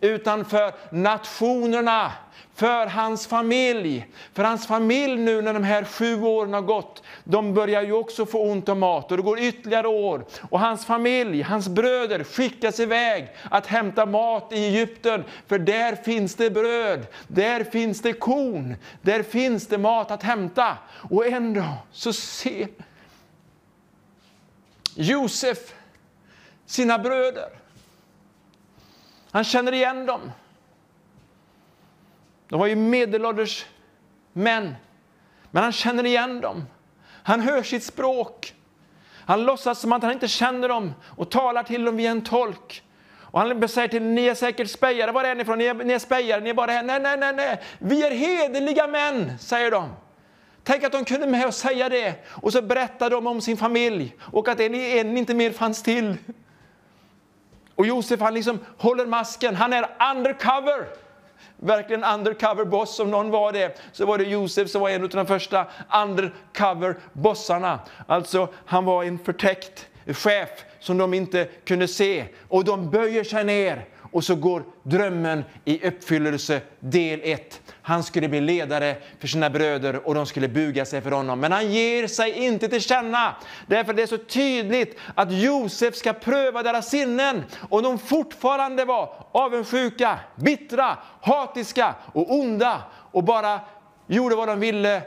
utan för nationerna, för hans familj. För hans familj nu när de här sju åren har gått, de börjar ju också få ont om mat och det går ytterligare år. Och hans familj, hans bröder skickas iväg att hämta mat i Egypten, för där finns det bröd, där finns det korn, där finns det mat att hämta. Och en dag så ser Josef sina bröder han känner igen dem. De var ju medelålders män, men han känner igen dem. Han hör sitt språk. Han låtsas som att han inte känner dem och talar till dem via en tolk. Och han säger till ni är säkert spejare. Var är ni ifrån? Ni är, ni är spejare, ni är bara här. Nej, nej, nej, nej. Vi är hederliga män, säger de. Tänk att de kunde med och säga det. Och så berättar de om sin familj och att en, en inte mer fanns till. Och Josef han liksom håller masken, han är undercover. Verkligen undercover boss, om någon var det, så var det Josef som var en av de första undercover bossarna. Alltså, han var en förtäckt chef som de inte kunde se. Och de böjer sig ner och så går drömmen i uppfyllelse, del 1. Han skulle bli ledare för sina bröder och de skulle buga sig för honom. Men han ger sig inte till känna. Därför det är så tydligt att Josef ska pröva deras sinnen. Och de fortfarande var avundsjuka, bittra, hatiska och onda och bara gjorde vad de ville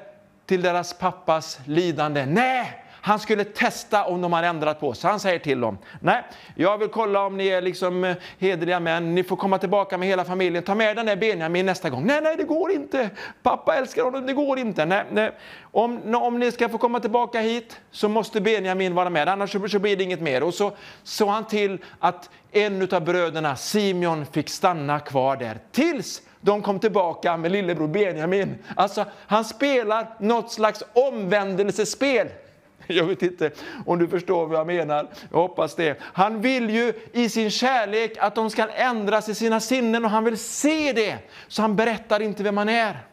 till deras pappas lidande. Nej, han skulle testa om de har ändrat på sig. Han säger till dem, nej, jag vill kolla om ni är liksom eh, hederliga män, ni får komma tillbaka med hela familjen, ta med den där Benjamin nästa gång. Nej, nej, det går inte. Pappa älskar honom, det går inte. Nej, nej. Om, om ni ska få komma tillbaka hit så måste Benjamin vara med, annars så, så blir det inget mer. Och så såg han till att en av bröderna, Simeon, fick stanna kvar där tills de kom tillbaka med lillebror Benjamin. Alltså, han spelar något slags omvändelsespel. Jag vet inte om du förstår vad jag menar. Jag hoppas det. Han vill ju i sin kärlek att de ska ändras i sina sinnen och han vill se det. Så han berättar inte vem han är.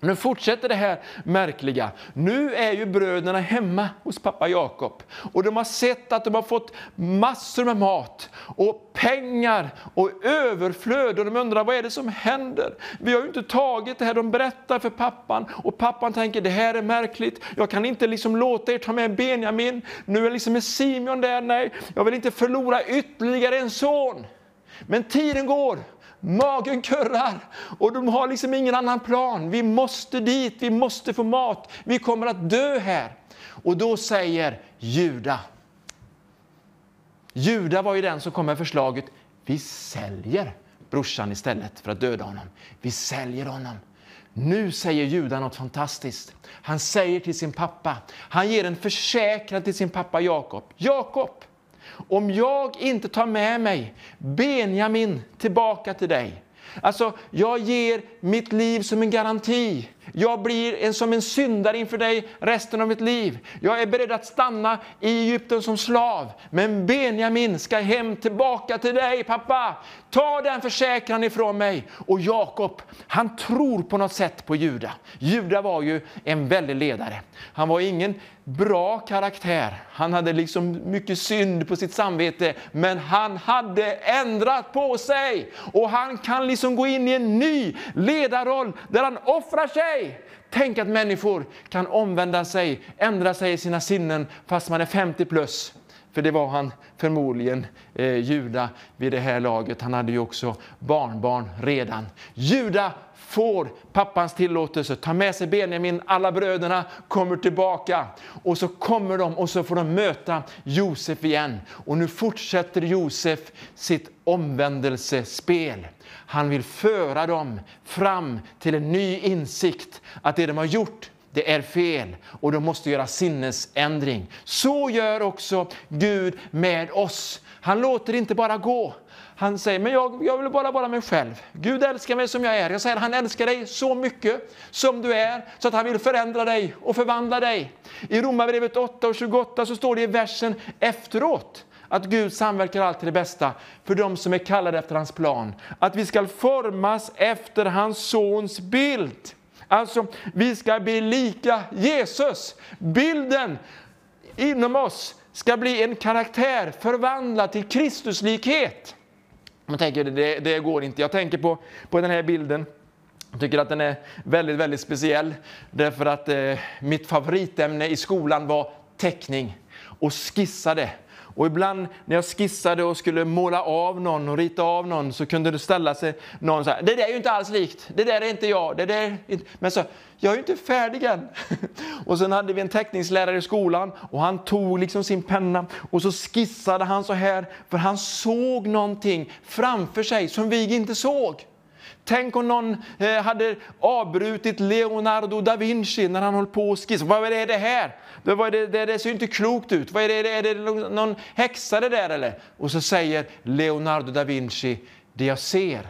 Nu fortsätter det här märkliga. Nu är ju bröderna hemma hos pappa Jakob och de har sett att de har fått massor med mat och pengar och överflöd och de undrar vad är det som händer? Vi har ju inte tagit det här. De berättar för pappan och pappan tänker det här är märkligt. Jag kan inte liksom låta er ta med Benjamin. Nu är liksom Simeon där. Nej, jag vill inte förlora ytterligare en son. Men tiden går magen kurrar och de har liksom ingen annan plan. Vi måste dit, vi måste få mat, vi kommer att dö här. Och då säger Juda, Juda var ju den som kom med förslaget, vi säljer brorsan istället för att döda honom. Vi säljer honom. Nu säger Juda något fantastiskt. Han säger till sin pappa, han ger en försäkran till sin pappa Jakob. Jakob, om jag inte tar med mig Benjamin tillbaka till dig, alltså jag ger mitt liv som en garanti. Jag blir en, som en syndare inför dig resten av mitt liv. Jag är beredd att stanna i Egypten som slav. Men Benjamin ska hem tillbaka till dig pappa. Ta den försäkran ifrån mig. Och Jakob, han tror på något sätt på Juda. Juda var ju en väldig ledare. Han var ingen bra karaktär. Han hade liksom mycket synd på sitt samvete, men han hade ändrat på sig. Och han kan liksom gå in i en ny ledarroll där han offrar sig. Tänk att människor kan omvända sig, ändra sig i sina sinnen fast man är 50 plus. För det var han förmodligen, eh, Juda, vid det här laget. Han hade ju också barnbarn redan. Juda får pappans tillåtelse, tar med sig Benjamin, alla bröderna kommer tillbaka. Och så kommer de och så får de möta Josef igen. Och nu fortsätter Josef sitt omvändelsespel. Han vill föra dem fram till en ny insikt att det de har gjort det är fel och de måste göra sinnesändring. Så gör också Gud med oss. Han låter inte bara gå. Han säger, men jag, jag vill bara vara mig själv. Gud älskar mig som jag är. Jag säger, han älskar dig så mycket som du är, så att han vill förändra dig och förvandla dig. I Romarbrevet 8 och 28 så står det i versen efteråt, att Gud samverkar allt till det bästa för de som är kallade efter hans plan. Att vi ska formas efter hans sons bild. Alltså, vi ska bli lika Jesus. Bilden inom oss ska bli en karaktär förvandlad till Kristuslikhet. Man tänker, det, det går inte. Jag tänker på, på den här bilden. Jag tycker att den är väldigt, väldigt speciell. Därför att eh, mitt favoritämne i skolan var teckning och skissade. Och ibland när jag skissade och skulle måla av någon och rita av någon så kunde det ställa sig någon så här, det där är ju inte alls likt, det där är inte jag, det där är inte... Men så, jag är ju inte färdig än. Och sen hade vi en teckningslärare i skolan och han tog liksom sin penna och så skissade han så här, för han såg någonting framför sig som vi inte såg. Tänk om någon eh, hade avbrutit Leonardo da Vinci när han höll på att skissa. Vad är det här? Det, det, det, det ser inte klokt ut. Vad är det, är det någon häxa det där eller? Och så säger Leonardo da Vinci, det jag ser,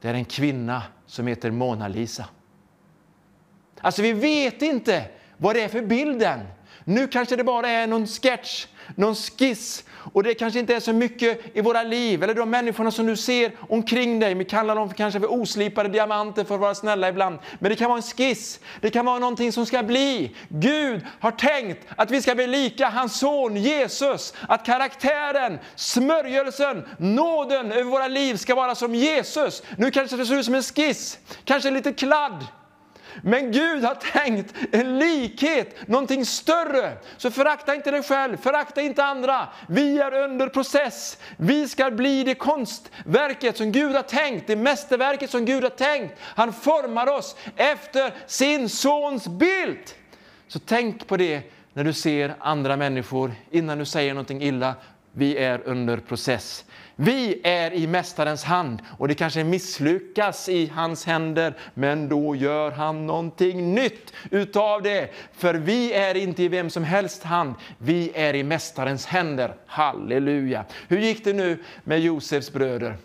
det är en kvinna som heter Mona Lisa. Alltså vi vet inte vad det är för bilden. Nu kanske det bara är någon sketch, någon skiss och det kanske inte är så mycket i våra liv, eller de människorna som du ser omkring dig. Vi kallar dem kanske för oslipade diamanter för att vara snälla ibland. Men det kan vara en skiss, det kan vara någonting som ska bli. Gud har tänkt att vi ska bli lika hans son Jesus. Att karaktären, smörjelsen, nåden över våra liv ska vara som Jesus. Nu kanske det ser ut som en skiss, kanske lite kladd. Men Gud har tänkt en likhet, någonting större. Så förakta inte dig själv, förakta inte andra. Vi är under process. Vi ska bli det konstverket som Gud har tänkt, det mästerverket som Gud har tänkt. Han formar oss efter sin sons bild. Så tänk på det när du ser andra människor innan du säger någonting illa. Vi är under process. Vi är i Mästarens hand och det kanske misslyckas i hans händer, men då gör han någonting nytt utav det. För vi är inte i vem som helst hand, vi är i Mästarens händer. Halleluja! Hur gick det nu med Josefs bröder?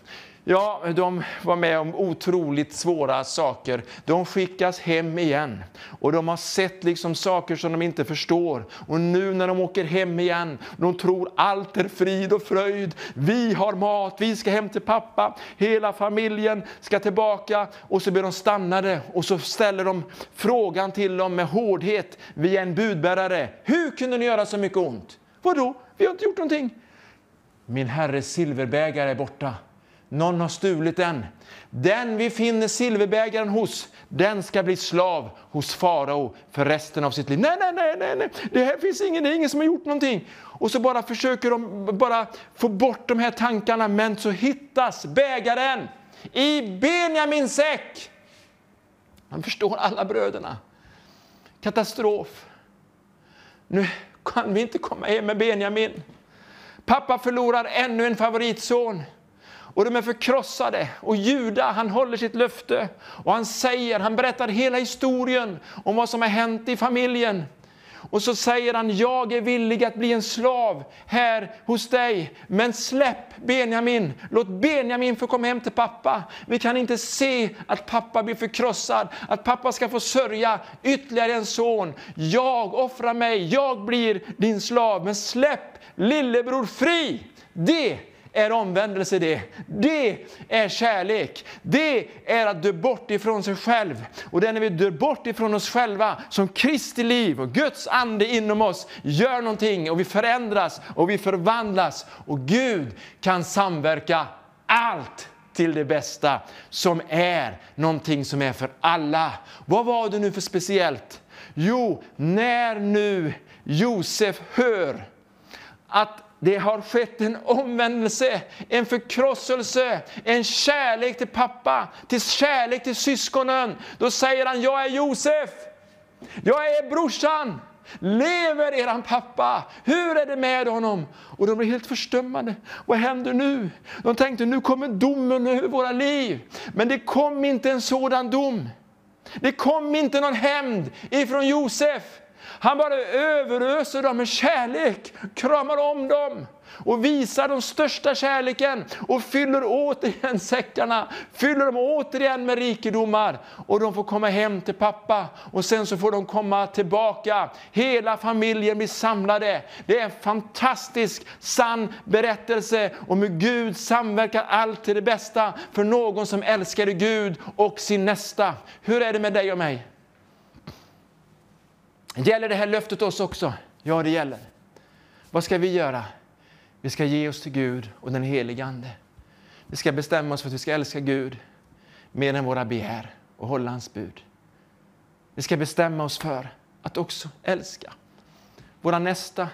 Ja, de var med om otroligt svåra saker. De skickas hem igen och de har sett liksom saker som de inte förstår. Och nu när de åker hem igen, de tror allt är frid och fröjd. Vi har mat, vi ska hem till pappa, hela familjen ska tillbaka och så blir de stannade och så ställer de frågan till dem med hårdhet via en budbärare. Hur kunde ni göra så mycket ont? Vadå? Vi har inte gjort någonting. Min herres silverbägare är borta. Någon har stulit den. Den vi finner silverbägaren hos, den ska bli slav hos farao för resten av sitt liv. Nej, nej, nej, nej, nej. det här finns ingen, det är ingen som har gjort någonting. Och så bara försöker de bara få bort de här tankarna, men så hittas bägaren i Benjamins säck. Man förstår alla bröderna. Katastrof. Nu kan vi inte komma hem med Benjamin. Pappa förlorar ännu en favoritson och de är förkrossade. Och Juda, han håller sitt löfte och han säger, han berättar hela historien om vad som har hänt i familjen. Och så säger han, jag är villig att bli en slav här hos dig. Men släpp Benjamin, låt Benjamin få komma hem till pappa. Vi kan inte se att pappa blir förkrossad, att pappa ska få sörja ytterligare en son. Jag offrar mig, jag blir din slav. Men släpp lillebror fri. Det är omvändelse det. Det är kärlek. Det är att dö bort ifrån sig själv. Och det är när vi dör bort ifrån oss själva som Kristi liv och Guds ande inom oss gör någonting och vi förändras och vi förvandlas och Gud kan samverka allt till det bästa som är någonting som är för alla. Vad var det nu för speciellt? Jo, när nu Josef hör att det har skett en omvändelse, en förkrosselse, en kärlek till pappa, till kärlek till syskonen. Då säger han, jag är Josef, jag är brorsan. Lever eran pappa? Hur är det med honom? Och de blir helt förstummade. Vad händer nu? De tänkte, nu kommer domen över våra liv. Men det kom inte en sådan dom. Det kom inte någon hämnd ifrån Josef. Han bara överöser dem med kärlek, kramar om dem och visar den största kärleken och fyller återigen säckarna, fyller dem återigen med rikedomar och de får komma hem till pappa och sen så får de komma tillbaka. Hela familjen blir samlade. Det är en fantastisk sann berättelse om hur Gud samverkar allt till det bästa för någon som älskar Gud och sin nästa. Hur är det med dig och mig? Gäller det här löftet oss också? Ja, det gäller. Vad ska vi göra? Vi ska ge oss till Gud och den helige Ande. Vi ska bestämma oss för att vi ska älska Gud mer än våra begär och hålla hans bud. Vi ska bestämma oss för att också älska våra nästa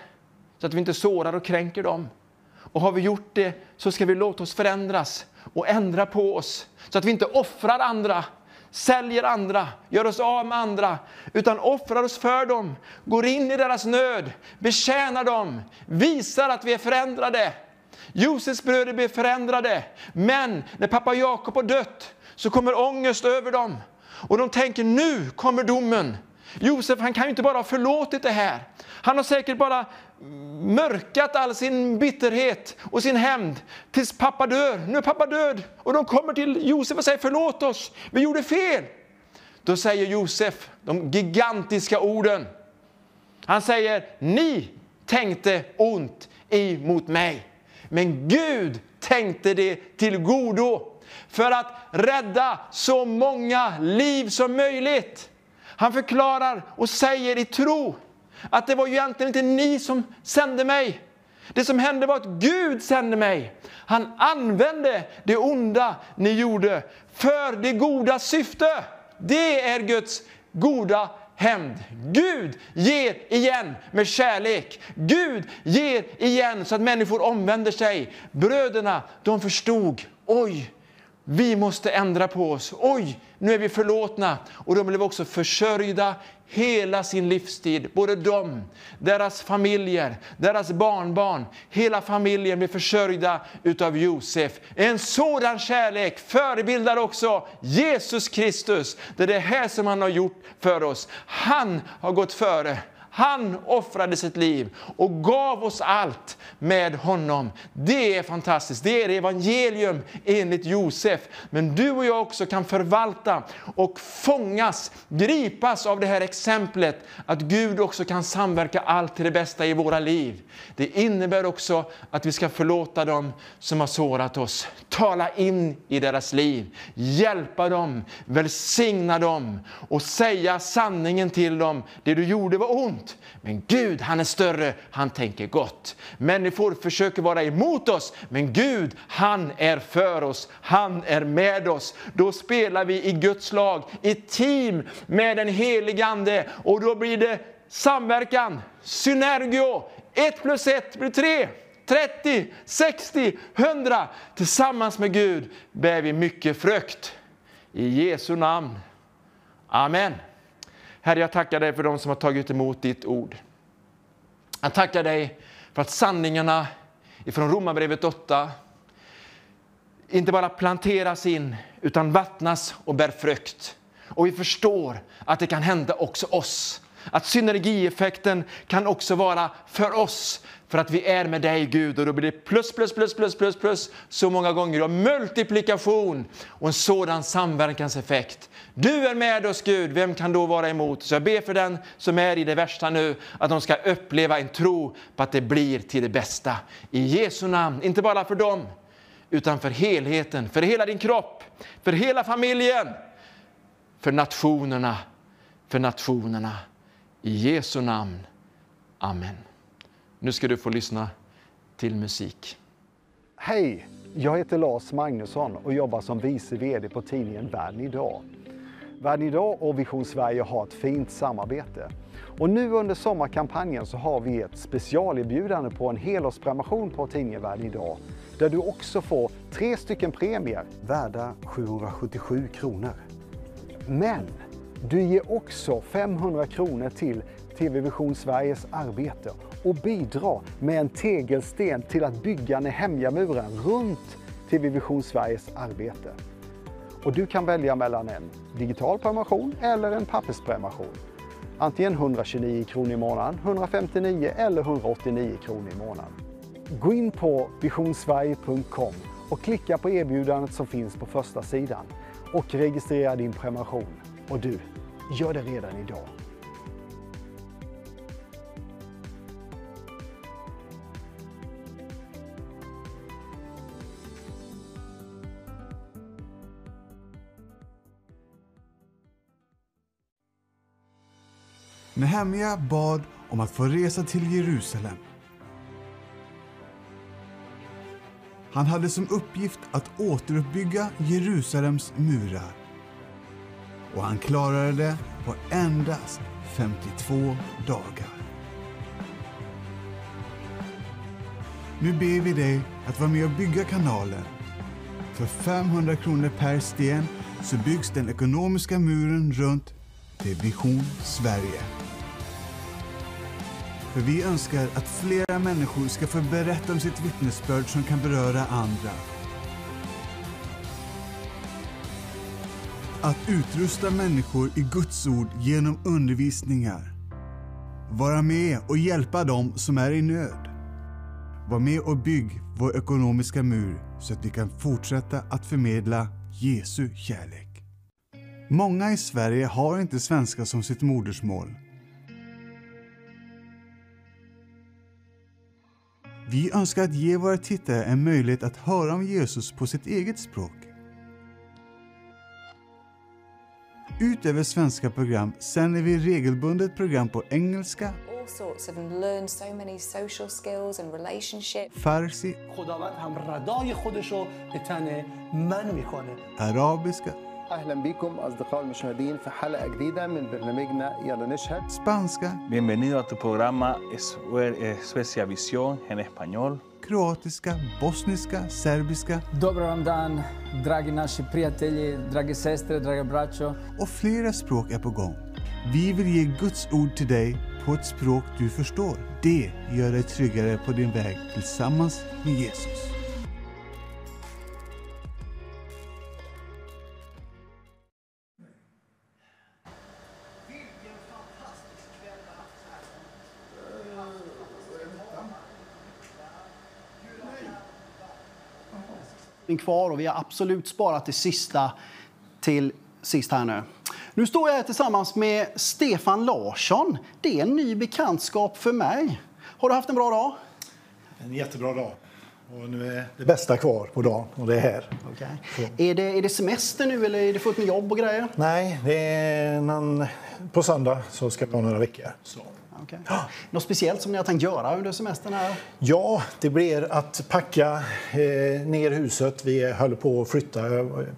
så att vi inte sårar och kränker dem. Och har vi gjort det så ska vi låta oss förändras och ändra på oss så att vi inte offrar andra säljer andra, gör oss av med andra, utan offrar oss för dem, går in i deras nöd, betjänar dem, visar att vi är förändrade. Josefs bröder blev förändrade, men när pappa Jakob har dött så kommer ångest över dem. Och de tänker nu kommer domen. Josef han kan ju inte bara ha förlåtit det här. Han har säkert bara mörkat all sin bitterhet och sin hämnd tills pappa dör. Nu är pappa död och de kommer till Josef och säger förlåt oss, vi gjorde fel. Då säger Josef de gigantiska orden. Han säger, ni tänkte ont emot mig, men Gud tänkte det till godo för att rädda så många liv som möjligt. Han förklarar och säger i tro att det var ju egentligen inte ni som sände mig. Det som hände var att Gud sände mig. Han använde det onda ni gjorde för det goda syfte. Det är Guds goda hämnd. Gud ger igen med kärlek. Gud ger igen så att människor omvänder sig. Bröderna, de förstod. Oj, vi måste ändra på oss. Oj, nu är vi förlåtna. Och de blev också försörjda hela sin livstid. Både de, deras familjer, deras barnbarn. Hela familjen blev försörjda utav Josef. En sådan kärlek förebildar också Jesus Kristus. Det är det här som han har gjort för oss. Han har gått före. Han offrade sitt liv och gav oss allt med honom. Det är fantastiskt. Det är evangelium enligt Josef. Men du och jag också kan förvalta och fångas, gripas av det här exemplet att Gud också kan samverka allt till det bästa i våra liv. Det innebär också att vi ska förlåta dem som har sårat oss, tala in i deras liv, hjälpa dem, välsigna dem och säga sanningen till dem. Det du gjorde var ont ont. Men Gud, han är större, han tänker gott. Människor försöker vara emot oss, men Gud, han är för oss, han är med oss. Då spelar vi i Guds lag, i team med den helige Ande och då blir det samverkan, synergio, ett plus ett blir tre. 30, 60, 100. Tillsammans med Gud bär vi mycket frukt. I Jesu namn. Amen. Herre, jag tackar dig för de som har tagit emot ditt ord. Jag tackar dig för att sanningarna ifrån Romarbrevet 8 inte bara planteras in, utan vattnas och bär frukt. Och vi förstår att det kan hända också oss. Att synergieffekten kan också vara för oss, för att vi är med dig Gud. Och då blir det plus, plus, plus, plus, plus, plus så många gånger. Och multiplikation och en sådan samverkanseffekt. Du är med oss Gud, vem kan då vara emot? Så jag ber för den som är i det värsta nu, att de ska uppleva en tro på att det blir till det bästa. I Jesu namn, inte bara för dem, utan för helheten, för hela din kropp, för hela familjen, för nationerna, för nationerna. I Jesu namn. Amen. Nu ska du få lyssna till musik. Hej! Jag heter Lars Magnusson och jobbar som vice VD på tidningen Världen idag. Världen idag och Vision Sverige har ett fint samarbete. Och nu under sommarkampanjen så har vi ett specialerbjudande på en helårsprenumeration på tidningen Världen idag där du också får tre stycken premier värda 777 kronor. Men du ger också 500 kronor till TV Vision Sveriges arbete och bidra med en tegelsten till att bygga Nehemja-muren runt TV Vision Sveriges arbete. Och du kan välja mellan en digital prenumeration eller en pappersprenumeration. Antingen 129 kronor i månaden, 159 eller 189 kronor i månaden. Gå in på visionsverige.com och klicka på erbjudandet som finns på första sidan och registrera din prenumeration. Och du, gör det redan idag. Nehemja bad om att få resa till Jerusalem. Han hade som uppgift att återuppbygga Jerusalems murar. Och han klarade det på endast 52 dagar. Nu ber vi dig att vara med och bygga kanalen. För 500 kronor per sten så byggs den ekonomiska muren runt till Vision Sverige. För vi önskar att flera människor ska få berätta om sitt vittnesbörd som kan beröra andra. Att utrusta människor i Guds ord genom undervisningar. Vara med och hjälpa dem som är i nöd. Var med och bygg vår ekonomiska mur så att vi kan fortsätta att förmedla Jesu kärlek. Många i Sverige har inte svenska som sitt modersmål. Vi önskar att ge våra tittare en möjlighet att höra om Jesus på sitt eget språk. Utöver svenska program sänder vi regelbundet program på engelska, farsi, arabiska. اهلا بكم اصدقاء المشاهدين في حلقه جديده من برنامجنا يلا نشهد spanska, Bienvenido a tu programa Sue- eh, Suecia Visión en español. kroatiska, bosniska, serbiska Dobar vam dan, dragi naši prijatelji, drage sestre, drage braćo. och flera språk är på gång. Vi vill ge Guds ord till dig på ett språk du förstår. Det gör dig tryggare på din väg tillsammans med Jesus. Kvar och vi har absolut sparat det sista till sist här nu. Nu står jag här tillsammans med Stefan Larsson. Det är en ny bekantskap för mig. Har du haft en bra dag? En jättebra dag. Och nu är det bästa kvar på dagen och det är här. Okej. Är, det, är det semester nu eller är det fullt med jobb och grejer? Nej, det är någon, på söndag så ska vi ha några veckor. Så. Okej. Något speciellt som ni har tänkt göra under semestern här? Ja, det blir att packa eh, ner huset. Vi håller på att flytta.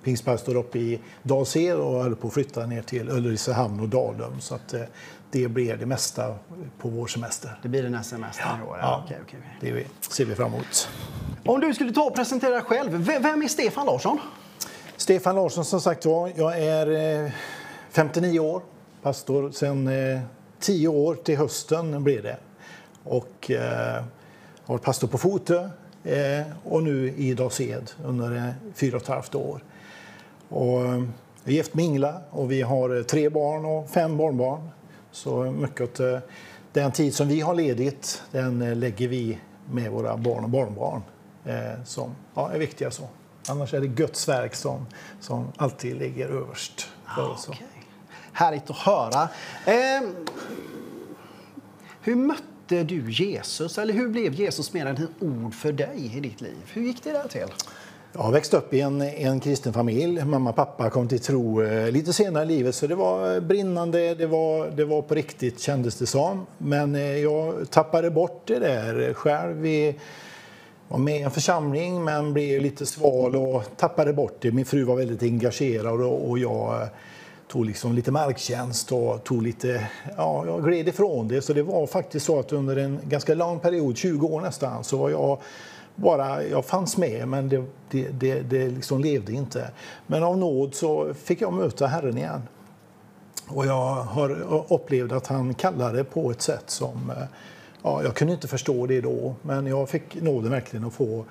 Pingstpastor uppe i Dals-Ed och håller på att flytta ner till Ulricehamn och Dalum. Så att, eh, det blir det mesta på vår semester. Det blir den här semestern i år? Ja, Okej, okej. det ser vi fram emot. Om du skulle ta och presentera dig själv. Vem är Stefan Larsson? Stefan Larsson som sagt var, jag är eh, 59 år, pastor sedan eh, 10 år till hösten blir det. Och eh, har varit pastor på Fotö eh, och nu i Dals-Ed under eh, fyra och ett halvt år. Och, eh, jag är gift med Ingela och vi har eh, tre barn och fem barnbarn. Så mycket åt, eh, den tid som vi har ledigt, den eh, lägger vi med våra barn och barnbarn eh, som ja, är viktiga. så. Annars är det Guds verk som, som alltid ligger överst för oss. Okay. Härligt att höra. Eh, hur mötte du Jesus? Eller hur blev Jesus mer än ett ord för dig i ditt liv? Hur gick det där till? Jag växte upp i en, en kristen familj. Mamma och pappa kom till tro eh, lite senare i livet så det var brinnande, det var, det var på riktigt kändes det som. Men eh, jag tappade bort det där själv. Vi var med i en församling men blev lite sval och tappade bort det. Min fru var väldigt engagerad och, och jag eh, tog liksom lite marktjänst och tog lite, ja, jag gled ifrån det. Så det var faktiskt så att under en ganska lång period, 20 år nästan, så var jag bara, jag fanns med men det, det, det, det liksom levde inte. Men av nåd så fick jag möta Herren igen. Och jag har upplevt att han kallade på ett sätt som, eh, ja, jag kunde inte förstå det då, men jag fick nåden verkligen att få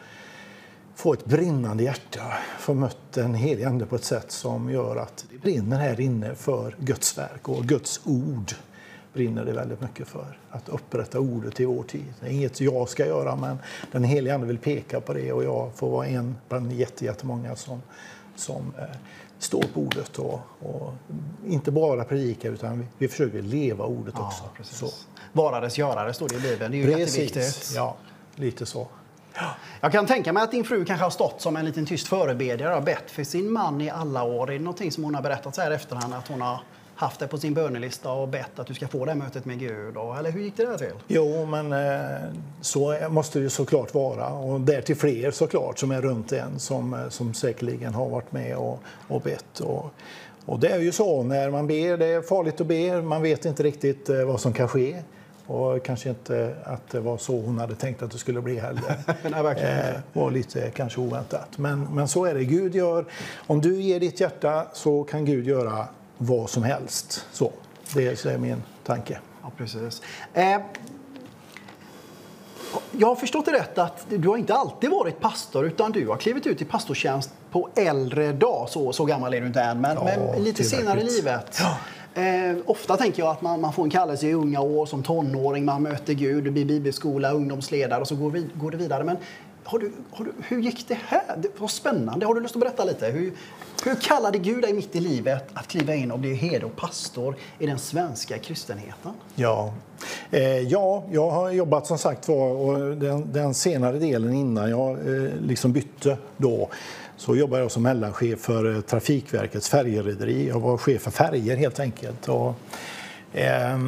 få ett brinnande hjärta, få mött den helige Ande på ett sätt som gör att det brinner här inne för Guds verk och Guds ord brinner det väldigt mycket för. Att upprätta ordet i vår tid. Det är inget jag ska göra, men den helige Ande vill peka på det och jag får vara en bland jättemånga som, som eh, står på ordet och, och, inte bara predika utan vi, vi försöker leva ordet ja, också. Precis. Så. Varares görare står det i Bibeln. Det är ju precis. jätteviktigt. Ja, lite så. Jag kan tänka mig att din fru kanske har stått som en liten tyst förebedjare och bett för sin man i alla år. Är det någonting som hon har berättat så här efterhand att hon har haft det på sin bönelista och bett att du ska få det mötet med Gud? Eller hur gick det där till? Jo, men eh, så måste det såklart vara. Och därtill fler såklart som är runt en som, eh, som säkerligen har varit med och, och bett. Och, och det är ju så när man ber, det är farligt att be, man vet inte riktigt eh, vad som kan ske. Och kanske inte att det var så hon hade tänkt att det skulle bli heller. Nej, eh, var lite kanske oväntat. Men, men så är det. Gud gör, om du ger ditt hjärta så kan Gud göra vad som helst. Så, det är min tanke. Ja, precis. Eh, jag har förstått det rätt att du har inte alltid varit pastor utan du har klivit ut i pastortjänst på äldre dag. Så, så gammal är du inte än, men, ja, men lite senare i livet. Ja. Eh, ofta tänker jag att man, man, får en kallelse i unga år som tonåring, man möter Gud, blir bibelskola, ungdomsledare och så går, vi, går det vidare. Men har du, har du, hur gick det här? Det var spännande. Har du lust att berätta lite? Hur, hur kallade Gud dig mitt i livet att kliva in och bli herde och pastor i den svenska kristenheten? Ja, eh, ja jag har jobbat som sagt var och den, den senare delen innan jag eh, liksom bytte då så jobbade jag som mellanchef för eh, Trafikverkets färjerederi. Jag var chef för färger helt enkelt. Och, eh,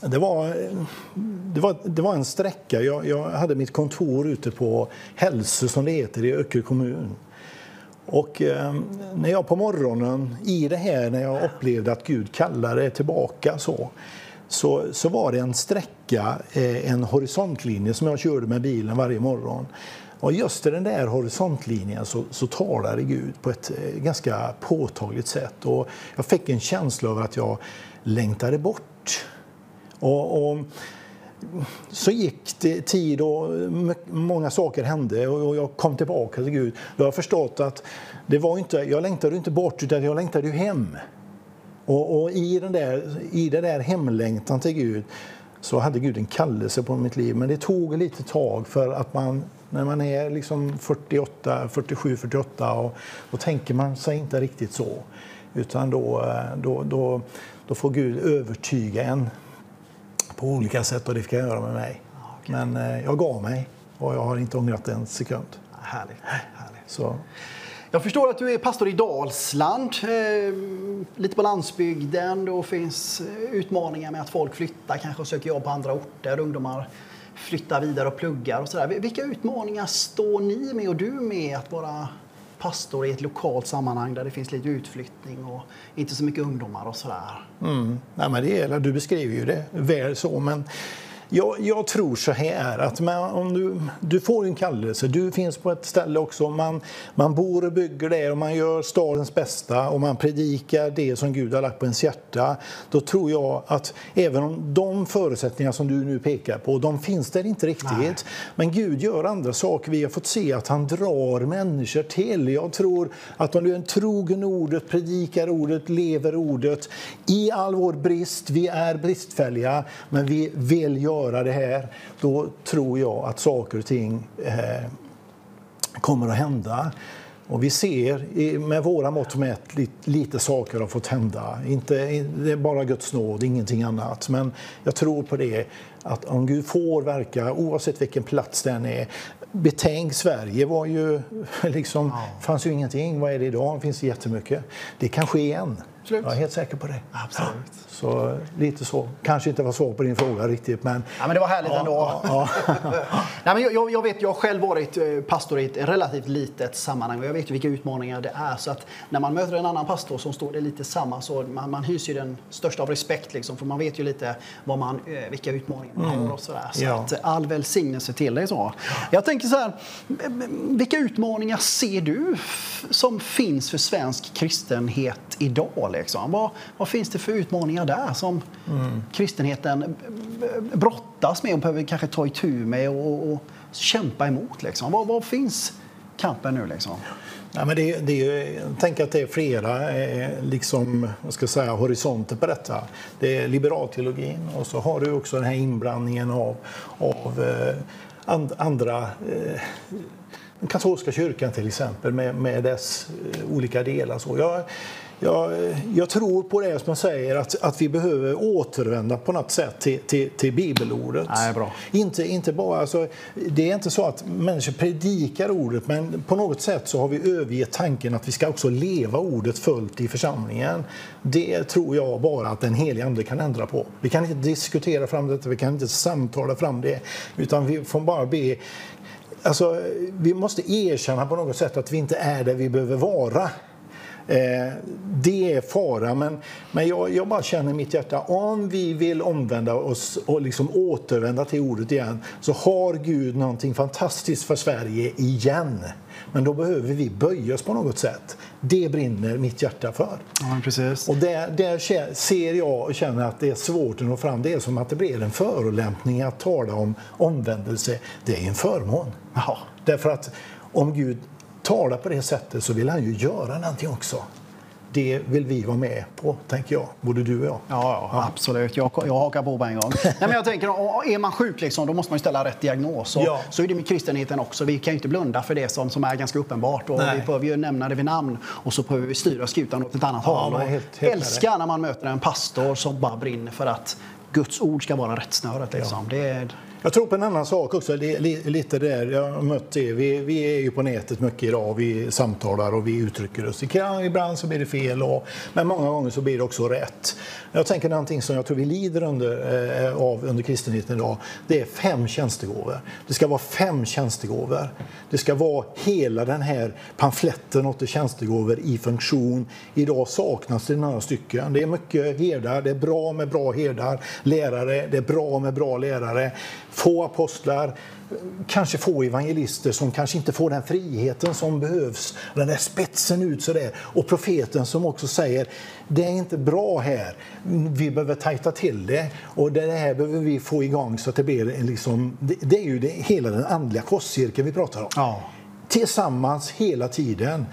det var, eh, det, var, det var en sträcka. Jag, jag hade mitt kontor ute på Hälsö, som det heter, i Öckerö kommun. Och eh, när jag på morgonen, i det här, när jag upplevde att Gud kallade tillbaka så, så, så var det en sträcka, eh, en horisontlinje som jag körde med bilen varje morgon. Och just i den där horisontlinjen så, så talade Gud på ett eh, ganska påtagligt sätt. Och jag fick en känsla av att jag längtade bort. Och, och så gick det tid och många saker hände och jag kom tillbaka till Gud. Jag har förstått att det var inte, jag längtade inte bort utan jag längtade hem. Och, och, i, den där, i den där hemlängtan till Gud så hade Gud en kallelse på mitt liv. Men det tog lite tag för att man när man är liksom 48, 47, 48 och då tänker man sig inte riktigt så. Utan då, eh, då, då, då får Gud övertyga en på olika sätt och det ska jag göra med mig. Okay. Men eh, jag gav mig och jag har inte ångrat en sekund. Härligt. härligt. Så. Jag förstår att du är pastor i Dalsland, eh, lite på landsbygden. Då finns utmaningar med att folk flyttar, kanske söker jobb på andra orter. Ungdomar flyttar vidare och pluggar och sådär. Vilka utmaningar står ni med och du med att vara pastor i ett lokalt sammanhang där det finns lite utflyttning och inte så mycket ungdomar och sådär? Mm. Nej, men det är, du beskriver ju det väl så, men jag, jag, tror så här att man, om du, du får en kallelse, du finns på ett ställe också, man, man bor och bygger där och man gör stadens bästa och man predikar det som Gud har lagt på ens hjärta. Då tror jag att även om de förutsättningar som du nu pekar på, de finns där inte riktigt. Nej. Men Gud gör andra saker. Vi har fått se att han drar människor till. Jag tror att om du är en trogen ordet, predikar ordet, lever ordet i all vår brist, vi är bristfälliga, men vi vill göra göra det här, då tror jag att saker och ting eh, kommer att hända. Och vi ser med våra mått mätt lite, lite saker har fått hända. Inte, det är bara Guds nåd, ingenting annat. Men jag tror på det, att om Gud får verka, oavsett vilken plats den är. Betänk Sverige var ju liksom, ja. fanns ju ingenting. Vad är det idag? Det finns jättemycket. Det kan ske igen. Absolut. Jag är helt säker på det. Absolut. Så lite så. Kanske inte var svar på din fråga riktigt, men... Ja, men det var härligt ja, ändå. Ja, Nej, men jag, jag, vet, jag har själv varit eh, pastor i ett relativt litet sammanhang och jag vet vilka utmaningar det är. Så att när man möter en annan pastor som står det lite samma så man, man hyser den största av respekt liksom, för man vet ju lite vad man, eh, vilka utmaningar man mm. har och sådär. Så ja. att all välsignelse till dig så. Jag tänker så här, vilka utmaningar ser du som finns för svensk kristenhet idag? Eriksson. Vad, vad finns det för utmaningar där som mm. kristenheten brottas med och behöver kanske ta itu med och, och kämpa emot? Liksom? Vad, vad finns kampen nu? Liksom? Ja, men det, det är, jag tänker att det är flera eh, liksom, jag ska säga, horisonter på detta. Det är liberalteologin och så har du också den här inblandningen av, av eh, and, andra eh, den katolska kyrkan till exempel med, med dess eh, olika delar. Så jag, jag, jag, tror på det som jag säger, att, att vi behöver återvända på något sätt till, till, till bibelordet. Nej, bra. Inte, inte bara, alltså, det är inte så att människor predikar ordet, men på något sätt så har vi övergett tanken att vi ska också leva ordet fullt i församlingen. Det tror jag bara att den helige Ande kan ändra på. Vi kan inte diskutera fram detta, vi kan inte samtala fram det, utan vi får bara be Alltså, vi måste erkänna på något sätt att vi inte är där vi behöver vara. Eh, det är fara, men, men jag, jag, bara känner i mitt hjärta om vi vill omvända oss och liksom återvända till ordet igen så har Gud någonting fantastiskt för Sverige igen. Men då behöver vi böja oss på något sätt. Det brinner mitt hjärta för. Ja, precis. Och där, där ser jag och känner att det är svårt att nå fram. Det är som att det blir en förolämpning att tala om omvändelse. Det är en förmån. Ja. Därför att om Gud talar på det sättet så vill han ju göra någonting också. Det vill vi vara med på, tänker jag. Både du och jag. Ja, ja, absolut. Jag, jag hakar på på en gång. Nej, men jag tänker, är man sjuk liksom, då måste man ställa rätt diagnos. Och ja. Så är det med kristenheten också. Vi kan ju inte blunda för det som, som är ganska uppenbart. Och vi behöver ju nämna det vid namn och så behöver vi styra skutan åt ett annat ja, håll. Helt, helt älska när man möter en pastor som bara brinner för att Guds ord ska vara rättsnöret. Liksom. Ja. Det är, jag tror på en annan sak också, lite där, jag har mött det. Vi, vi är ju på nätet mycket idag, vi samtalar och vi uttrycker oss. Ibland så blir det fel, och, men många gånger så blir det också rätt. Jag tänker någonting som jag tror vi lider under, eh, av under kristenheten idag. Det är fem tjänstegåvor. Det ska vara fem tjänstegåvor. Det ska vara hela den här pamfletten åt tjänstegåvor i funktion. Idag saknas det några stycken. Det är mycket herdar, det är bra med bra herdar. Lärare, det är bra med bra lärare. Få apostlar, kanske få evangelister som kanske inte får den friheten som behövs. Den där spetsen ut sådär. Och profeten som också säger det är inte bra här. Vi behöver tajta till det. Och det här behöver vi få igång så att det blir liksom, det, det är ju det, hela den andliga kostcirkeln vi pratar om. Ja. Tillsammans hela tiden.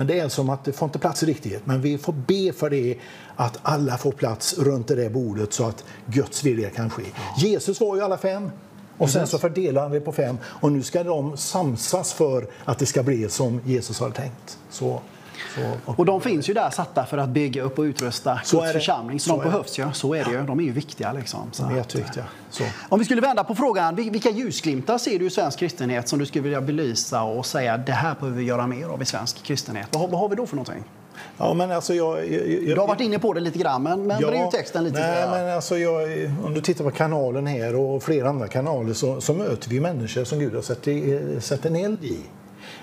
Men det är som att det får inte plats riktigt. Men vi får be för det, att alla får plats runt det där bordet så att Guds vilja kan ske. Jesus var ju alla fem. Och sen så fördelar han det på fem. Och nu ska de samsas för att det ska bli som Jesus har tänkt. Så, så, och de finns ju där satta för att bygga upp och utrusta så Guds församling. Så, så de behövs ju. Så är det ju. De är ju viktiga. Liksom. Så de är jätteviktiga. Så. Om vi skulle vända på frågan, vilka ljusglimtar ser du i svensk kristenhet som du skulle vilja belysa och säga det här behöver vi göra mer av i svensk kristenhet? Vad, vad har vi då för någonting? Ja, men alltså jag, jag, jag, du har varit inne på det lite grann, men, men ja, bring texten lite. Nej, men alltså jag, om du tittar på kanalen här och flera andra kanaler så, så möter vi människor som Gud har sett, sett en eld i.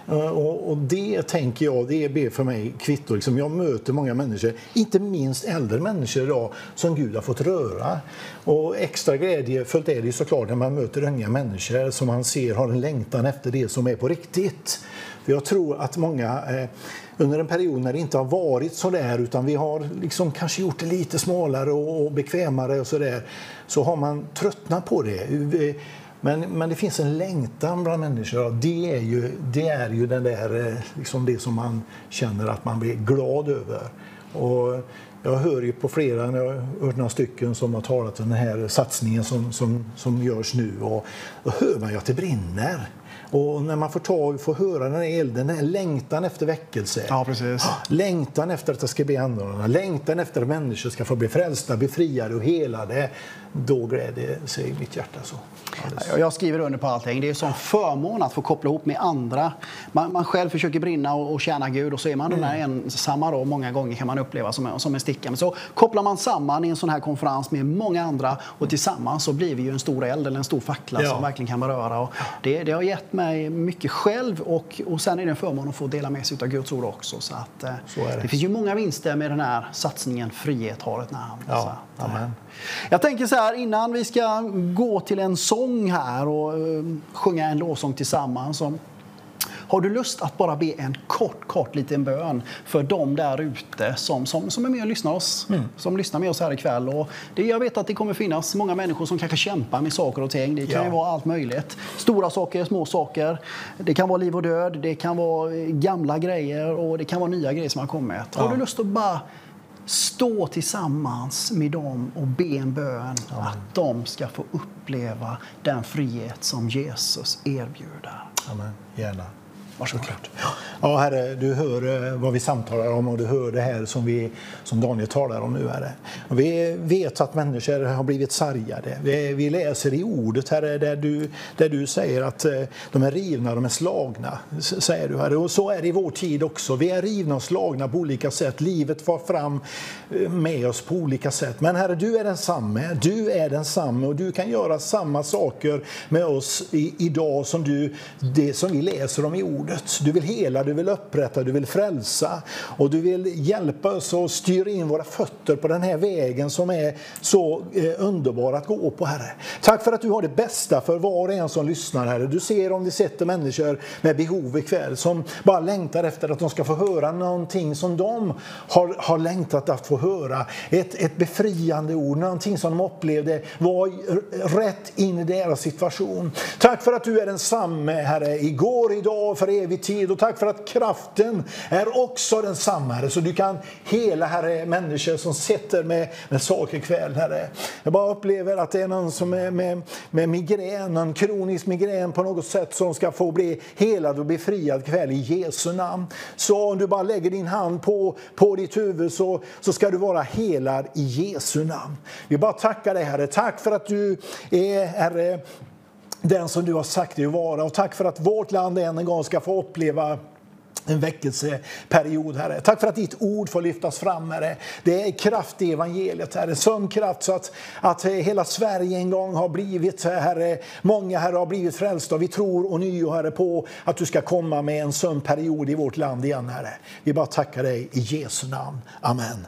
Eh, och, och det tänker jag, det blir för mig kvitto. Liksom jag möter många människor, inte minst äldre människor idag, som Gud har fått röra. Och extra glädjefullt är det ju såklart när man möter unga människor som man ser har en längtan efter det som är på riktigt. För jag tror att många eh, under en period när det inte har varit så där utan vi har liksom kanske gjort det lite smalare och, och bekvämare och så där, så har man tröttnat på det. Men, men det finns en längtan bland människor. Det är ju, det är ju den där, eh, liksom det som man känner att man blir glad över. Och jag hör ju på flera, jag har hört några stycken som har talat om den här satsningen som, som, som görs nu. Och då hör man ju att det brinner. Och när man får, ta, får höra den här elden, den här längtan efter väckelse. Ja, precis. Längtan efter att det ska bli annorlunda, längtan efter att människor ska få bli frälsta, befriade och helade. Då gläder sig mitt hjärta så. Ja, Jag skriver under på allting. Det är sån förmån att få koppla ihop med andra. Man, man själv försöker brinna och, och tjäna Gud och så är man den där ensamma då. Många gånger kan man uppleva som, en- som en sticka. Men så kopplar man samman i en sån här konferens med många andra och tillsammans så blir vi ju en stor eld eller en stor fackla Ja. som verkligen kan beröra. Och det, det har gett mig mycket själv och, och sen är det en förmån att få dela med sig av Guds ord också. Så att, eh, Så det. det finns ju många vinster med den här satsningen Frihet har ett namn. Så Ja, att, eh, amen. Jag tänker så här innan vi ska gå till en sång här och eh, sjunga en lovsång tillsammans. Så har du lust att bara be en kort, kort liten bön för dem där ute som, som, som är med och lyssnar, oss, som lyssnar med oss här ikväll? Och det, jag vet att det kommer finnas många människor som kanske kämpar med saker och ting. Det kan ju Ja. vara allt möjligt. Stora saker, små saker. Det kan vara liv och död, det kan vara eh, gamla grejer och det kan vara nya grejer som har kommit. Har Ja. du lust att bara stå tillsammans med dem och be en bön att de ska få uppleva den frihet som Jesus erbjuder. Amen. Gärna. Varsågod. Ja, Herre, du hör eh, vad vi samtalar om och du hör det här som, vi, som Daniel talar om nu, Herre. Och vi vet att människor har blivit sargade. Vi, vi läser i ordet, Herre, där du, där du säger att eh, de är rivna, de är slagna, säger du, Herre. Och så är det i vår tid också. Vi är rivna och slagna på olika sätt. Livet far fram eh, med oss på olika sätt. Men Herre, du är densamme. Du är densamme och du kan göra samma saker med oss i, idag som du, det som vi läser om i ordet. Du vill hela, du vill upprätta, du vill frälsa och du vill hjälpa oss och styra in våra fötter på den här vägen som är så eh, underbar att gå på, Herre. Tack för att du har det bästa för var och en som lyssnar, Herre. Du ser om vi sätter människor med behov ikväll som bara längtar efter att de ska få höra någonting som de har, har längtat att få höra. Ett, ett befriande ord, någonting som de upplevde var rätt in i deras situation. Tack för att du är densamme, Herre, igår, idag för evig tid. Och tack för att kraften är också densamma, Herre. Så du kan hela, Herre, människor som sitter med, med saker ikväll, Herre. Jag bara upplever att det är någon som är med, med migrän, en kronisk migrän på något sätt som ska få bli helad och befriad ikväll i Jesu namn. Så om du bara lägger din hand på, på ditt huvud så, så ska du vara helad i Jesu namn. Vi bara tackar dig, Herre. Tack för att du är, Herre, den som du har sagt dig att vara. Och tack för att vårt land än en gång ska få uppleva en väckelseperiod, Herre. Tack för att ditt ord får lyftas fram, Herre. Det är kraft i evangeliet, Herre. Sån kraft så att, att eh, hela Sverige en gång har blivit, eh, Herre, många, Herre, har blivit frälsta. Vi tror och nio, Herre, på att du ska komma med en sån period i vårt land igen, Herre. Vi bara tackar dig i Jesu namn. Amen.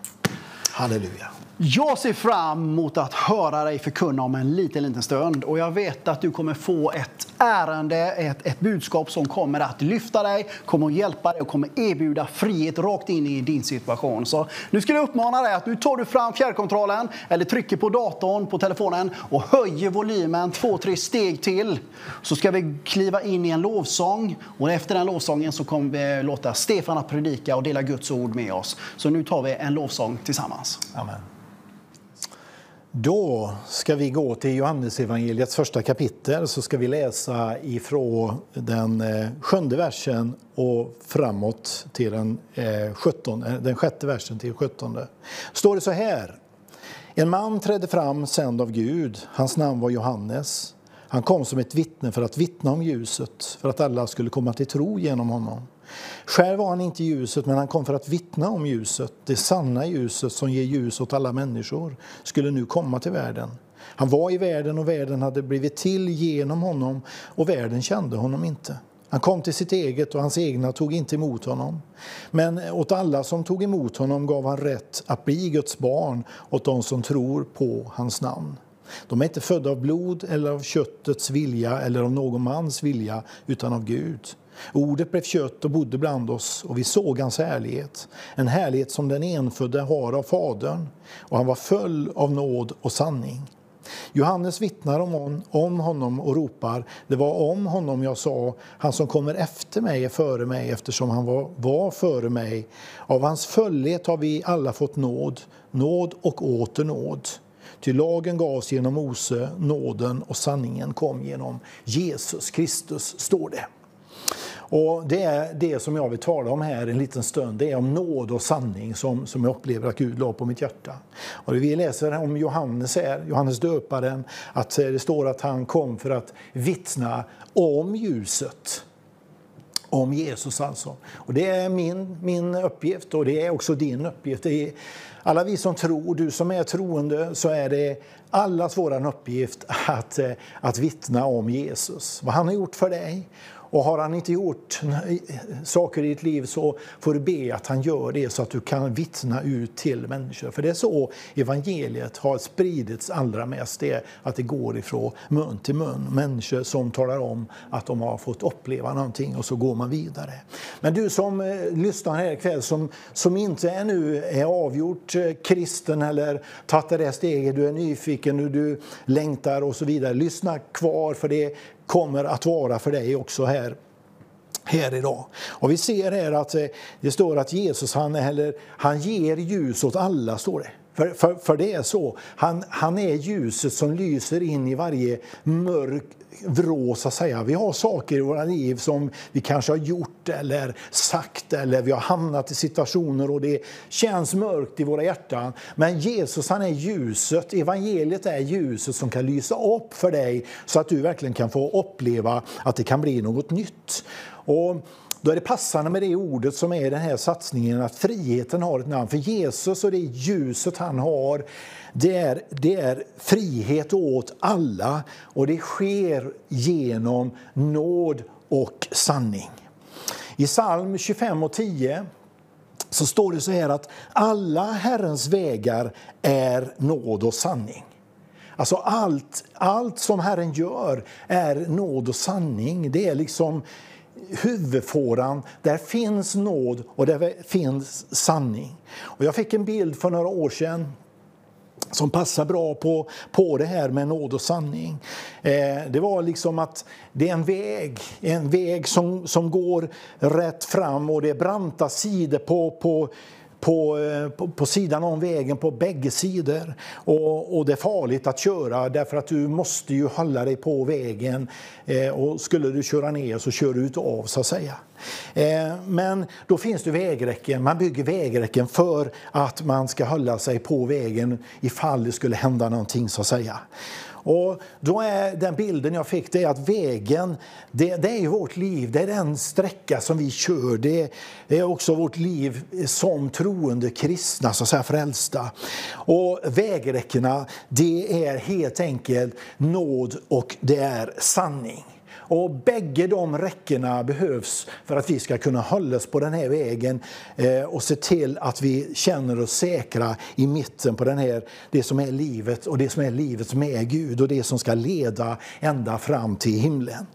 Halleluja. Jag ser fram emot att höra dig förkunna om en liten, liten stund. Och jag vet att du kommer få ett ärende, ett, ett budskap som kommer att lyfta dig, kommer att hjälpa dig och kommer erbjuda frihet rakt in i din situation. Så nu skulle jag uppmana dig att nu tar du fram fjärrkontrollen eller trycker på datorn, på telefonen och höjer volymen två, tre steg till. Så ska vi kliva in i en lovsång och efter den lovsången så kommer vi låta Stefan att predika och dela Guds ord med oss. Så nu tar vi en lovsång tillsammans. Amen. Då ska vi gå till Johannesevangeliets första kapitel så ska vi läsa ifrån den eh, sjunde versen och framåt till den, eh, 17, eh, den sjätte versen till sjuttonde. Står det så här. En man trädde fram sänd av Gud. Hans namn var Johannes. Han kom som ett vittne för att vittna om ljuset, för att alla skulle komma till tro genom honom. Själv var han inte ljuset, men han kom för att vittna om ljuset. Det sanna ljuset som ger ljus åt alla människor skulle nu komma till världen. Han var i världen och världen hade blivit till genom honom och världen kände honom inte. Han kom till sitt eget och hans egna tog inte emot honom. Men åt alla som tog emot honom gav han rätt att bli Guds barn åt de som tror på hans namn. De är inte födda av blod eller av köttets vilja eller av någon mans vilja, utan av Gud. Ordet blev kött och bodde bland oss och vi såg hans härlighet, en härlighet som den enfödde har av Fadern, och han var full av nåd och sanning. Johannes vittnar om, om honom och ropar, det var om honom jag sa, han som kommer efter mig är före mig eftersom han var, var före mig. Av hans fullhet har vi alla fått nåd, nåd och åter nåd. Ty lagen gavs genom Mose, nåden och sanningen kom genom Jesus Kristus, står det. Och Det är det som jag vill tala om här en liten stund. Det är om nåd och sanning som, som jag upplever att Gud la på mitt hjärta. Och vi läser om Johannes här, Johannes döparen, att det står att han kom för att vittna om ljuset. Om Jesus alltså. Och det är min, min uppgift och det är också din uppgift. Det är, alla vi som tror, du som är troende, så är det allas vår uppgift att, eh, att vittna om Jesus. Vad han har gjort för dig och har han inte gjort saker i ditt liv så får du be att han gör det så att du kan vittna ut till människor. För det är så evangeliet har spridits allra mest, det att det går ifrån mun till mun. Människor som talar om att de har fått uppleva någonting och så går man vidare. Men du som eh, lyssnar här ikväll som, som inte ännu är avgjort eh, kristen eller tagit det steget, du är nyfiken, och du längtar och så vidare. Lyssna kvar för det kommer att vara för dig också här här idag. Och vi ser här att eh, det står att Jesus han, eller, han ger ljus åt alla. står det. För, för, för det är så. Han, han är ljuset som lyser in i varje mörk vrå, så att säga. Vi har saker i våra liv som vi kanske har gjort eller sagt eller vi har hamnat i situationer och det känns mörkt i våra hjärtan. Men Jesus han är ljuset, evangeliet är ljuset som kan lysa upp för dig så att du verkligen kan få uppleva att det kan bli något nytt. Och då är det passande med det ordet som är den här satsningen, att friheten har ett namn. För Jesus och det ljuset han har, det är, det är frihet åt alla och det sker genom nåd och sanning. I psalm 25 och 10 så står det så här att alla Herrens vägar är nåd och sanning. Alltså allt, allt som Herren gör är nåd och sanning. Det är liksom huvudfåran, där finns nåd och där finns sanning. Och jag fick en bild för några år sedan som passar bra på, på det här med nåd och sanning. Eh, det var liksom att det är en väg, en väg som, som går rätt fram och det är branta sidor på, på på, eh, på, på, sidan om vägen på bägge sidor. Och, och, det är farligt att köra därför att du måste ju hålla dig på vägen. Eh, och skulle du köra ner så kör du ut av så att säga. Eh, men då finns det vägräcken. Man bygger vägräcken för att man ska hålla sig på vägen ifall det skulle hända någonting så att säga. Och då är den bilden jag fick det är att vägen, det, det är vårt liv. Det är den sträcka som vi kör. Det, är också vårt liv som troende kristna, så att säga frälsta. Och vägräckena, det är helt enkelt nåd och det är sanning. Och bägge de räckena behövs för att vi ska kunna hålla oss på den här vägen eh, och se till att vi känner oss säkra i mitten på den här, det som är livet och det som är livet med Gud och det som ska leda ända fram till himlen.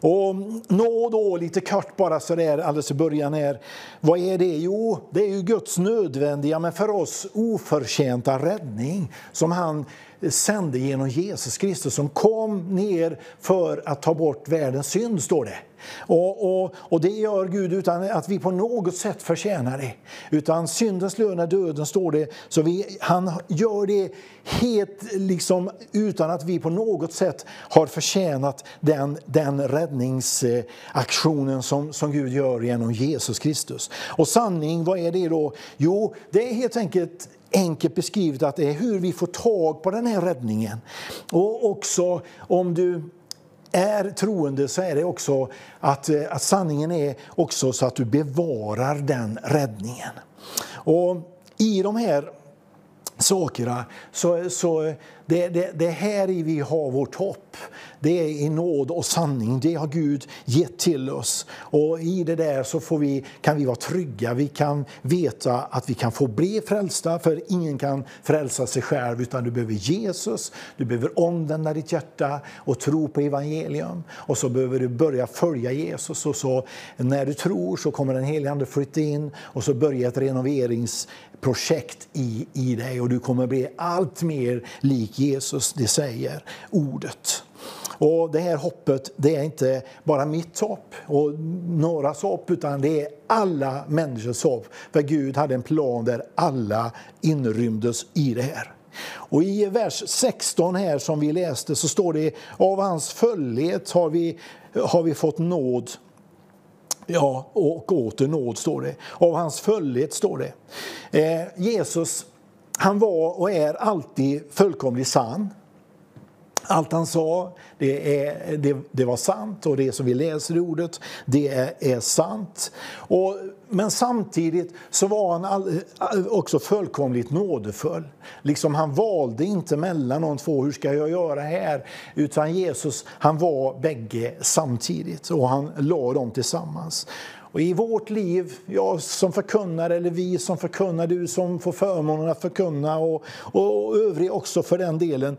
Och nå då, lite kort bara så där alldeles i början här. Vad är det? Jo, det är ju Guds nödvändiga men för oss oförtjänta räddning som han sände genom Jesus Kristus som kom ner för att ta bort världens synd, står det. Och, och, och, det gör Gud utan att vi på något sätt förtjänar det. Utan syndens lön är döden, står det. Så vi, han gör det helt liksom utan att vi på något sätt har förtjänat den, den räddningsaktionen som, som Gud gör genom Jesus Kristus. Och sanning, vad är det då? Jo, det är helt enkelt enkelt beskrivet att det är hur vi får tag på den här räddningen. Och också om du är troende så är det också att, eh, att sanningen är också så att du bevarar den räddningen. Och i de här sakerna så, så det, det, det är här i vi har vårt hopp. Det är i nåd och sanning. Det har Gud gett till oss. Och i det där så får vi, kan vi vara trygga. Vi kan veta att vi kan få bli frälsta, för ingen kan frälsa sig själv. Utan du behöver Jesus, du behöver omvända ditt hjärta och tro på evangelium. Och så behöver du börja följa Jesus. Och så när du tror så kommer den helige Ande flytta in och så börjar ett renoveringsprojekt i, i dig och du kommer bli allt mer lik Jesus, det säger ordet. Och det här hoppet, det är inte bara mitt hopp och någras hopp, utan det är alla människors hopp. För Gud hade en plan där alla inrymdes i det här. Och i vers 16 här som vi läste så står det av hans fullhet har vi, har vi fått nåd Ja, och åter nåd står det. Av hans fullhet står det. Eh, Jesus, han var och är alltid fullkomligt sann. Allt han sa, det, är, det, det, var sant och det som vi läser i ordet, det är, är sant. Och, men samtidigt så var han all, också fullkomligt nådefull. Liksom han valde inte mellan de två, hur ska jag göra här? Utan Jesus, han var bägge samtidigt och han la dem tillsammans. Och I vårt liv, jag som förkunnar eller vi som förkunnar, du som får förmånen att förkunna och, och övriga också för den delen,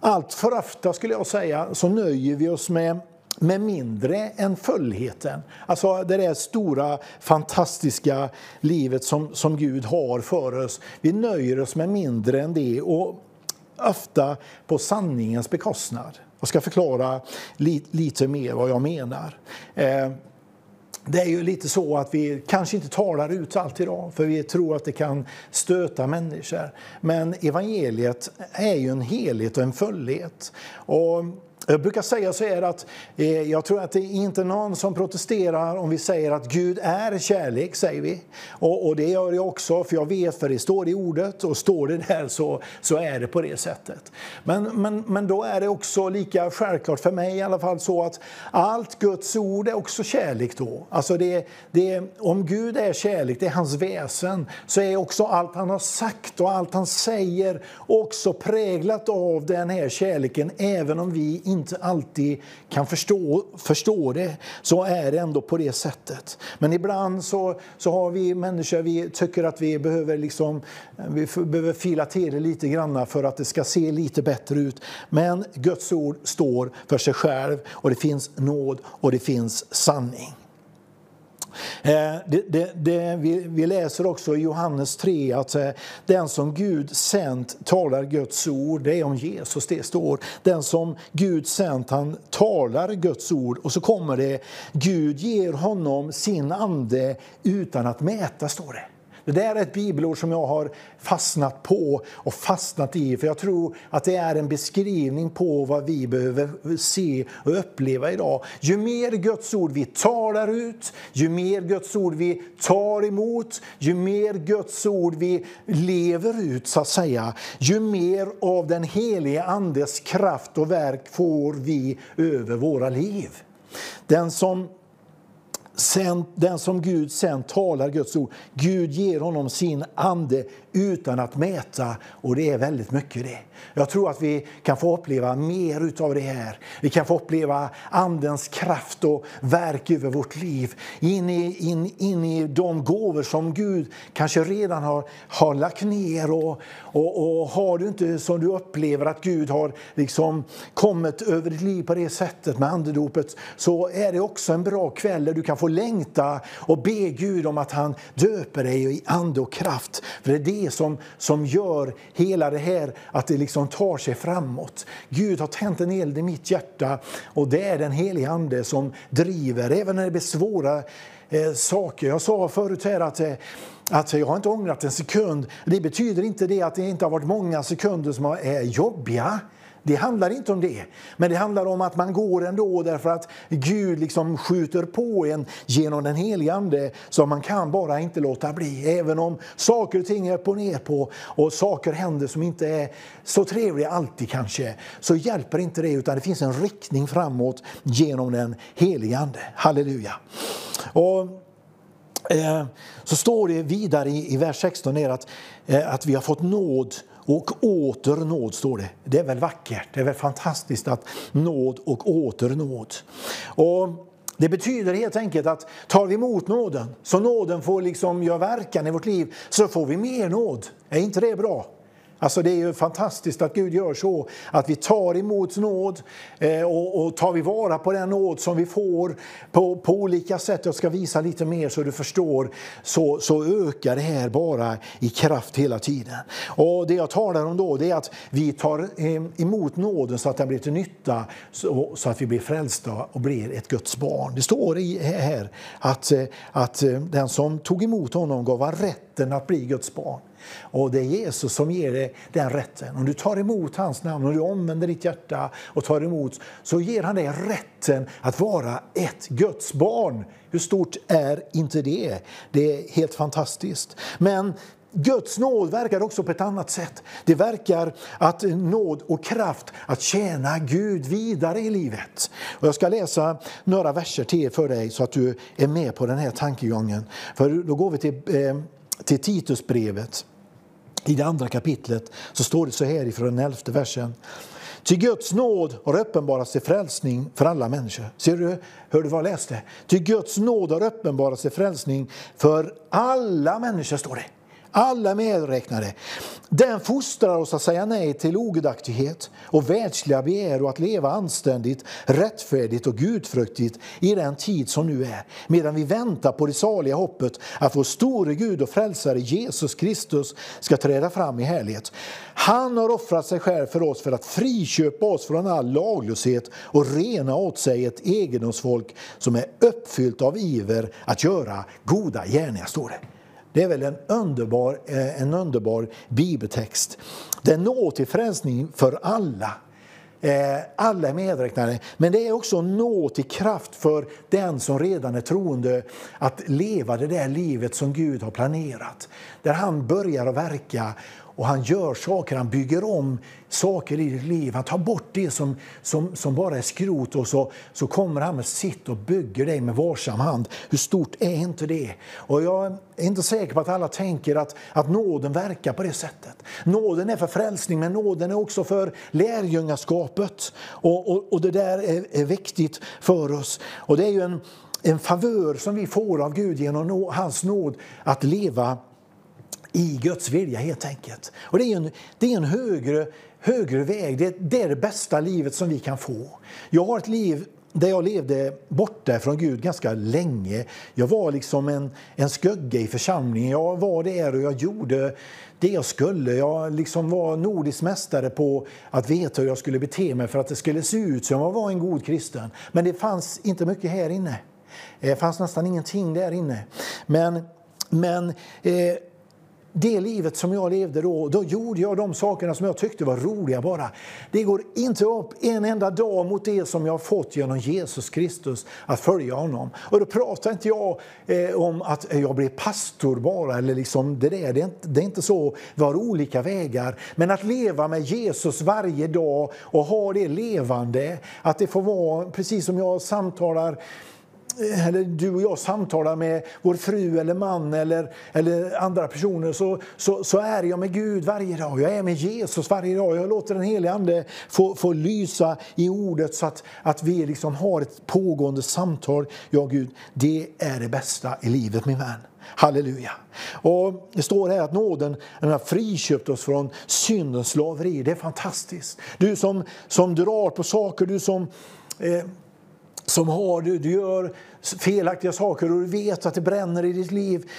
allt för ofta skulle jag säga så nöjer vi oss med med mindre än fullheten. Alltså det där stora, fantastiska livet som, som Gud har för oss. Vi nöjer oss med mindre än det och ofta på sanningens bekostnad. Jag ska förklara lite, lite mer vad jag menar. Eh, det är ju lite så att vi kanske inte talar ut allt idag för vi tror att det kan stöta människor. Men evangeliet är ju en helhet och en fullhet. Och jag brukar säga så här att eh, jag tror att det är inte någon som protesterar om vi säger att Gud är kärlek, säger vi. Och, och, det gör jag också, för jag vet, för det står i ordet och står det där så, så är det på det sättet. Men, men, men då är det också lika självklart för mig i alla fall så att allt Guds ord är också kärlek då. Alltså det, det, om Gud är kärlek, det är hans väsen, så är också allt han har sagt och allt han säger också präglat av den här kärleken, även om vi inte alltid kan förstå, förstå det, så är det ändå på det sättet. Men ibland så, så har vi människor, vi tycker att vi behöver, liksom, vi behöver fila till det lite grann för att det ska se lite bättre ut. Men Guds ord står för sig själv och det finns nåd och det finns sanning. Eh, det, det, det, vi, vi, läser också i Johannes 3 att eh, den som Gud sänt talar Guds ord. Det är om Jesus det står. Den som Gud sänt han talar Guds ord. Och så kommer det Gud ger honom sin ande utan att mäta, står det. Det där är ett bibelord som jag har fastnat på och fastnat i. För jag tror att det är en beskrivning på vad vi behöver se och uppleva idag. Ju mer Guds ord vi talar ut, ju mer Guds ord vi tar emot, ju mer Guds ord vi lever ut, så att säga, ju mer av den helige Andes kraft och verk får vi över våra liv. Den som Sen, den som Gud sen talar Guds ord. Gud ger honom sin ande utan att mäta och det är väldigt mycket det. Jag tror att vi kan få uppleva mer av det här. Vi kan få uppleva Andens kraft och verk över vårt liv. In i, in, in i de gåvor som Gud kanske redan har, har lagt ner. Och, och, och har du inte som du upplever att Gud har liksom kommit över ditt liv på det sättet med andedopet så är det också en bra kväll där du kan få få längta och be Gud om att han döper dig i ande och kraft. För det är det som, som gör hela det här att det liksom tar sig framåt. Gud har tänt en eld i mitt hjärta och det är den helige Ande som driver, även när det blir svåra eh, saker. Jag sa förut här att eh, att jag har inte ångrat en sekund. Det betyder inte det att det inte har varit många sekunder som är jobbiga. Det handlar inte om det. Men det handlar om att man går ändå därför att Gud liksom skjuter på en genom den helige Ande som man kan bara inte låta bli. Även om saker och ting är på ner på och saker händer som inte är så trevliga alltid kanske så hjälper inte det utan det finns en riktning framåt genom den helige Ande. Halleluja. Och, eh, så står det vidare i, vers 16 att, eh, att vi har fått nåd och åter nåd, står det. Det är väl vackert, det är väl fantastiskt att nåd och åter nåd. Och det betyder helt enkelt att tar vi emot nåden, så nåden får liksom göra verkan i vårt liv, så får vi mer nåd. Är inte det bra? Alltså det är ju fantastiskt att Gud gör så att vi tar emot nåd eh, och, och tar vi vara på den nåd som vi får på, på olika sätt. Jag ska visa lite mer så du förstår. Så, så ökar det här bara i kraft hela tiden. Och det jag talar om då det är att vi tar eh, emot nåden så att den blir till nytta så, så att vi blir frälsta och blir ett Guds barn. Det står i, här att, eh, att den som tog emot honom gav han rätten att bli Guds barn. Och det är Jesus som ger dig den rätten. Om du tar emot hans namn och du omvänder ditt hjärta och tar emot så ger han dig rätten att vara ett Guds barn. Hur stort är inte det? Det är helt fantastiskt. Men Guds nåd verkar också på ett annat sätt. Det verkar att nåd och kraft att tjäna Gud vidare i livet. Och jag ska läsa några verser till för dig så att du är med på den här tankegången. För då går vi till, eh, till Titusbrevet. I det andra kapitlet så står det så här ifrån den elfte versen. Ty Guds nåd har uppenbarat sig frälsning för alla människor. Ser du, hör du vad jag läste? Ty Guds nåd har uppenbarat sig frälsning för alla människor, står det alla medräknade. Den fostrar oss att säga nej till ogudaktighet och världsliga begär och att leva anständigt, rättfärdigt och gudfruktigt i den tid som nu är, medan vi väntar på det saliga hoppet att vår store Gud och frälsare Jesus Kristus ska träda fram i härlighet. Han har offrat sig själv för oss för att friköpa oss från all laglöshet och rena åt sig ett egendomsfolk som är uppfyllt av iver att göra goda gärningar, står det. Det är väl en underbar, eh, en underbar bibeltext. Den når till frälsning för alla. Eh, alla är medräknade. Men det är också nå till kraft för den som redan är troende att leva det där livet som Gud har planerat. Där han börjar att verka och han gör saker, han bygger om saker i ditt liv. Han tar bort det som, som, som bara är skrot och så, så kommer han med sitt och bygger dig med varsam hand. Hur stort är inte det? Och jag är inte säker på att alla tänker att, att nåden verkar på det sättet. Nåden är för frälsning, men nåden är också för lärjungaskapet. Och, och, och det där är, är viktigt för oss. Och det är ju en, en favör som vi får av Gud genom hans nåd att leva i Guds vilja helt enkelt. Och det är en, det är en högre, högre väg, det, det är det bästa livet som vi kan få. Jag har ett liv där jag levde borta från Gud ganska länge. Jag var liksom en, en skugga i församlingen. Jag var där och jag gjorde det jag skulle. Jag liksom var nordisk mästare på att veta hur jag skulle bete mig för att det skulle se ut som jag var en god kristen. Men det fanns inte mycket här inne. Det fanns nästan ingenting där inne. Men, men eh, det livet som jag levde då, då gjorde jag de sakerna som jag tyckte var roliga bara. Det går inte upp en enda dag mot det som jag har fått genom Jesus Kristus, att följa honom. Och då pratar inte jag eh, om att jag blir pastor bara, eller liksom det där. Det är, inte, det är inte så. Vi har olika vägar. Men att leva med Jesus varje dag och ha det levande, att det får vara precis som jag samtalar eller du och jag samtalar med vår fru eller man eller, eller andra personer så, så, så, är jag med Gud varje dag. Jag är med Jesus varje dag. Jag låter den helige Ande få, få lysa i ordet så att, att vi liksom har ett pågående samtal. Ja, Gud, det är det bästa i livet, min vän. Halleluja. Och det står här att nåden har friköpt oss från syndens slaveri. Det är fantastiskt. Du som, som drar på saker, du som eh, som har du, du gör felaktiga saker och du vet att det bränner i ditt liv.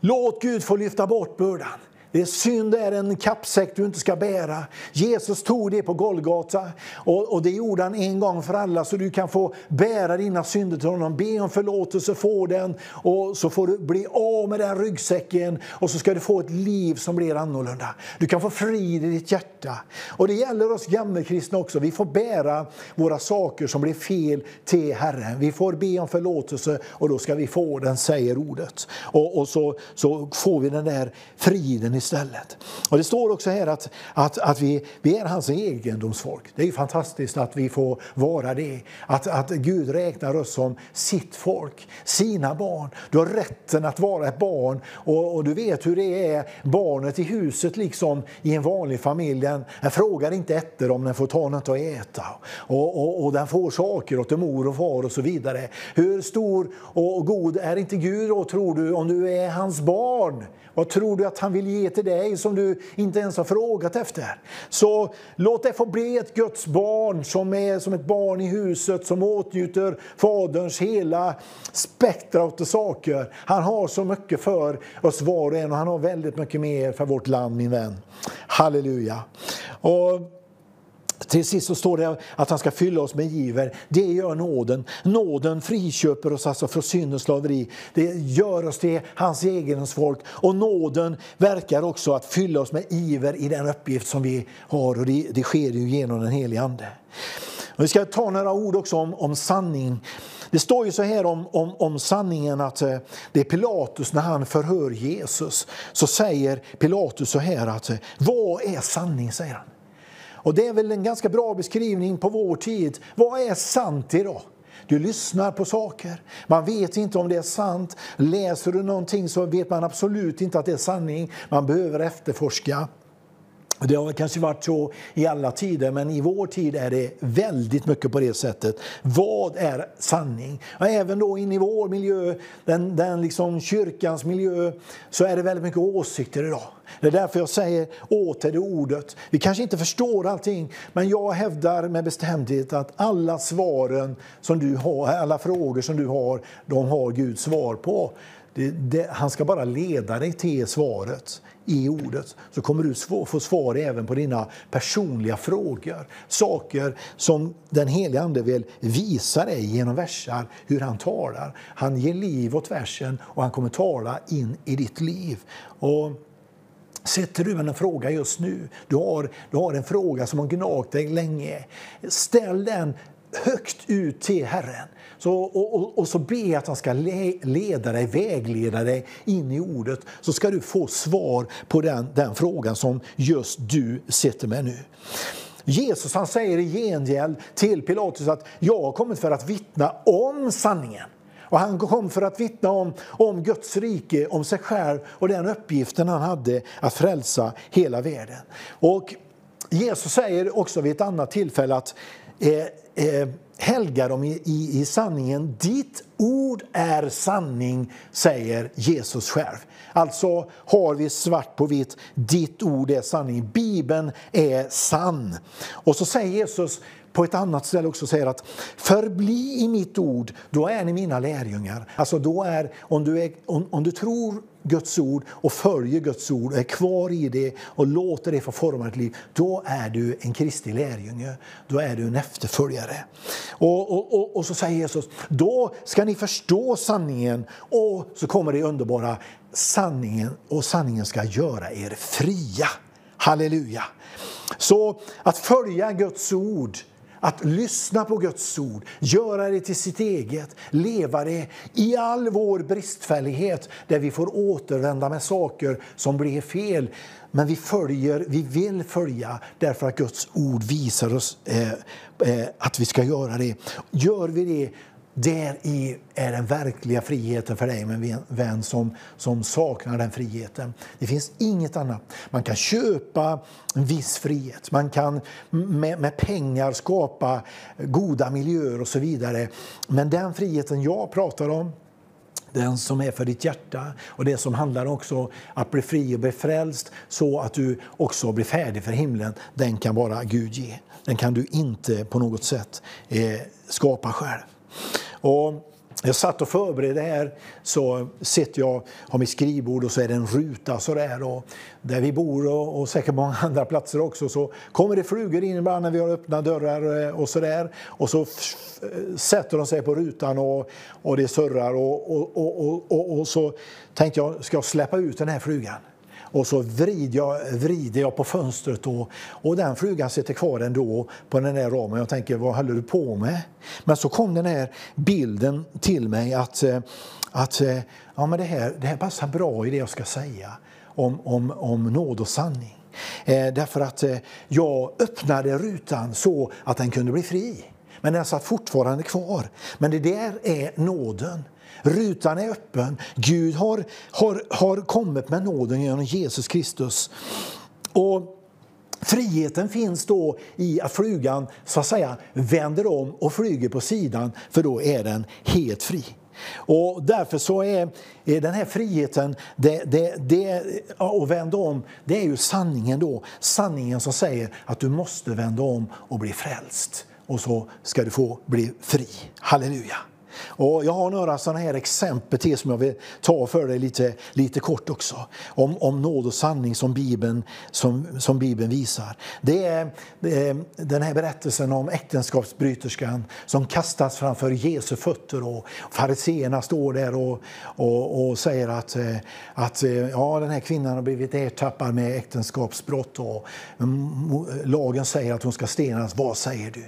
Låt Gud få lyfta bort bördan. Det är synd är en kappsäck du inte ska bära. Jesus tog det på Golgata och, och, det gjorde han en gång för alla så du kan få bära dina synder till honom. Be om förlåtelse, få den och så får du bli av med den ryggsäcken och så ska du få ett liv som blir annorlunda. Du kan få frid i ditt hjärta. Och det gäller oss gammelkristna också. Vi får bära våra saker som blir fel till Herren. Vi får be om förlåtelse och då ska vi få den, säger ordet. Och, och så, så får vi den där friden istället. Och Det står också här att, att, att vi, vi är hans egendomsfolk. Det är ju fantastiskt att vi får vara det. Att, att Gud räknar oss som sitt folk, sina barn. Du har rätten att vara ett barn och, och du vet hur det är. Barnet i huset liksom i en vanlig familj, den, den frågar inte efter om den får ta något att äta. Och, och, och den får saker åt mor och far och så vidare. Hur stor och god är inte Gud då tror du om du är hans barn? Vad tror du att han vill ge till dig som du inte ens har frågat efter? Så låt det få bli ett Guds barn som är som ett barn i huset som åtnjuter Faderns hela spektra av saker. Han har så mycket för oss var och en och han har väldigt mycket mer för vårt land min vän. Halleluja. Och till sist så står det att han ska fylla oss med giver. Det gör nåden. Nåden friköper oss alltså från synd och slaveri. Det gör oss till hans egendomsfolk. Och nåden verkar också att fylla oss med iver i den uppgift som vi har. Och det, det sker ju genom den helige Ande. Och vi ska ta några ord också om, om sanning. Det står ju så här om, om, om sanningen att eh, det är Pilatus när han förhör Jesus. Så säger Pilatus så här att eh, vad är sanning? säger han. Och Det är väl en ganska bra beskrivning på vår tid. Vad är sant idag? Du lyssnar på saker, man vet inte om det är sant. Läser du någonting så vet man absolut inte att det är sanning. Man behöver efterforska. Det har kanske varit så i alla tider, men i vår tid är det väldigt mycket på det sättet. Vad är sanning? Och även då in i vår miljö, den, den liksom kyrkans miljö, så är det väldigt mycket åsikter idag. Det är därför jag säger åter det ordet. Vi kanske inte förstår allting, men jag hävdar med bestämdhet att alla svaren som du har, alla frågor som du har, de har Gud svar på. Det, det, han ska bara leda dig till svaret i ordet så kommer du få svar även på dina personliga frågor. Saker som den helige Ande vill visa dig genom versar, hur han talar. Han ger liv åt versen och han kommer tala in i ditt liv. Och Sätter du en fråga just nu, du har, du har en fråga som har gnagt dig länge, ställ den högt ut till Herren. Så, och, och, och, så be att han ska le, leda dig, vägleda dig in i ordet. Så ska du få svar på den, den frågan som just du sitter med nu. Jesus han säger i gengäld till Pilatus att jag har kommit för att vittna om sanningen. Och han kom för att vittna om, om Guds rike, om sig själv och den uppgiften han hade att frälsa hela världen. Och Jesus säger också vid ett annat tillfälle att eh, eh, helga dem i, i, i sanningen. Ditt ord är sanning, säger Jesus själv. Alltså har vi svart på vitt, ditt ord är sanning. Bibeln är sann. Och så säger Jesus på ett annat ställe också säger att förbli i mitt ord, då är ni mina lärjungar. Alltså då är, om du, är, om, om du tror Guds ord och följer Guds ord och är kvar i det och låter det få forma ditt liv, då är du en Kristi lärjunge. Då är du en efterföljare. Och, och, och, och så säger Jesus, då ska ni förstå sanningen och så kommer det underbara, sanningen och sanningen ska göra er fria. Halleluja! Så att följa Guds ord att lyssna på Guds ord, göra det till sitt eget, leva det i all vår bristfällighet där vi får återvända med saker som blir fel. Men vi följer, vi vill följa därför att Guds ord visar oss eh, eh, att vi ska göra det. Gör vi det där i är den verkliga friheten för dig, min vän som, som saknar den friheten. Det finns inget annat. Man kan köpa en viss frihet, man kan med, med pengar skapa goda miljöer och så vidare. Men den friheten jag pratar om, den som är för ditt hjärta och det som handlar också att bli fri och bli frälst så att du också blir färdig för himlen, den kan bara Gud ge. Den kan du inte på något sätt eh, skapa själv. Och jag satt och förberedde här, så sitter jag, har mitt skrivbord och så är det en ruta sådär och där vi bor och, och säkert många andra platser också så kommer det flugor in ibland när vi har öppna dörrar eh, och sådär. Och så sätter de sig på rutan och, och det surrar och, och, och, och, och så tänkte jag, ska jag släppa ut den här flugan? Och så vrider jag, vrider jag på fönstret och, och den flugan sitter kvar ändå på den där ramen. Jag tänker, vad håller du på med? Men så kom den här bilden till mig att, eh, att eh, ja, men det, här, det här passar bra i det jag ska säga. om, om, om nåd och sanning. Eh, därför att eh, jag öppnade rutan så att den kunde bli fri. Men den satt fortfarande kvar. Men det där är nåden. Rutan är öppen. Gud har, har, har kommit med nåden genom Jesus Kristus. Och Friheten finns då i att flugan så att säga vänder om och flyger på sidan för då är den helt fri. Och därför så är, är den här friheten det, det, det, att vända om, det är ju sanningen då. Sanningen som säger att du måste vända om och bli frälst. Och så ska du få bli fri. Halleluja! Och jag har några sådana här exempel till som jag vill ta för dig lite, lite kort också. Om, om nåd och sanning som Bibeln, som, som Bibeln visar. Det är, det är den här berättelsen om äktenskapsbryterskan som kastas framför Jesu fötter och fariseerna står där och, och, och säger att, eh, att eh, ja, den här kvinnan har blivit ertappad med äktenskapsbrott och mm, lagen säger att hon ska stenas. Vad säger du?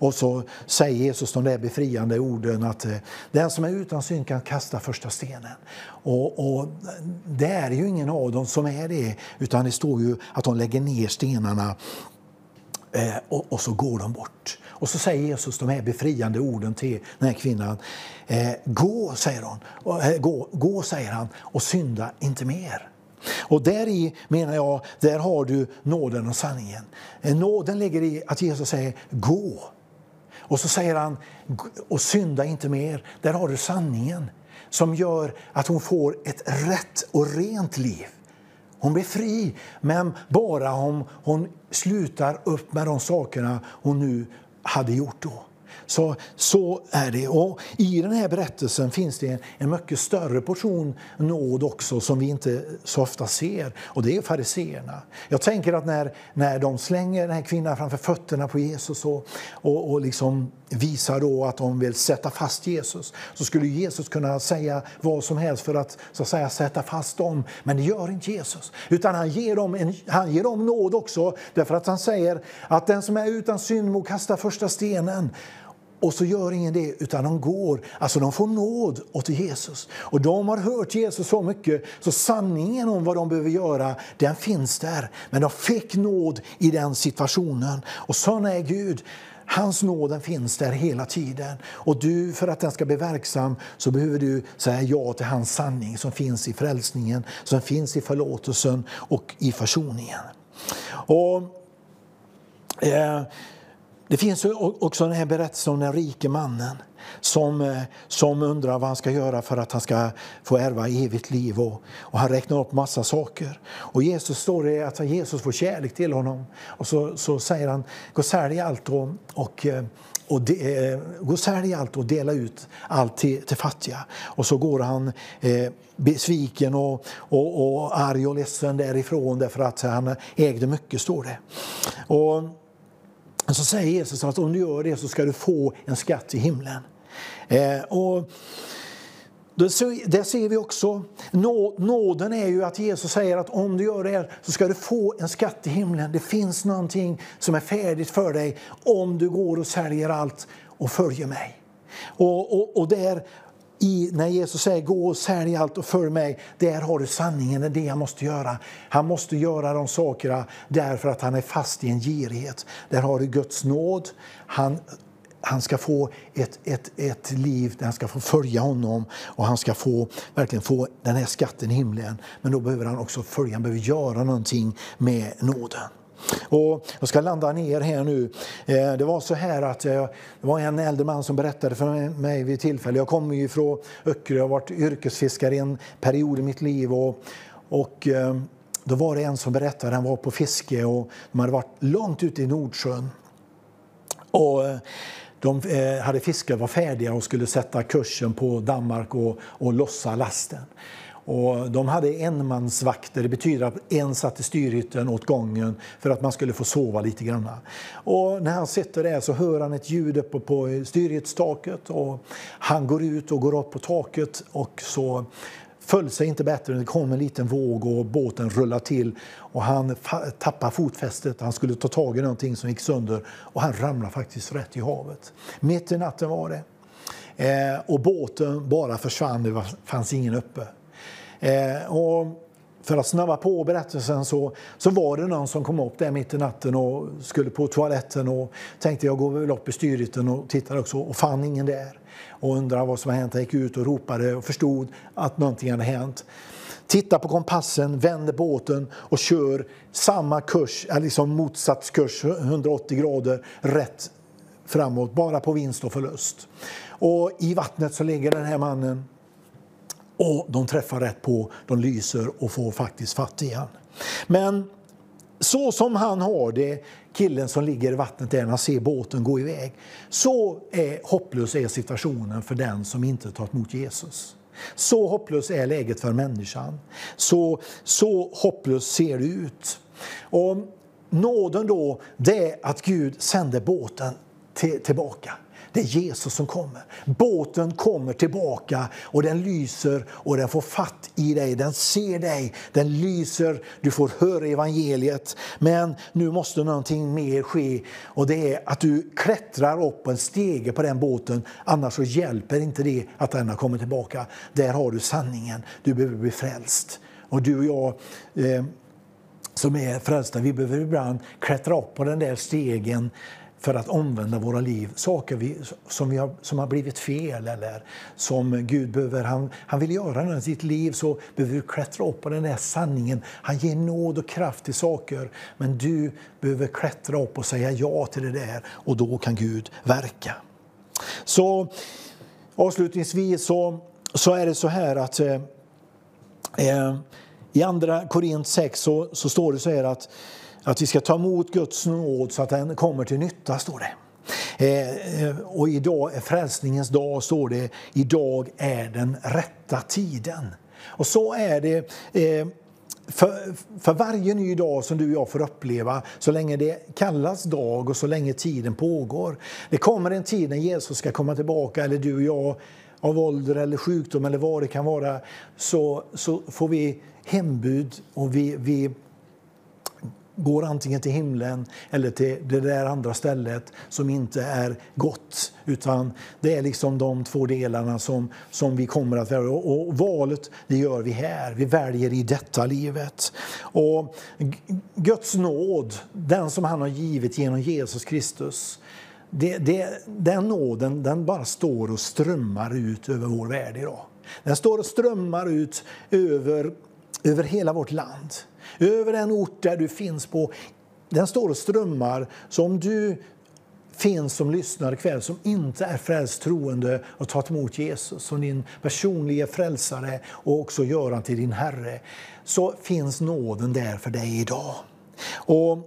Och så säger Jesus de där befriande orden att eh, den som är utan synd kan kasta första stenen. Och, och, det är ju ingen av dem som är det, utan det står ju att de lägger ner stenarna eh, och, och, så går de bort. Och så säger Jesus de här befriande orden till den här kvinnan. Eh, gå, säger hon. Gå, gå, säger han, och synda inte mer. Och där i menar jag, där har du nåden och sanningen. Nåden ligger i att Jesus säger gå. Och så säger han, och synda inte mer. Där har du sanningen som gör att hon får ett rätt och rent liv. Hon blir fri, men bara om hon slutar upp med de sakerna hon nu hade gjort då. Så, så är det. Och I den här berättelsen finns det en, en mycket större portion nåd också som vi inte så ofta ser. Och det är fariseerna. Jag tänker att när, när de slänger den här kvinnan framför fötterna på Jesus och, och, och liksom visar då att de vill sätta fast Jesus så skulle Jesus kunna säga vad som helst för att, så att säga, sätta fast dem. Men det gör inte Jesus. Utan han ger, dem en, han ger dem nåd också därför att han säger att den som är utan synd må kasta första stenen. Och så gör ingen det, utan de går. Alltså de får nåd åt Jesus. Och de har hört Jesus så mycket, så sanningen om vad de behöver göra, den finns där. Men de fick nåd i den situationen. Och sån är Gud. Hans nåd finns där hela tiden. Och du, för att den ska bli verksam så behöver du säga ja till hans sanning som finns i frälsningen, som finns i förlåtelsen och i försoningen. Och, eh, det finns också den här berättelsen om den rike mannen som, eh, som undrar vad han ska göra för att han ska få ärva evigt liv. Och, och han räknar upp massa saker. Och Jesus står det att Jesus får kärlek till honom. Och så, så säger han, gå sälj allt och, och och de, eh, gå sälj allt och dela ut allt till, till fattiga. Och så går han eh, besviken och, och, och arg och ledsen därifrån därför att han ägde mycket, står det. Och, men så säger Jesus att om du gör det så ska du få en skatt i himlen. Eh, och det ser vi också, nåden är ju att Jesus säger att om du gör det här så ska du få en skatt i himlen. Det finns någonting som är färdigt för dig om du går och säljer allt och följer mig. Och, och, och där i, när Jesus säger gå och sälj allt och följ mig, där har du sanningen, det är det han måste göra. Han måste göra de sakerna därför att han är fast i en girighet. Där har du Guds nåd. Han, han ska få ett, ett, ett liv där han ska få följa honom och han ska få, verkligen få den här skatten i himlen. Men då behöver han också följa, han behöver göra någonting med nåden. Och jag ska landa ner här nu. Eh, det var så här att jag, det var en äldre man som berättade för mig vid tillfälle. Jag kommer ju från Öckerö, jag har varit yrkesfiskare en period i mitt liv. Och, och eh, då var det en som berättade, han var på fiske och de hade varit långt ute i Nordsjön. Och de hade fiskat, var färdiga och skulle sätta kursen på Danmark och, och lossa lasten. Och de hade enmansvakter, det betyder att en satt i styrhytten åt gången för att man skulle få sova lite grann. Och när han sitter där så hör han ett ljud uppe på styrhyttstaket och han går ut och går upp på taket och så föll sig inte bättre. Det kom en liten våg och båten rullade till och han tappade fotfästet. Han skulle ta tag i någonting som gick sönder och han ramlade faktiskt rätt i havet. Mitt i natten var det. Eh, och båten bara försvann, det fanns ingen uppe. Eh, och för att snabba på berättelsen så, så var det någon som kom upp där mitt i natten och skulle på toaletten och tänkte jag går väl upp i styrelsen och tittar också och fann ingen där. Och undrade vad som hade hänt. Jag gick ut och ropade och förstod att någonting hade hänt. Tittar på kompassen, vänder båten och kör samma kurs, eller liksom motsatt kurs, 180 grader rätt framåt, bara på vinst och förlust. Och i vattnet så ligger den här mannen och de träffar rätt på, de lyser och får faktiskt fatt i han. Men så som han har det, killen som ligger i vattnet där, han ser båten gå iväg, så är hopplös är situationen för den som inte tagit emot Jesus. Så hopplös är läget för människan. Så, så hopplös ser det ut. Och nåden då, det är att Gud sänder båten till, tillbaka. Det är Jesus som kommer. Båten kommer tillbaka och den lyser och den får fatt i dig. Den ser dig, den lyser, du får höra evangeliet. Men nu måste någonting mer ske och det är att du klättrar upp på en stege på den båten. Annars så hjälper inte det att den har kommit tillbaka. Där har du sanningen. Du behöver bli frälst. Och du och jag eh, som är frälsta, vi behöver ibland klättra upp på den där stegen för att omvända våra liv. Saker vi, som, vi har, som har blivit fel eller som Gud behöver. Han, han vill göra något i sitt liv så behöver du klättra upp på den där sanningen. Han ger nåd och kraft till saker. Men du behöver klättra upp och säga ja till det där och då kan Gud verka. Så avslutningsvis så, så är det så här att eh, eh i andra Korint 6 så, så står det så här att att vi ska ta emot Guds nåd så att den kommer till nytta, står det. Eh, eh, och idag är eh, frälsningens dag, står det. Idag är den rätta tiden. Och så är det för, för, varje ny dag som du och jag får uppleva, så länge det kallas dag och så länge tiden pågår. Det kommer en tid när Jesus ska komma tillbaka, eller du och jag av ålder eller sjukdom eller vad det kan vara, så, så får vi hembud och vi, vi går antingen till himlen eller till det där andra stället som inte är gott. Utan det är liksom de två delarna som, som vi kommer att välja. Och, och valet det gör vi här. Vi väljer i detta livet. Och Guds nåd, den som han har givit genom Jesus Kristus, det, det, den nåden den bara står och strömmar ut över vår värld idag. Den står och strömmar ut över, över hela vårt land över den ort där du finns på. Den står och strömmar. Så om du finns som lyssnar ikväll som inte är frälst troende och tagit emot Jesus som din personliga frälsare och också gör han till din Herre, så finns nåden där för dig idag. Och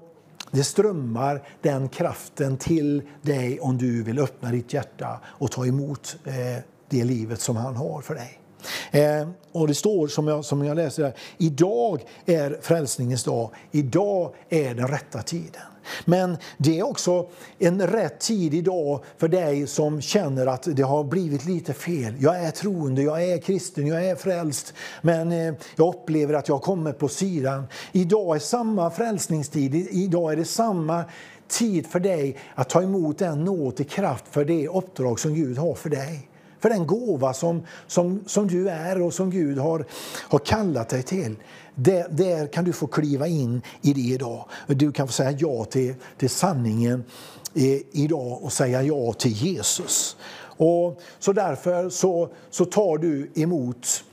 det strömmar den kraften till dig om du vill öppna ditt hjärta och ta emot eh, det livet som han har för dig. Eh, och det står som jag, som jag läser här, idag är frälsningens dag, idag är den rätta tiden. Men det är också en rätt tid idag för dig som känner att det har blivit lite fel. Jag är troende, jag är kristen, jag är frälst, men eh, jag upplever att jag kommer på sidan. Idag är samma frälsningstid, idag är det samma tid för dig att ta emot den nåd till kraft för det uppdrag som Gud har för dig för den gåva som, som, som du är och som Gud har, har kallat dig till. Där, där kan du få kliva in i det idag. Du kan få säga ja till, till sanningen eh, idag och säga ja till Jesus. Och så därför så, så tar du emot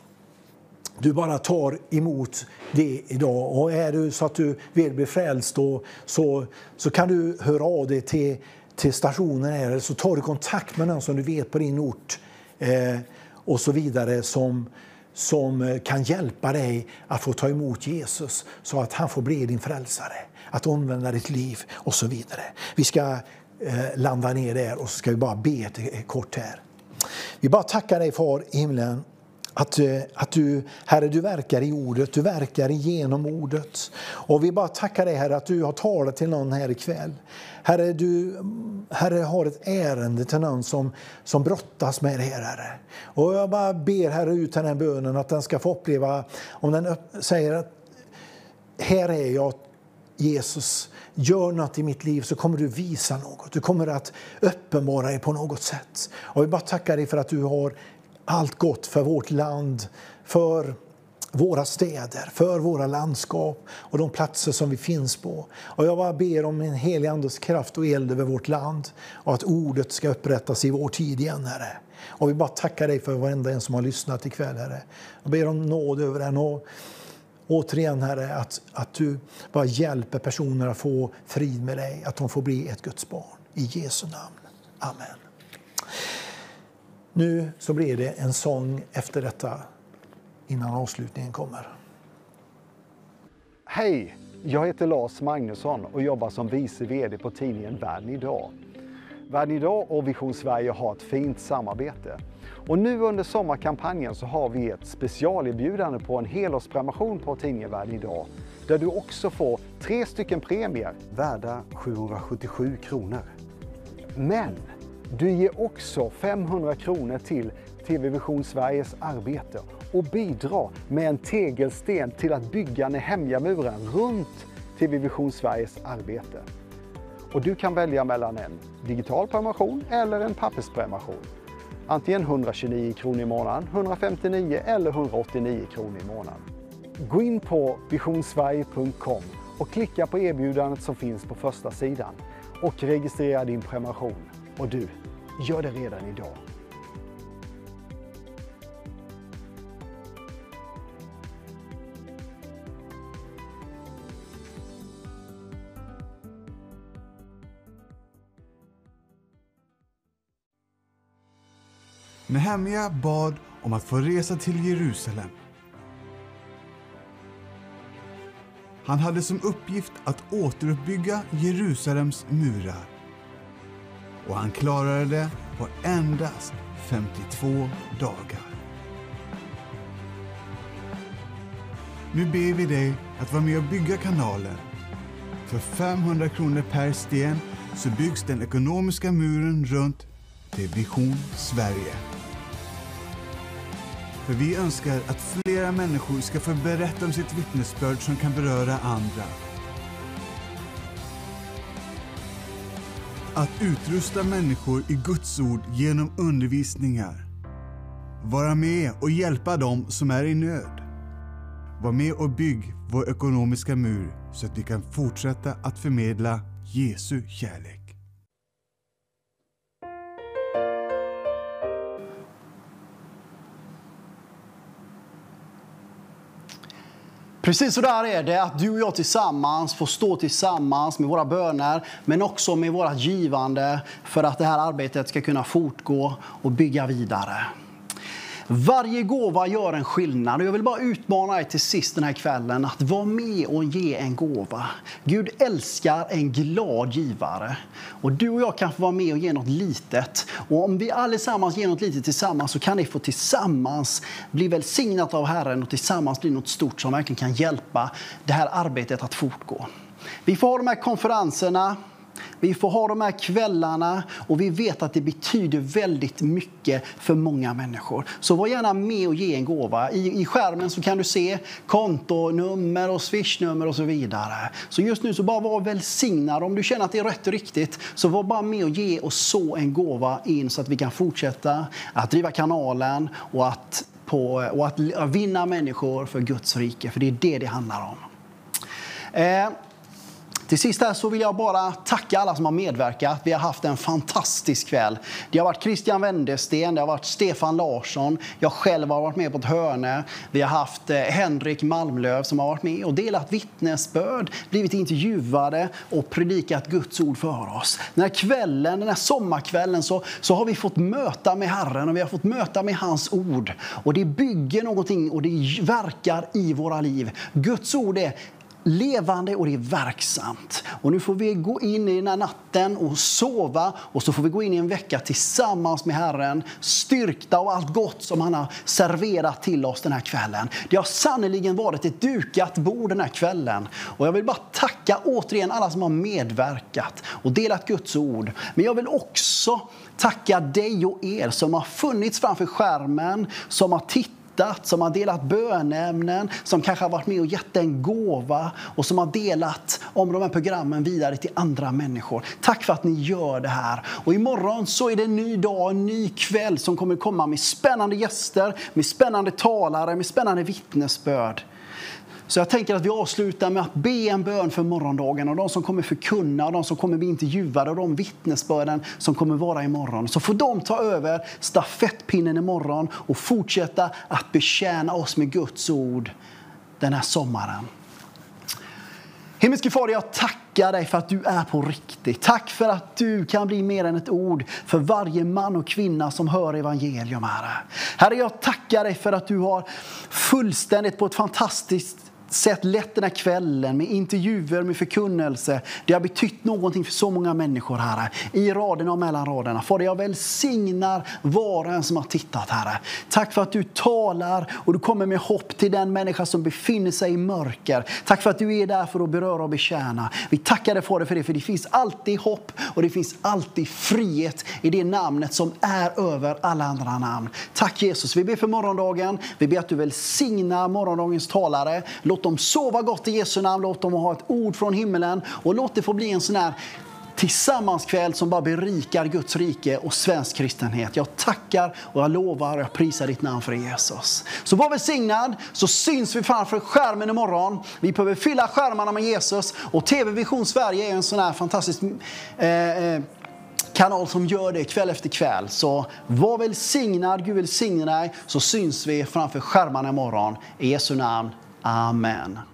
du bara tar emot det idag. Och är du så att du vill bli frälst då, så, så kan du höra av dig till, till stationen här, eller så tar du kontakt med någon som du vet på din ort eh, och så vidare som, som kan hjälpa dig att få ta emot Jesus så att han får bli din frälsare, att omvända ditt liv och så vidare. Vi ska eh, landa ner där och så ska vi bara be ett kort här. Vi bara tackar dig Far i himlen att, eh, att du, Herre, du verkar i ordet, du verkar genom ordet. Och vi bara tackar dig Herre att du har talat till någon här ikväll. Herre, du herre, har ett ärende till någon som, som brottas med det här, Herre. Och jag bara ber Herre ut den här bönen att den ska få uppleva, om den säger att här är jag, Jesus, gör något i mitt liv så kommer du visa något. Du kommer att uppenbara dig på något sätt. Och vi bara tackar dig för att du har allt gott för vårt land, för våra städer, för våra landskap och de platser som vi finns på. Och jag bara ber om en helig Andes kraft och eld över vårt land och att ordet ska upprättas i vår tid igen, Herre. Och vi bara tackar dig för varenda en som har lyssnat ikväll, Herre. Jag ber om nåd över den. Och återigen, Herre, att, att du bara hjälper personer att få frid med dig, att de får bli ett Guds barn. I Jesu namn. Amen. Nu så blir det en sång efter detta innan avslutningen kommer. Hej! Jag heter Lars Magnusson och jobbar som vice VD på tidningen Världen idag. Världen idag och Vision Sverige har ett fint samarbete. Och nu under sommarkampanjen så har vi ett specialerbjudande på en helårsprenumeration på tidningen Världen idag där du också får tre stycken premier värda 777 kronor. Men du ger också 500 kronor till TV Vision Sveriges arbete och bidrar med en tegelsten till att bygga Nehemja-muren runt TV Vision Sveriges arbete. Och du kan välja mellan en digital prenumeration eller en pappersprenumeration. Antingen 129 kronor i månaden, 159 eller 189 kronor i månaden. Gå in på visionsverige.com och klicka på erbjudandet som finns på första sidan och registrera din prenumeration. Och du, gör det redan idag. Nehemja bad om att få resa till Jerusalem. Han hade som uppgift att återuppbygga Jerusalems murar. Och han klarade det på endast 52 dagar. Nu ber vi dig att vara med och bygga kanalen. För 500 kronor per sten så byggs den ekonomiska muren runt till Vision Sverige. För vi önskar att flera människor ska få berätta om sitt vittnesbörd som kan beröra andra. Att utrusta människor i Guds ord genom undervisningar. Vara med och hjälpa dem som är i nöd. Var med och bygg vår ekonomiska mur så att vi kan fortsätta att förmedla Jesu kärlek. Precis så där är det, att du och jag tillsammans får stå tillsammans med våra böner men också med våra givande för att det här arbetet ska kunna fortgå och bygga vidare. Varje gåva gör en skillnad. Och jag vill bara utmana dig till sist den här kvällen att vara med och ge en gåva. Gud älskar en glad givare. Och du och jag kan få vara med och ge något litet. Och om vi allesammans ger något litet tillsammans så kan ni få tillsammans bli välsignat av Herren och tillsammans bli något stort som verkligen kan hjälpa det här arbetet att fortgå. Vi får ha de här konferenserna vi får ha de här kvällarna och vi vet att det betyder väldigt mycket för många människor. Så var gärna med och ge en gåva. I, i skärmen så kan du se kontonummer och swishnummer och så vidare. Så just nu så bara var välsignad. Om du känner att det är rätt och riktigt så var bara med och ge och så en gåva in så att vi kan fortsätta att driva kanalen och att, på, och att vinna människor för Guds rike. För det är det det handlar om. Eh, till sist här så vill jag bara tacka alla som har medverkat. Vi har haft en fantastisk kväll. Det har varit Christian Wendersten, det har varit Stefan Larsson, jag själv har varit med på ett hörne. Vi har haft eh, Henrik Malmlöv som har varit med och delat vittnesbörd, blivit intervjuade och predikat Guds ord för oss. Den här kvällen, den här sommarkvällen så, så har vi fått möta med Herren och vi har fått möta med hans ord. Och det bygger någonting och det verkar i våra liv. Guds ord är levande och det är verksamt. Och nu får vi gå in i den här natten och sova och så får vi gå in i en vecka tillsammans med Herren, styrkta av allt gott som han har serverat till oss den här kvällen. Det har sannerligen varit ett dukat bord den här kvällen. Och jag vill bara tacka återigen alla som har medverkat och delat Guds ord. Men jag vill också tacka dig och er som har funnits framför skärmen, som har tittat stöttat, som har delat bönämnen, som kanske har varit med och gett en gåva och som har delat om de här programmen vidare till andra människor. Tack för att ni gör det här. Och imorgon så är det en ny dag, en ny kväll som kommer komma med spännande gäster, med spännande talare, med spännande vittnesbörd. Så jag tänker att vi avslutar med att be en bön för morgondagen och de som kommer förkunna och de som kommer bli intervjuade och de vittnesbörden som kommer vara imorgon. Så får de ta över stafettpinnen imorgon och fortsätta att betjäna oss med Guds ord den här sommaren. Himmelske Fader, jag tackar dig för att du är på riktigt. Tack för att du kan bli mer än ett ord för varje man och kvinna som hör evangelium, Herre. Herre, jag tackar dig för att du har fullständigt på ett fantastiskt sett lätt den här kvällen med intervjuer, med förkunnelse. Det har betytt någonting för så många människor, Herre. I raderna och mellan raderna. Fader, jag välsignar var och en som har tittat, Herre. Tack för att du talar och du kommer med hopp till den människa som befinner sig i mörker. Tack för att du är där för att beröra och betjäna. Vi tackar dig, Fader, för det, för det finns alltid hopp och det finns alltid frihet i det namnet som är över alla andra namn. Tack Jesus. Vi ber för morgondagen. Vi ber att du välsignar morgondagens talare. Låt Låt dem sova gott i Jesu namn. Låt dem ha ett ord från himmelen. Och låt det få bli en sån här tillsammanskväll som bara berikar Guds rike och svensk kristenhet. Jag tackar och jag lovar och jag prisar ditt namn för Jesus. Så var välsignad så syns vi framför skärmen imorgon. Vi behöver fylla skärmarna med Jesus och TV Vision Sverige är en sån här fantastisk eh, eh, kanal som gör det kväll efter kväll. Så var välsignad, Gud välsigne dig, så syns vi framför skärmarna imorgon. I Jesu namn. Amen.